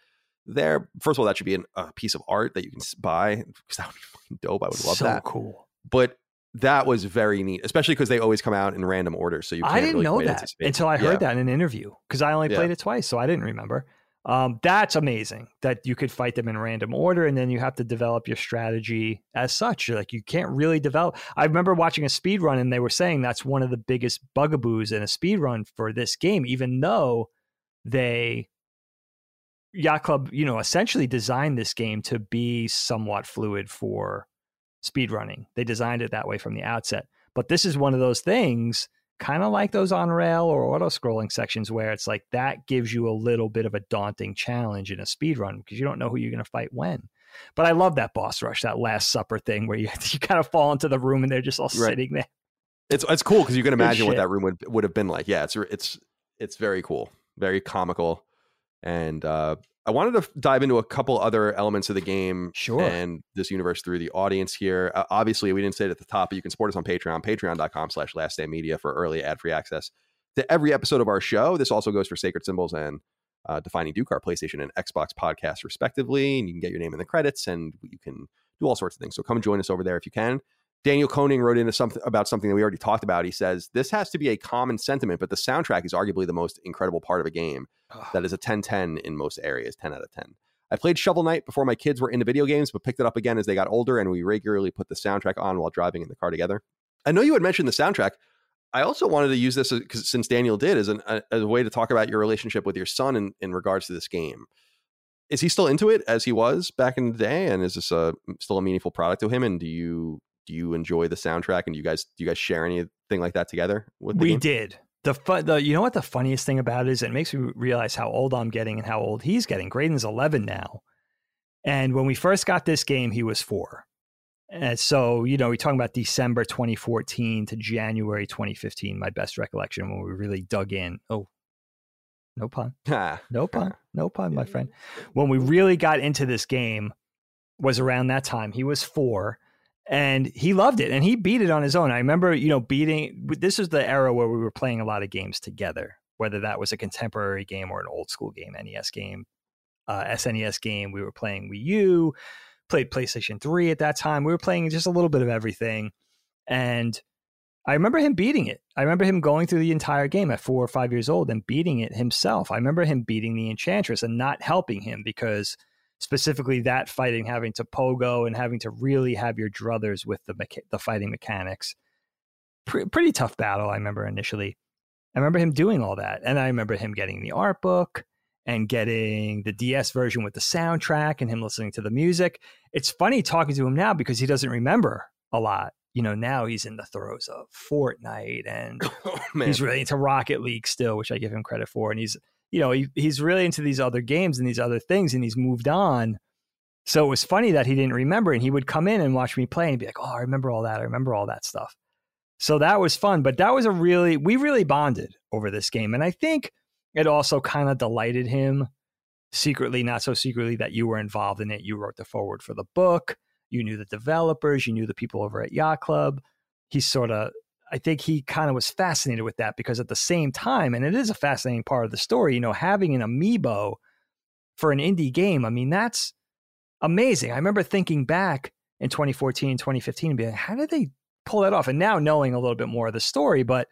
[SPEAKER 1] There, first of all, that should be an, a piece of art that you can buy because that would be fucking dope. I would love
[SPEAKER 2] so
[SPEAKER 1] that.
[SPEAKER 2] cool.
[SPEAKER 1] But that was very neat, especially because they always come out in random order. So you can't
[SPEAKER 2] I didn't
[SPEAKER 1] really
[SPEAKER 2] know that until I heard
[SPEAKER 1] Yeah.
[SPEAKER 2] that in an interview because I only
[SPEAKER 1] Yeah.
[SPEAKER 2] played it twice, so I didn't remember. Um, that's amazing that you could fight them in random order, and then you have to develop your strategy as such. You're like you can't really develop. I remember watching a speed run, and they were saying that's one of the biggest bugaboos in a speed run for this game, even though they Yacht Club, you know, essentially designed this game to be somewhat fluid for speed running. They designed it that way from the outset. But this is one of those things, kind of like those on rail or auto scrolling sections, where it's like that gives you a little bit of a daunting challenge in a speed run because you don't know who you're going to fight when. But I love that boss rush, that Last Supper thing where you, you kind of fall into the room and they're just all
[SPEAKER 1] Right.
[SPEAKER 2] sitting there.
[SPEAKER 1] It's it's cool because you can imagine what that room would would have been like. Yeah, it's it's it's very cool, very comical, and uh, I wanted to dive into a couple other elements of the game
[SPEAKER 2] Sure.
[SPEAKER 1] and this universe through the audience here. Uh, obviously, we didn't say it at the top, but you can support us on Patreon, patreon.com slash last day media for early ad free access to every episode of our show. This also goes for Sacred Symbols and uh, Defining Duke, our PlayStation and Xbox podcast, respectively. And you can get your name in the credits and you can do all sorts of things. So come join us over there if you can. Daniel Koning wrote into something about something that we already talked about. He says, This has to be a common sentiment, but the soundtrack is arguably the most incredible part of a game that is a 10 10 in most areas, 10 out of 10. I played Shovel Knight before my kids were into video games, but picked it up again as they got older, and we regularly put the soundtrack on while driving in the car together. I know you had mentioned the soundtrack. I also wanted to use this because since Daniel did as, an, a, as a way to talk about your relationship with your son in, in regards to this game. Is he still into it as he was back in the day, and is this a still a meaningful product to him? And do you do you enjoy the soundtrack? And do you guys do you guys share anything like that together? With the
[SPEAKER 2] we
[SPEAKER 1] game?
[SPEAKER 2] did. The, fu- the you know what the funniest thing about it is it makes me realize how old I'm getting and how old he's getting. Graydon's 11 now, and when we first got this game, he was four. And so you know we're talking about December 2014 to January 2015. My best recollection when we really dug in. Oh, no pun.
[SPEAKER 1] Ah.
[SPEAKER 2] No pun. No pun, my friend. When we really got into this game was around that time. He was four and he loved it and he beat it on his own. I remember, you know, beating this is the era where we were playing a lot of games together, whether that was a contemporary game or an old school game, NES game, uh, SNES game. We were playing Wii U, played PlayStation 3 at that time. We were playing just a little bit of everything. And I remember him beating it. I remember him going through the entire game at four or five years old and beating it himself. I remember him beating the Enchantress and not helping him because specifically that fighting, having to pogo and having to really have your druthers with the mecha- the fighting mechanics. Pre- pretty tough battle. I remember initially. I remember him doing all that, and I remember him getting the art book and getting the DS version with the soundtrack and him listening to the music. It's funny talking to him now because he doesn't remember a lot. You know, now he's in the throes of Fortnite and
[SPEAKER 1] oh,
[SPEAKER 2] he's really into Rocket League still, which I give him credit for. And he's, you know, he, he's really into these other games and these other things, and he's moved on. So it was funny that he didn't remember, and he would come in and watch me play and be like, "Oh, I remember all that. I remember all that stuff." So that was fun, but that was a really we really bonded over this game, and I think it also kind of delighted him secretly, not so secretly, that you were involved in it. You wrote the forward for the book. You knew the developers. You knew the people over at Yacht Club. He sort of I think he kind of was fascinated with that because at the same time, and it is a fascinating part of the story, you know, having an amiibo for an indie game, I mean, that's amazing. I remember thinking back in 2014, 2015 and being like, how did they pull that off? And now knowing a little bit more of the story, but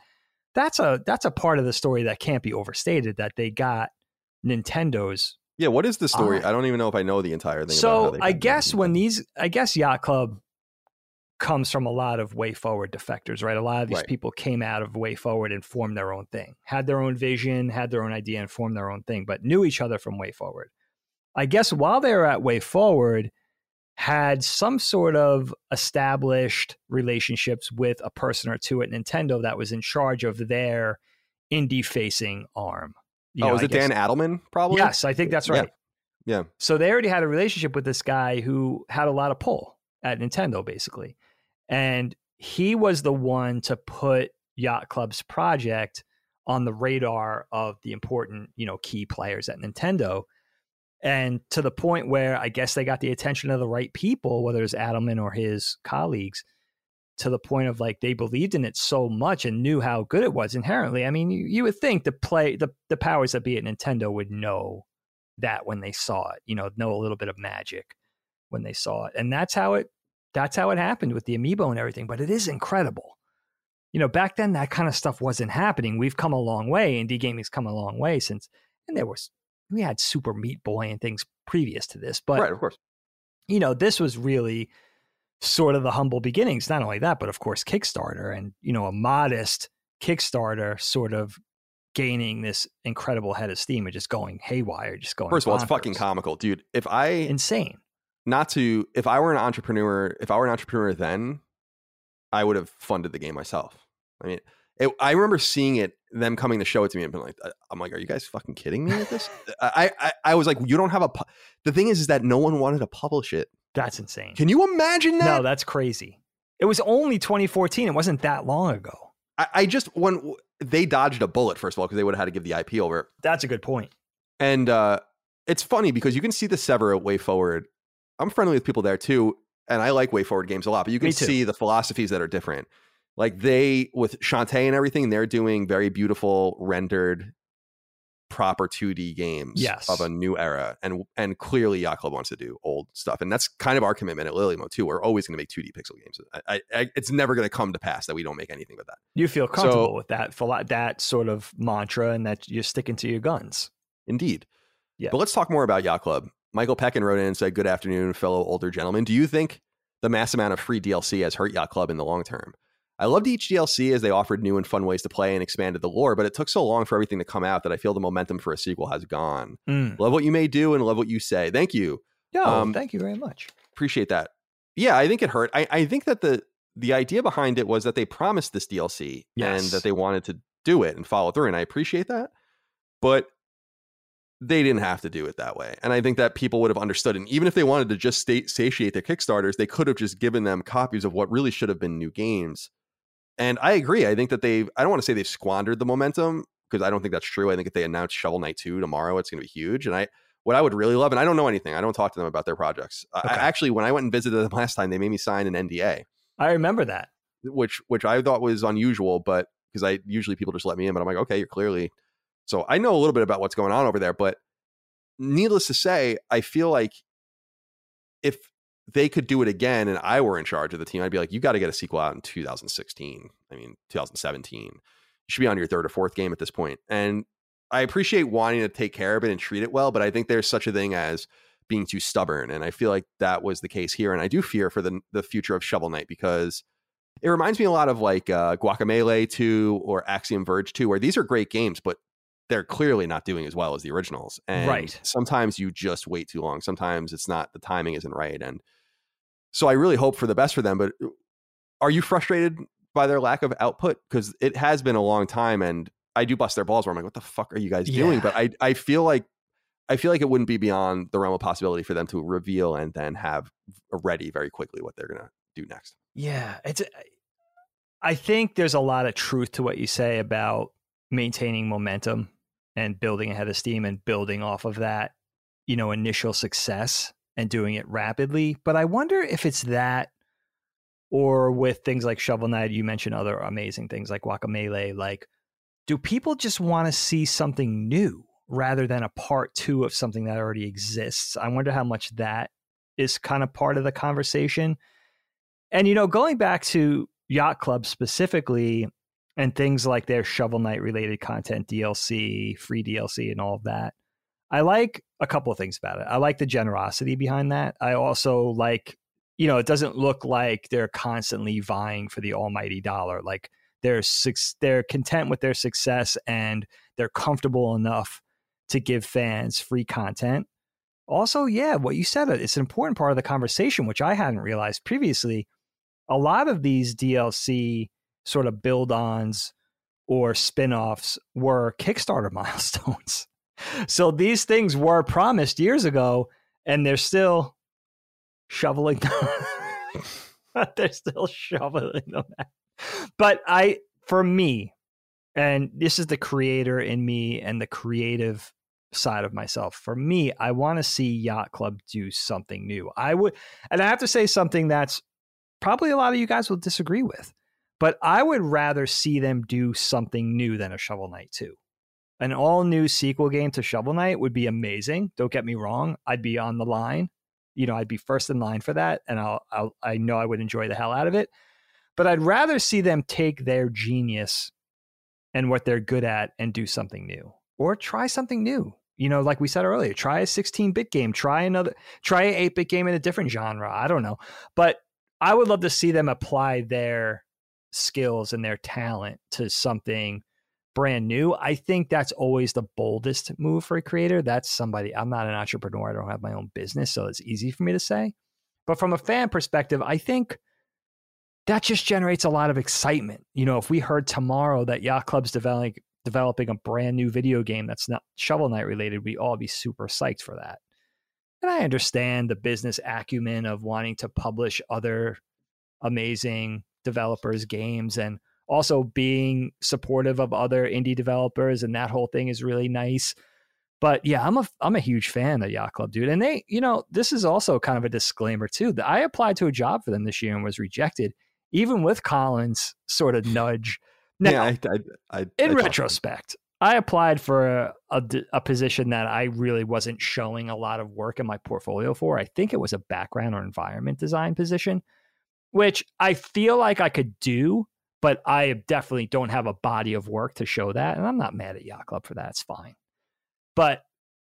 [SPEAKER 2] that's a that's a part of the story that can't be overstated that they got Nintendo's
[SPEAKER 1] yeah, what is the story? I don't even know if I know the entire thing.
[SPEAKER 2] So I guess when these, I guess Yacht Club comes from a lot of WayForward defectors, right? A lot of these right. people came out of WayForward and formed their own thing, had their own vision, had their own idea, and formed their own thing, but knew each other from WayForward. I guess while they were at WayForward, had some sort of established relationships with a person or two at Nintendo that was in charge of their indie facing arm.
[SPEAKER 1] You oh, know, is it Dan Adelman? Probably.
[SPEAKER 2] Yes, I think that's right.
[SPEAKER 1] Yeah. yeah.
[SPEAKER 2] So they already had a relationship with this guy who had a lot of pull at Nintendo, basically, and he was the one to put Yacht Club's project on the radar of the important, you know, key players at Nintendo. And to the point where I guess they got the attention of the right people, whether it's Adelman or his colleagues, to the point of like they believed in it so much and knew how good it was inherently. I mean, you, you would think the play the the powers that be at Nintendo would know that when they saw it, you know, know a little bit of magic when they saw it. And that's how it that's how it happened with the amiibo and everything, but it is incredible. You know, back then that kind of stuff wasn't happening. We've come a long way. and Indie gaming's come a long way since and there was we had Super Meat Boy and things previous to this, but
[SPEAKER 1] right, of course.
[SPEAKER 2] You know, this was really sort of the humble beginnings. Not only that, but of course, Kickstarter and, you know, a modest Kickstarter sort of gaining this incredible head of steam and just going haywire, just going.
[SPEAKER 1] First of all, it's fucking comical, dude. If I
[SPEAKER 2] insane.
[SPEAKER 1] Not to, if I were an entrepreneur, if I were an entrepreneur then, I would have funded the game myself. I mean, it, I remember seeing it, them coming to show it to me, and being like, uh, I'm like, are you guys fucking kidding me with this? I, I, I was like, you don't have a. Pu-. The thing is, is that no one wanted to publish it
[SPEAKER 2] that's insane.
[SPEAKER 1] Can you imagine that?
[SPEAKER 2] No, that's crazy. It was only 2014. It wasn't that long ago.
[SPEAKER 1] I, I just when they dodged a bullet first of all because they would have had to give the IP over.
[SPEAKER 2] That's a good point.
[SPEAKER 1] And uh, it's funny because you can see the sever at WayForward. I'm friendly with people there too, and I like WayForward games a lot. But you can see the philosophies that are different. Like they with Shantae and everything, they're doing very beautiful rendered proper 2D games
[SPEAKER 2] yes.
[SPEAKER 1] of a new era. And and clearly Yacht Club wants to do old stuff. And that's kind of our commitment at Lilymo too. We're always going to make 2D pixel games. I, I, it's never going to come to pass that we don't make anything but that.
[SPEAKER 2] You feel comfortable so, with that for that sort of mantra and that you're sticking to your guns.
[SPEAKER 1] Indeed. Yeah. But let's talk more about Yacht Club. Michael Peckin wrote in and said, Good afternoon, fellow older gentlemen. Do you think the mass amount of free DLC has hurt Yacht Club in the long term? I loved each DLC as they offered new and fun ways to play and expanded the lore, but it took so long for everything to come out that I feel the momentum for a sequel has gone. Mm. Love what you may do and love what you say. Thank you.
[SPEAKER 2] Yeah, um, thank you very much.
[SPEAKER 1] Appreciate that. Yeah, I think it hurt. I, I think that the the idea behind it was that they promised this DLC yes. and that they wanted to do it and follow through, and I appreciate that. But they didn't have to do it that way. And I think that people would have understood. And even if they wanted to just state, satiate their Kickstarters, they could have just given them copies of what really should have been new games and I agree. I think that they've, I don't want to say they've squandered the momentum because I don't think that's true. I think if they announce Shovel Knight 2 tomorrow, it's going to be huge. And I, what I would really love, and I don't know anything, I don't talk to them about their projects. Okay. I, actually, when I went and visited them last time, they made me sign an NDA.
[SPEAKER 2] I remember that.
[SPEAKER 1] Which, which I thought was unusual, but because I usually people just let me in, but I'm like, okay, you're clearly. So I know a little bit about what's going on over there, but needless to say, I feel like if they could do it again and I were in charge of the team, I'd be like, you got to get a sequel out in 2016. I mean, 2017. You should be on your third or fourth game at this point. And I appreciate wanting to take care of it and treat it well, but I think there's such a thing as being too stubborn. And I feel like that was the case here. And I do fear for the, the future of Shovel Knight because it reminds me a lot of like uh, Guacamelee 2 or Axiom Verge 2, where these are great games, but they're clearly not doing as well as the originals. And
[SPEAKER 2] right.
[SPEAKER 1] sometimes you just wait too long. Sometimes it's not, the timing isn't right. And so I really hope for the best for them. But uh, are you frustrated by their lack of output? Because it has been a long time, and I do bust their balls where I'm like, "What the fuck are you guys yeah. doing?" But I I feel like I feel like it wouldn't be beyond the realm of possibility for them to reveal and then have ready very quickly what they're gonna do next.
[SPEAKER 2] Yeah, it's. I think there's a lot of truth to what you say about maintaining momentum and building ahead of steam and building off of that, you know, initial success and doing it rapidly. But I wonder if it's that or with things like Shovel Knight, you mentioned other amazing things like Guacamelee. Like, do people just want to see something new rather than a part two of something that already exists? I wonder how much that is kind of part of the conversation. And, you know, going back to Yacht Club specifically and things like their Shovel Knight related content, DLC, free DLC, and all of that, I like a couple of things about it. I like the generosity behind that. I also like, you know, it doesn't look like they're constantly vying for the almighty dollar. Like they're they're content with their success and they're comfortable enough to give fans free content. Also, yeah, what you said, it's an important part of the conversation, which I hadn't realized previously. A lot of these DLC sort of build ons or spin offs were Kickstarter milestones so these things were promised years ago, and they're still shoveling. they're still shoveling them. But I, for me, and this is the creator in me and the creative side of myself. For me, I want to see Yacht Club do something new. I would, and I have to say something that's probably a lot of you guys will disagree with, but I would rather see them do something new than a Shovel Knight 2 an all new sequel game to Shovel Knight would be amazing. Don't get me wrong. I'd be on the line. You know, I'd be first in line for that. And I'll, I'll, I know I would enjoy the hell out of it. But I'd rather see them take their genius and what they're good at and do something new or try something new. You know, like we said earlier, try a 16 bit game, try another, try an 8 bit game in a different genre. I don't know. But I would love to see them apply their skills and their talent to something brand new, I think that's always the boldest move for a creator. That's somebody, I'm not an entrepreneur, I don't have my own business, so it's easy for me to say. But from a fan perspective, I think that just generates a lot of excitement. You know, if we heard tomorrow that Yacht Club's developing developing a brand new video game that's not Shovel Knight related, we all be super psyched for that. And I understand the business acumen of wanting to publish other amazing developers' games and also being supportive of other indie developers and that whole thing is really nice. But yeah, I'm a I'm a huge fan of Yacht Club, dude. And they, you know, this is also kind of a disclaimer too. That I applied to a job for them this year and was rejected, even with Collins' sort of nudge. Now, yeah, I, I, I, in retrospect, I applied for a, a, a, position that I really wasn't showing a lot of work in my portfolio for. I think it was a background or environment design position, which I feel like I could do, but I definitely don't have a body of work to show that. And I'm not mad at Yacht Club for that. It's fine. But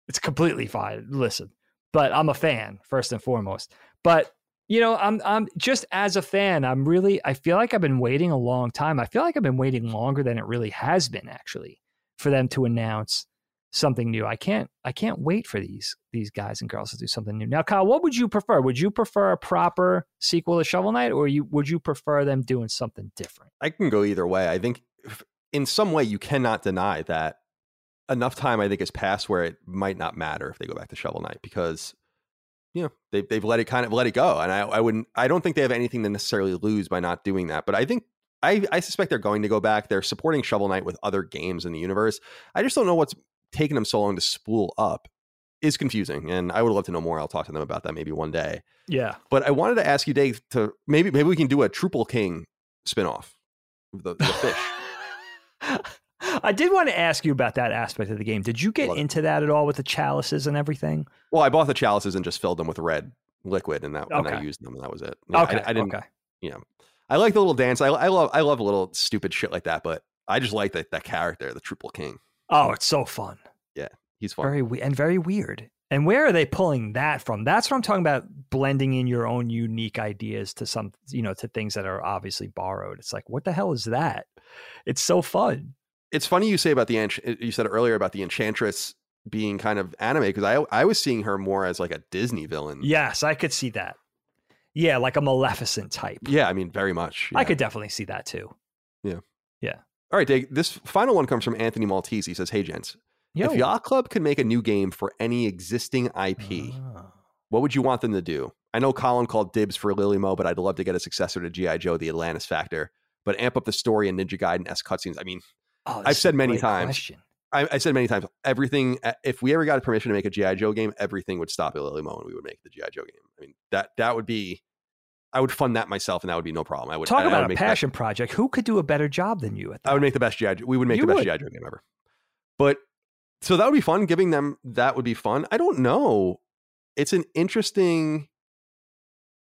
[SPEAKER 2] it's completely fine. Listen, but I'm a fan first and foremost. But you know, I'm I'm just as a fan, I'm really I feel like I've been waiting a long time. I feel like I've been waiting longer than it really has been actually for them to announce something new. I can't I can't wait for these these guys and girls to do something new. Now, Kyle, what would you prefer? Would you prefer a proper sequel to Shovel Knight, or you would you prefer them doing something different?
[SPEAKER 1] I can go either way. I think in some way you cannot deny that enough time I think has passed where it might not matter if they go back to Shovel Knight because you know they they've let it kind of let it go, and I I wouldn't I don't think they have anything to necessarily lose by not doing that. But I think I, I, suspect they're going to go back. They're supporting Shovel Knight with other games in the universe. I just don't know what's taking them so long to spool up is confusing and i would love to know more i'll talk to them about that maybe one day
[SPEAKER 2] yeah
[SPEAKER 1] but i wanted to ask you dave to maybe maybe we can do a Troupple King spinoff the, the fish
[SPEAKER 2] I did want to ask you about that aspect of the game. Did you get into that at all with the chalices and everything?
[SPEAKER 1] Well, I bought the chalices and just filled them with red liquid, and that okay. and I used them, and that was it.
[SPEAKER 2] Yeah, okay,
[SPEAKER 1] I,
[SPEAKER 2] I, didn't. Okay.
[SPEAKER 1] You know, I like the little dance. I, I love I love a little stupid shit like that, but I just like that that character, the Troupple King.
[SPEAKER 2] Oh, it's so fun.
[SPEAKER 1] Yeah, he's fun.
[SPEAKER 2] Very we- and very weird. And where are they pulling that from? That's what I'm talking about. Blending in your own unique ideas to some, you know, to things that are obviously borrowed. It's like, what the hell is that? It's so fun.
[SPEAKER 1] It's funny you say about the you said earlier about the enchantress being kind of anime because I I was seeing her more as like a Disney villain.
[SPEAKER 2] Yes, I could see that. Yeah, like a Maleficent type.
[SPEAKER 1] Yeah, I mean, very much. Yeah.
[SPEAKER 2] I could definitely see that too.
[SPEAKER 1] All right, Dave. This final one comes from Anthony Maltese. He says, "Hey, gents, Yo. if Yacht Club could make a new game for any existing IP, oh. what would you want them to do? I know Colin called dibs for Lily Mo, but I'd love to get a successor to GI Joe: The Atlantis Factor, but amp up the story and Ninja Gaiden s cutscenes. I mean, oh, I've said many times." I, I, said many times, everything. If we ever got permission to make a GI Joe game, everything would stop at Lily Mo, and we would make the GI Joe game. I mean, that that would be I would fund that myself, and that would be no problem. I would
[SPEAKER 2] Talk
[SPEAKER 1] I, I
[SPEAKER 2] about
[SPEAKER 1] would
[SPEAKER 2] a passion project. Who could do a better job than you at
[SPEAKER 1] That? I would make the best GI. We would make
[SPEAKER 2] You
[SPEAKER 1] the best
[SPEAKER 2] would.
[SPEAKER 1] GI Joe game ever. But so that would be fun. Giving them that would be fun. I don't know. It's an interesting.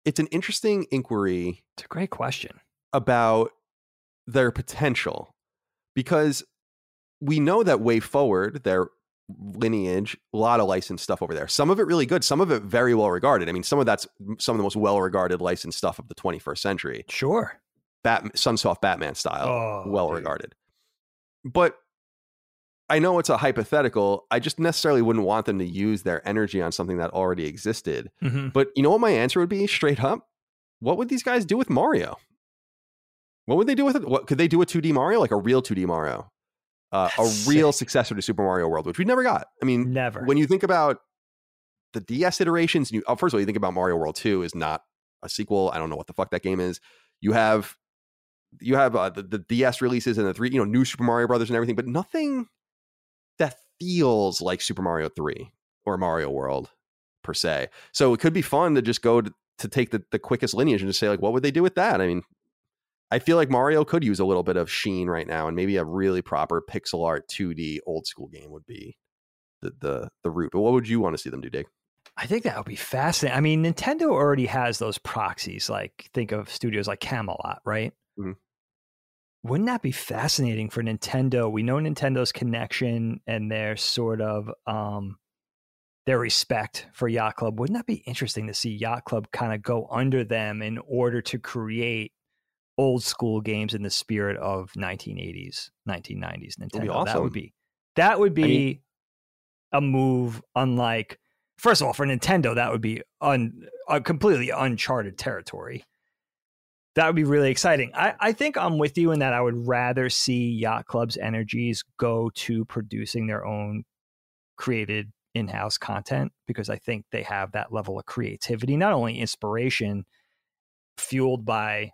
[SPEAKER 1] It's an interesting inquiry
[SPEAKER 2] It's a great question.
[SPEAKER 1] about their potential because we know that WayForward their lineage a lot of licensed stuff over there some of it really good some of it very well regarded i mean some of that's some of the most well regarded licensed stuff of the 21st century
[SPEAKER 2] Sure.
[SPEAKER 1] Bat, sunsoft batman style
[SPEAKER 2] Oh,
[SPEAKER 1] well regarded but i know it's a hypothetical i just necessarily wouldn't want them to use their energy on something that already existed
[SPEAKER 2] Mhm.
[SPEAKER 1] but you know what my answer would be straight up? What would these guys do with Mario? What would they do with it? What could they do a 2D Mario, like a real 2D Mario? Uh, a real
[SPEAKER 2] sick.
[SPEAKER 1] successor to Super Mario World, which we never got. I mean,
[SPEAKER 2] Never.
[SPEAKER 1] when you think about the DS iterations, you oh, first of all, you think about Mario World 2 is not a sequel. I don't know what the fuck that game is. You have you have uh, the, the DS releases and the three, you know, new Super Mario Brothers and everything, but nothing that feels like Super Mario 3 or Mario World per se. So it could be fun to just go to, to take the, the quickest lineage and just say, like, what would they do with that? I mean, I feel like Mario could use a little bit of sheen right now, and maybe a really proper pixel art 2D old school game would be the the the route. But what would you want to see them do, Dig?
[SPEAKER 2] I think that would be fascinating. I mean, Nintendo already has those proxies. Like, think of studios like Camelot, right?
[SPEAKER 1] Mhm.
[SPEAKER 2] Wouldn't that be fascinating for Nintendo? We know Nintendo's connection and their sort of um, their respect for Yacht Club. Wouldn't that be interesting to see Yacht Club kind of go under them in order to create old school games in the spirit of 1980s, 1990s Nintendo?
[SPEAKER 1] be
[SPEAKER 2] That would be that would be
[SPEAKER 1] mean-
[SPEAKER 2] a move unlike first of all for Nintendo that would be un, a completely uncharted territory. That would be really exciting. I, I think I'm with you in that I would rather see Yacht Club's energies go to producing their own created in-house content because I think they have that level of creativity, not only inspiration fueled by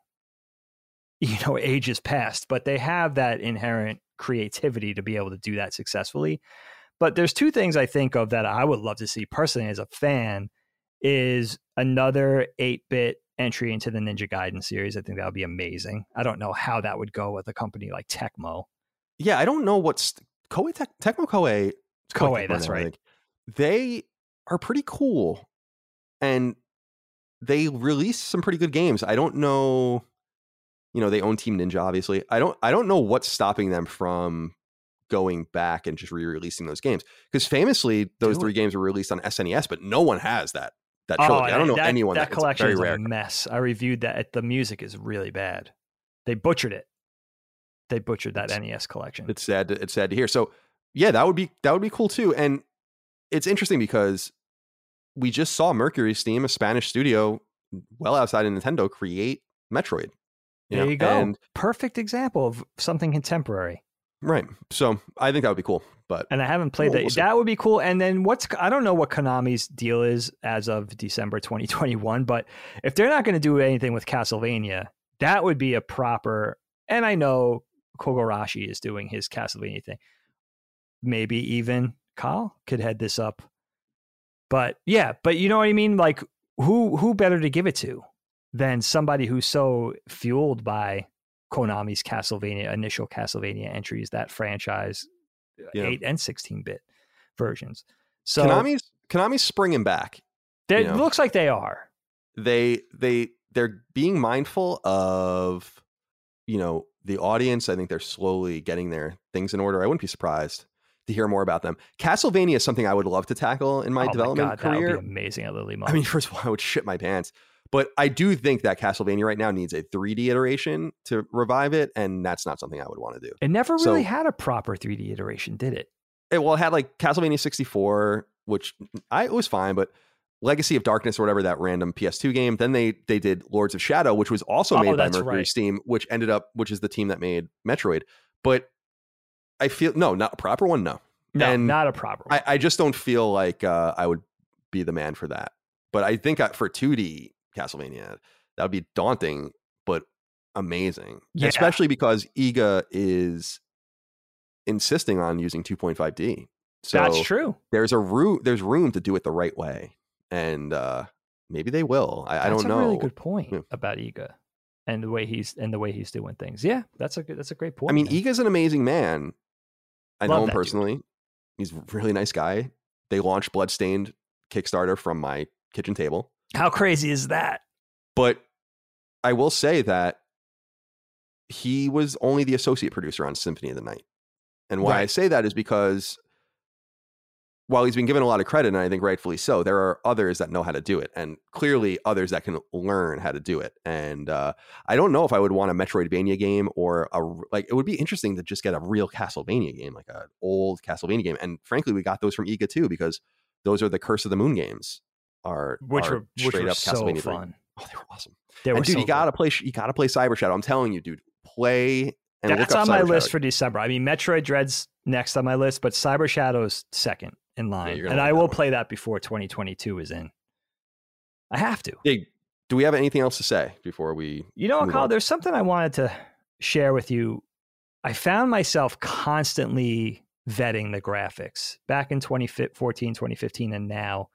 [SPEAKER 2] you know ages past, but they have that inherent creativity to be able to do that successfully. But there's two things I think of that I would love to see personally as a fan is another 8-bit entry into the Ninja Gaiden series. I think that would be amazing. I don't know how that would go with a company like Tecmo.
[SPEAKER 1] Yeah, I don't know what's Koei Tec- Tecmo Koei.
[SPEAKER 2] Koei, that's right.
[SPEAKER 1] They are pretty cool, and they release some pretty good games. I don't know. You know, they own Team Ninja, obviously. I don't. I don't know what's stopping them from going back and just re-releasing those games because famously those three games were released on SNES, but no one has that that oh, trilogy. I don't know
[SPEAKER 2] Oh, that,
[SPEAKER 1] anyone
[SPEAKER 2] that
[SPEAKER 1] that,
[SPEAKER 2] collection
[SPEAKER 1] it's
[SPEAKER 2] is
[SPEAKER 1] very
[SPEAKER 2] a
[SPEAKER 1] rare.
[SPEAKER 2] mess. I reviewed that. The music is really bad. They butchered it. They butchered that
[SPEAKER 1] It's-
[SPEAKER 2] NES collection.
[SPEAKER 1] it's sad to, it's sad to hear so yeah that would be that would be cool too and it's interesting because we just saw mercury steam a spanish studio well outside of nintendo create metroid
[SPEAKER 2] there
[SPEAKER 1] know,
[SPEAKER 2] you go.
[SPEAKER 1] and
[SPEAKER 2] Perfect example of something contemporary.
[SPEAKER 1] right so i think that would be cool but
[SPEAKER 2] And I haven't played
[SPEAKER 1] Well,
[SPEAKER 2] that.
[SPEAKER 1] we'll
[SPEAKER 2] that would be cool. And then what's I don't know what Konami's deal is as of December 2021, but if they're not going to do anything with Castlevania, that would be a proper. And I know Kogarashi is doing his Castlevania thing. Maybe even Kyle could head this up. But yeah, but you know what I mean? Like who who better to give it to than somebody who's so fueled by Konami's Castlevania initial Castlevania entries, that franchise, uh,
[SPEAKER 1] Yeah.
[SPEAKER 2] eight and sixteen bit versions. So
[SPEAKER 1] konami's konami's springing back
[SPEAKER 2] it
[SPEAKER 1] you know.
[SPEAKER 2] looks like they are.
[SPEAKER 1] they they they're being mindful of you know the audience i think they're slowly getting their things in order i wouldn't be surprised to hear more about them castlevania is something i would love to tackle in my
[SPEAKER 2] oh
[SPEAKER 1] development
[SPEAKER 2] my God, That
[SPEAKER 1] career
[SPEAKER 2] would be amazing at Lily
[SPEAKER 1] I mean, first of all, I would shit my pants. But I do think that Castlevania right now needs a 3D iteration to revive it, and that's not something I would want to do.
[SPEAKER 2] it never
[SPEAKER 1] so-
[SPEAKER 2] really had a proper 3D iteration, did it?
[SPEAKER 1] It, well, it had like Castlevania 64, which I it was fine, but Legacy of Darkness or whatever that random PS2 game. Then they they did Lords of Shadow, which was also
[SPEAKER 2] Oh,
[SPEAKER 1] made by Mercury
[SPEAKER 2] right.
[SPEAKER 1] Steam, which ended up which is the team that made Metroid. But I feel no, not a proper one. No,
[SPEAKER 2] No,
[SPEAKER 1] And
[SPEAKER 2] not a proper. One.
[SPEAKER 1] I, I just don't feel like uh, I would be the man for that. But I think I, for 2D Castlevania, that would be daunting, but amazing.
[SPEAKER 2] Yeah.
[SPEAKER 1] Especially because Iga is insisting on using 2.5D. So
[SPEAKER 2] That's true.
[SPEAKER 1] there's a room there's room to do it the right way. And uh, maybe they will. I, I don't know.
[SPEAKER 2] That's a
[SPEAKER 1] know.
[SPEAKER 2] really good point
[SPEAKER 1] Yeah.
[SPEAKER 2] about Iga and the way he's and the way he's doing things. Yeah, that's a good, that's a great point.
[SPEAKER 1] I mean,
[SPEAKER 2] man.
[SPEAKER 1] Iga's an amazing man. I
[SPEAKER 2] Love
[SPEAKER 1] know him
[SPEAKER 2] that dude.
[SPEAKER 1] personally. He's a really nice guy. They launched Bloodstained Kickstarter from my kitchen table.
[SPEAKER 2] How crazy is that?
[SPEAKER 1] But I will say that he was only the associate producer on Symphony of the Night. And why I say that is because while he's been given a lot of credit, and I think rightfully so, there are others that know how to do it, and clearly others that can learn how to do it. And uh, I don't know if I would want a Metroidvania game or a like. It would be interesting to just get a real Castlevania game, like an old Castlevania game. And frankly, we got those from Iga too because those are the Curse of the Moon games. Are
[SPEAKER 2] Which
[SPEAKER 1] are
[SPEAKER 2] were which
[SPEAKER 1] straight
[SPEAKER 2] were
[SPEAKER 1] up
[SPEAKER 2] so
[SPEAKER 1] 3.
[SPEAKER 2] fun.
[SPEAKER 1] Oh, they were awesome.
[SPEAKER 2] They were
[SPEAKER 1] And dude,
[SPEAKER 2] so
[SPEAKER 1] you gotta play. You gotta play Cyber Shadow. I'm telling you, dude. Play and
[SPEAKER 2] That's on
[SPEAKER 1] up
[SPEAKER 2] my
[SPEAKER 1] Cyber
[SPEAKER 2] list for December. I mean, Metroid Dread's next on my list, but Cyber Shadow's second in line,
[SPEAKER 1] you're
[SPEAKER 2] and I will
[SPEAKER 1] one.
[SPEAKER 2] play that before 2022 is in. I have to.
[SPEAKER 1] Hey, do we have anything else to say before we?
[SPEAKER 2] You know Kyle?
[SPEAKER 1] on.
[SPEAKER 2] There's something I wanted to share with you. I found myself constantly vetting the graphics back in 2014, 2015, and now,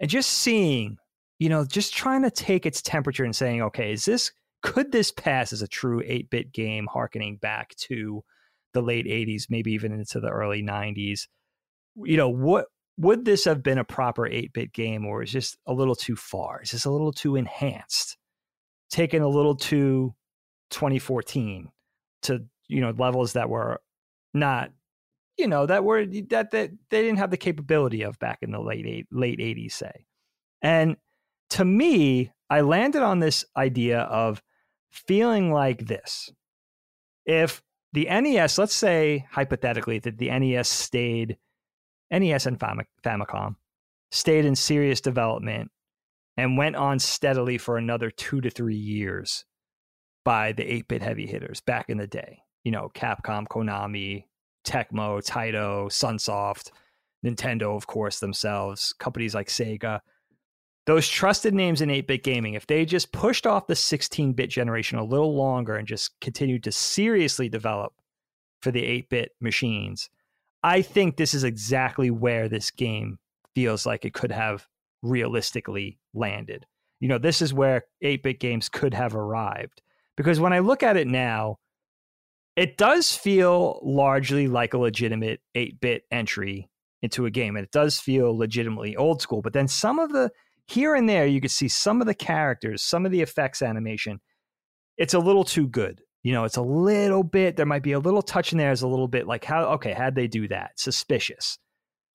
[SPEAKER 2] and just seeing, you know, just trying to take its temperature and saying, okay, is this, could this pass as a true 8 bit game, harkening back to the late 80s, maybe even into the early 90s? You know, what, would this have been a proper 8 bit game or is just a little too far? Is this a little too enhanced? taken a little too 2014 to you know levels that were not you know that were that that they didn't have the capability of back in the late late 80s say and to me i landed on this idea of feeling like this if the nes let's say hypothetically that the nes stayed nes and famicom stayed in serious development and went on steadily for another two to three years by the 8 bit heavy hitters back in the day. You know, Capcom, Konami, Tecmo, Taito, Sunsoft, Nintendo, of course, themselves, companies like Sega. Those trusted names in 8 bit gaming, if they just pushed off the 16 bit generation a little longer and just continued to seriously develop for the 8 bit machines, I think this is exactly where this game feels like it could have realistically landed. You know, this is where 8 bit games could have arrived. Because when I look at it now, it does feel largely like a legitimate 8 bit entry into a game. And it does feel legitimately old school. But then some of the, here and there, you can see some of the characters, some of the effects animation, it's a little too good. You know, it's a little bit, there might be a little touch in there, is a little bit like, how, okay, how'd they do that? Suspicious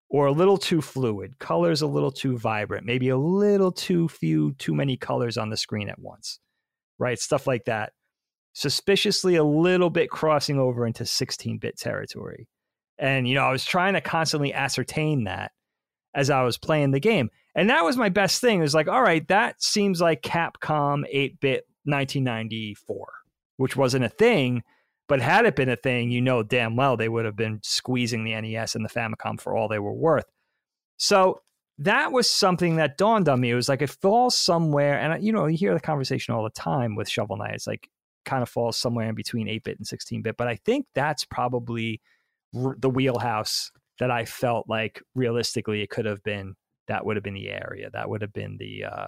[SPEAKER 2] or a little too fluid, colors a little too vibrant, maybe a little too few, too many colors on the screen at once, right? Stuff like that. Suspiciously a little bit crossing over into 16 bit territory. And, you know, I was trying to constantly ascertain that as I was playing the game. And that was my best thing. It was like, all right, that seems like Capcom 8 bit 1994, which wasn't a thing. But had it been a thing, you know damn well they would have been squeezing the NES and the Famicom for all they were worth. So that was something that dawned on me. It was like it falls somewhere, and you know, you hear the conversation all the time with Shovel Knight. It's like kind of falls somewhere in between 8 bit and 16 bit. But I think that's probably r- the wheelhouse that I felt like realistically it could have been. That would have been the area. That would have been the uh,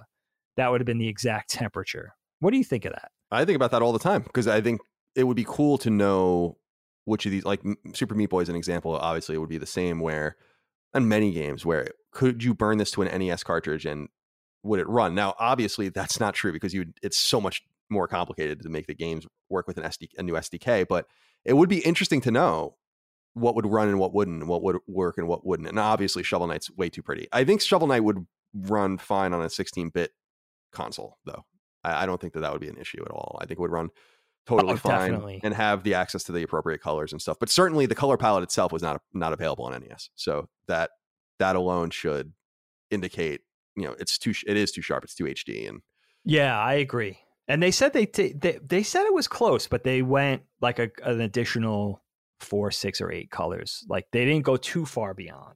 [SPEAKER 2] that would have been the exact temperature. What do you think of that?
[SPEAKER 1] I think about that all the time because I think it would be cool to know which of these, like Super Meat Boy is an example. Obviously, it would be the same where, and many games where could you burn this to an NES cartridge and would it run? Now, obviously, that's not true because you it's so much more complicated to make the games work with an SD, a new SDK. But it would be interesting to know what would run and what wouldn't, and what would work and what wouldn't. And obviously, Shovel Knight's way too pretty. I think Shovel Knight would run fine on a 16-bit console, though. I, I don't think that that would be an issue at all. I think it would run totally
[SPEAKER 2] Oh,
[SPEAKER 1] fine
[SPEAKER 2] definitely.
[SPEAKER 1] and have the access to the appropriate colors and stuff. But certainly, the color palette itself was not not available on NES, so that that alone should indicate you know it's too it is too sharp. It's too HD and
[SPEAKER 2] Yeah, I agree. And they said they t- they they said it was close, but they went like a, an additional four, six, or eight colors. Like they didn't go too far beyond.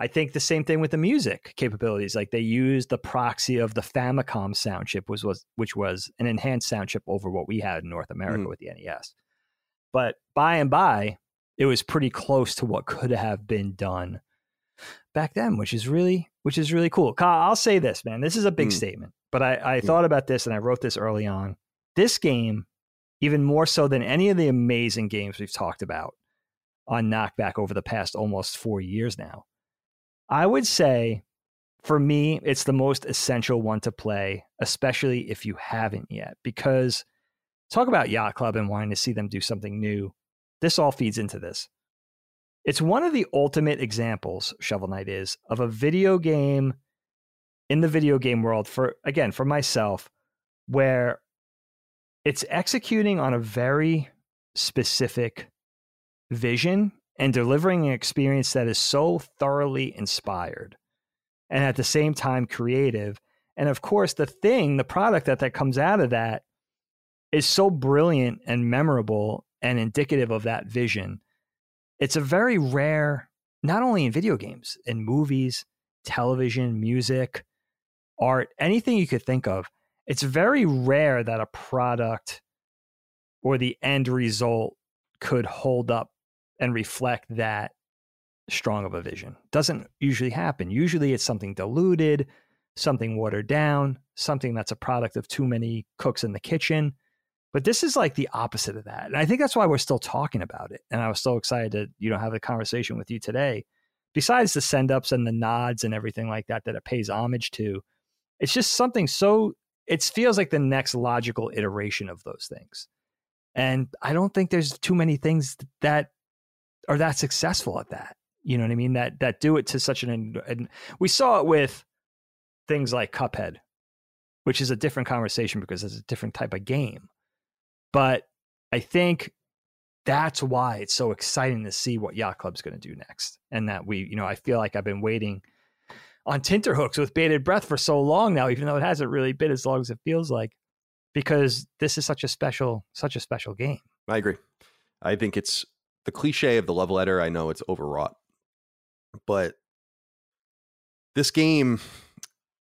[SPEAKER 2] I think the same thing with the music capabilities. Like they used the proxy of the Famicom sound chip, was was which was an enhanced sound chip over what we had in North America
[SPEAKER 1] Mhm.
[SPEAKER 2] with the NES. But by and by, it was pretty close to what could have been done back then, which is really which is really cool. Kyle, I'll say this, man. This is a big
[SPEAKER 1] Mm.
[SPEAKER 2] statement, but I, I
[SPEAKER 1] Mm.
[SPEAKER 2] thought about this and I wrote this early on. This game, even more so than any of the amazing games we've talked about on Knockback over the past almost four years now, I would say for me, it's the most essential one to play, especially if you haven't yet, because talk about Yacht Club and wanting to see them do something new. This all feeds into this. It's one of the ultimate examples, Shovel Knight is, of a video game in the video game world for again, for myself, where it's executing on a very specific vision and delivering an experience that is so thoroughly inspired and at the same time creative. And of course, the thing, the product that that comes out of that is so brilliant and memorable and indicative of that vision. It's a very rare, not only in video games, in movies, television, music, art, anything you could think of. It's very rare that a product or the end result could hold up and reflect that strong of a vision. Doesn't usually happen. Usually it's something diluted, something watered down, something that's a product of too many cooks in the kitchen. But this is like the opposite of that. And I think that's why we're still talking about it. And I was so excited to, you know, have a conversation with you today. Besides the send ups and the nods and everything like that that it pays homage to, it's just something so it feels like the next logical iteration of those things. And I don't think there's too many things that are that successful at that. You know what I mean? That that do it to such an and we saw it with things like Cuphead, which is a different conversation because it's a different type of game. But I think that's why it's so exciting to see what Yacht Club's going to do next. And that we, you know, I feel like I've been waiting on Tinterhooks with bated breath for so long now, even though it hasn't really been as long as it feels like, because this is such a special, such a special game.
[SPEAKER 1] I agree. I think it's the cliche of the love letter. I know it's overwrought, but this game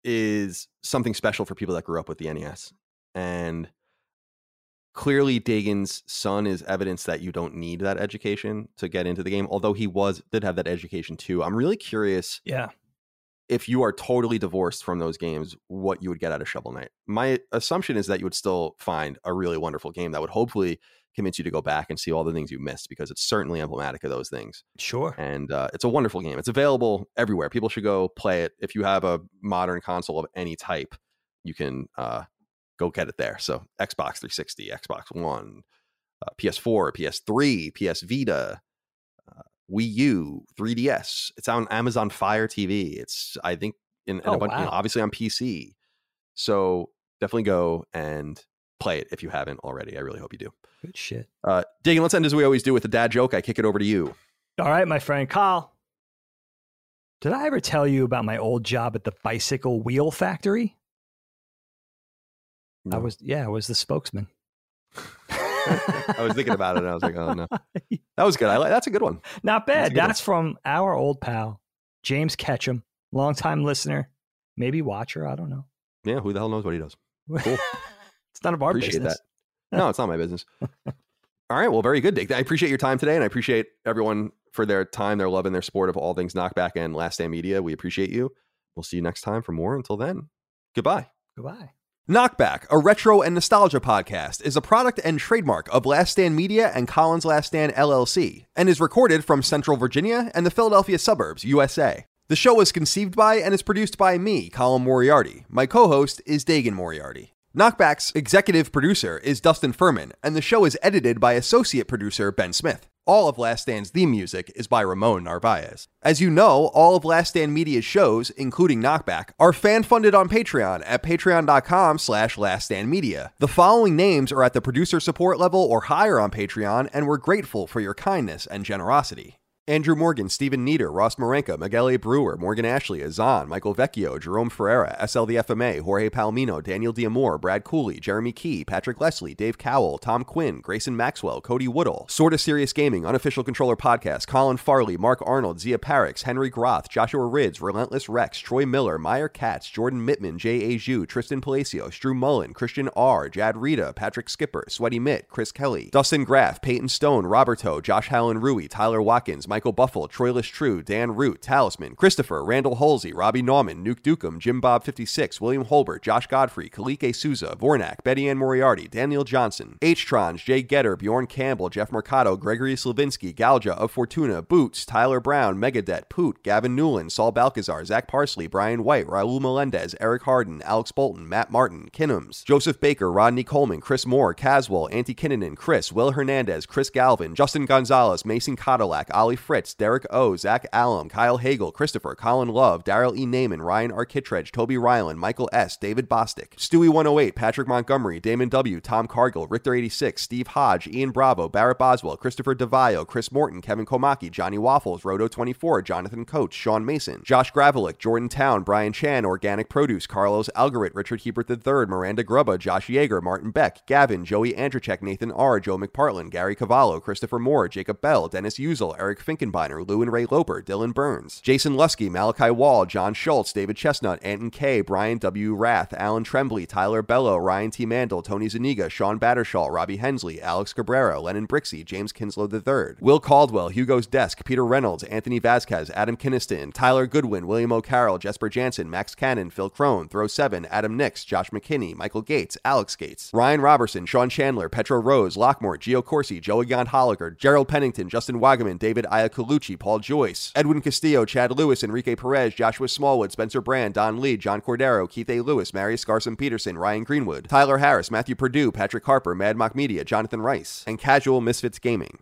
[SPEAKER 1] is something special for people that grew up with the NES. And clearly Dagan's son is evidence that you don't need that education to get into the game, although he was did have that education too. I'm really curious
[SPEAKER 2] Yeah.
[SPEAKER 1] if you are totally divorced from those games, what you would get out of Shovel Knight. My assumption is that you would still find a really wonderful game that would hopefully convince you to go back and see all the things you missed because it's certainly emblematic of those things.
[SPEAKER 2] Sure.
[SPEAKER 1] And uh, it's a wonderful game. It's available everywhere. People should go play it. If you have a modern console of any type, you can uh, go get it there. So Xbox 360, Xbox One, uh, PS4, PS3, PS Vita, uh, Wii U, 3DS. It's on Amazon Fire TV. It's I think in, in
[SPEAKER 2] Oh,
[SPEAKER 1] a bunch, you know, obviously on PC. So definitely go and play it if you haven't already. I really hope you do.
[SPEAKER 2] Good shit.
[SPEAKER 1] Uh, Dagan, let's end as we always do with a dad joke. I kick it over to you.
[SPEAKER 2] All right, my friend Kyle. Did I ever tell you about my old job at the bicycle wheel factory? I was, yeah, I was the spokesman.
[SPEAKER 1] I was thinking about it and I was like, oh no. That was good. I like that's a good one.
[SPEAKER 2] Not bad.
[SPEAKER 1] one.
[SPEAKER 2] That's from our old pal, James Ketchum, longtime listener, maybe watcher. I don't know.
[SPEAKER 1] Yeah, who the hell knows what he does? Cool.
[SPEAKER 2] it's none of our
[SPEAKER 1] Appreciate
[SPEAKER 2] business.
[SPEAKER 1] No, it's not my business. All right, well, very good, Dick. I appreciate your time today, and I appreciate everyone for their time, their love, and their support of all things Knockback and Last Stand Media. We appreciate you. We'll see you next time for more. Until then, goodbye.
[SPEAKER 2] Goodbye.
[SPEAKER 1] Knockback, a retro and nostalgia podcast, is a product and trademark of Last Stand Media and Colin's Last Stand LLC, and is recorded from Central Virginia and the Philadelphia suburbs, USA. The show was conceived by and is produced by me, Colin Moriarty. My co host is Dagan Moriarty. Knockback's executive producer is Dustin Furman, and the show is edited by associate producer Ben Smith. All of Last Stand's theme music is by Ramon Narvaez. As you know, all of Last Stand Media's shows, including Knockback, are fan-funded on Patreon at patreon.com slash laststandmedia. The following names are at the producer support level or higher on Patreon, and we're grateful for your kindness and generosity. Andrew Morgan, Stephen Nieder, Ross Marenka, Miguel A. Brewer, Morgan Ashley, Azan, Michael Vecchio, Jerome Ferreira, SL the FMA, Jorge Palomino, Daniel Diamore, Brad Cooley, Jeremy Key, Patrick Leslie, Dave Cowell, Tom Quinn, Grayson Maxwell, Cody Woodall, Sorta Serious Gaming, Unofficial Controller Podcast, Colin Farley, Mark Arnold, Zia Parix, Henry Groth, Joshua Rids, Relentless Rex, Troy Miller, Meyer Katz, Jordan Mittman, Jay A. Zhu, Tristan Palacios, Drew Mullen, Christian R., Jad Rita, Patrick Skipper, Sweaty Mitt, Chris Kelly, Dustin Graff, Peyton Stone, Roberto, Josh Hallen Rui, Tyler Watkins, Mike Michael Buffle, Troilus True, Dan Root, Talisman, Christopher, Randall Halsey, Robbie Nauman, Nuke Dukem, Jim Bob 56, William Holbert, Josh Godfrey, Kalike Souza, Vornak, Betty Ann Moriarty, Daniel Johnson, H-Trons, Jay Getter, Bjorn Campbell, Jeff Mercado, Gregory Slavinsky, Galja of Fortuna, Boots, Tyler Brown, Megadet, Poot, Gavin Newland, Saul Balcazar, Zach Parsley, Brian White, Raul Melendez, Eric Harden, Alex Bolton, Matt Martin, Kinnums, Joseph Baker, Rodney Coleman, Chris Moore, Caswell, Antti Kinnanen, Chris, Will Hernandez, Chris Galvin, Justin Gonzalez, Mason Cadillac, Ollie Fritz, Derek O, Zach Allum, Kyle Hagel, Christopher, Colin Love, Daryl E. Naiman, Ryan Arkittredge, Toby Ryland, Michael S., David Bostic, Stewie 108, Patrick Montgomery, Damon W., Tom Cargill, Richter 86, Steve Hodge, Ian Bravo, Barrett Boswell, Christopher DeVio, Chris Morton, Kevin Komaki, Johnny Waffles, Roto 24, Jonathan Coach, Sean Mason, Josh Gravelick, Jordan Town, Brian Chan, Organic Produce, Carlos Algarit, Richard Hebert III, Miranda Grubba, Josh Yeager, Martin Beck, Gavin, Joey Andrzejczyk, Nathan R., Joe McPartlin, Gary Cavallo, Christopher Moore, Jacob Bell, Dennis Uzel, Eric Finkenbeiner, Lou and Ray Loper, Dylan Burns, Jason Lusky, Malachi Wall, John Schultz, David Chestnut, Anton K, Brian W. Rath, Alan Trembley, Tyler Bello, Ryan T. Mandel, Tony Zuniga, Sean Battershaw, Robbie Hensley, Alex Cabrera, Lennon Brixey, James Kinslow III, Will Caldwell, Hugo's Desk, Peter Reynolds, Anthony Vasquez, Adam Kinniston, Tyler Goodwin, William O'Carroll, Jesper Jansen, Max Cannon, Phil Crone, Throw 7, Adam Nix, Josh McKinney, Michael Gates, Alex Gates, Ryan Robertson, Sean Chandler, Petro Rose, Lockmore, Gio Corsi, Joey Gon Holliger, Gerald Pennington, Justin Wagaman, David Iacolucci, Paul Joyce, Edwin Castillo, Chad Lewis, Enrique Perez, Joshua Smallwood, Spencer Brand, Don Lee, John Cordero, Keith A. Lewis, Marius Garson Peterson, Ryan Greenwood, Tyler Harris, Matthew Purdue, Patrick Harper, Mad Mock Media, Jonathan Rice, and Casual Misfits Gaming.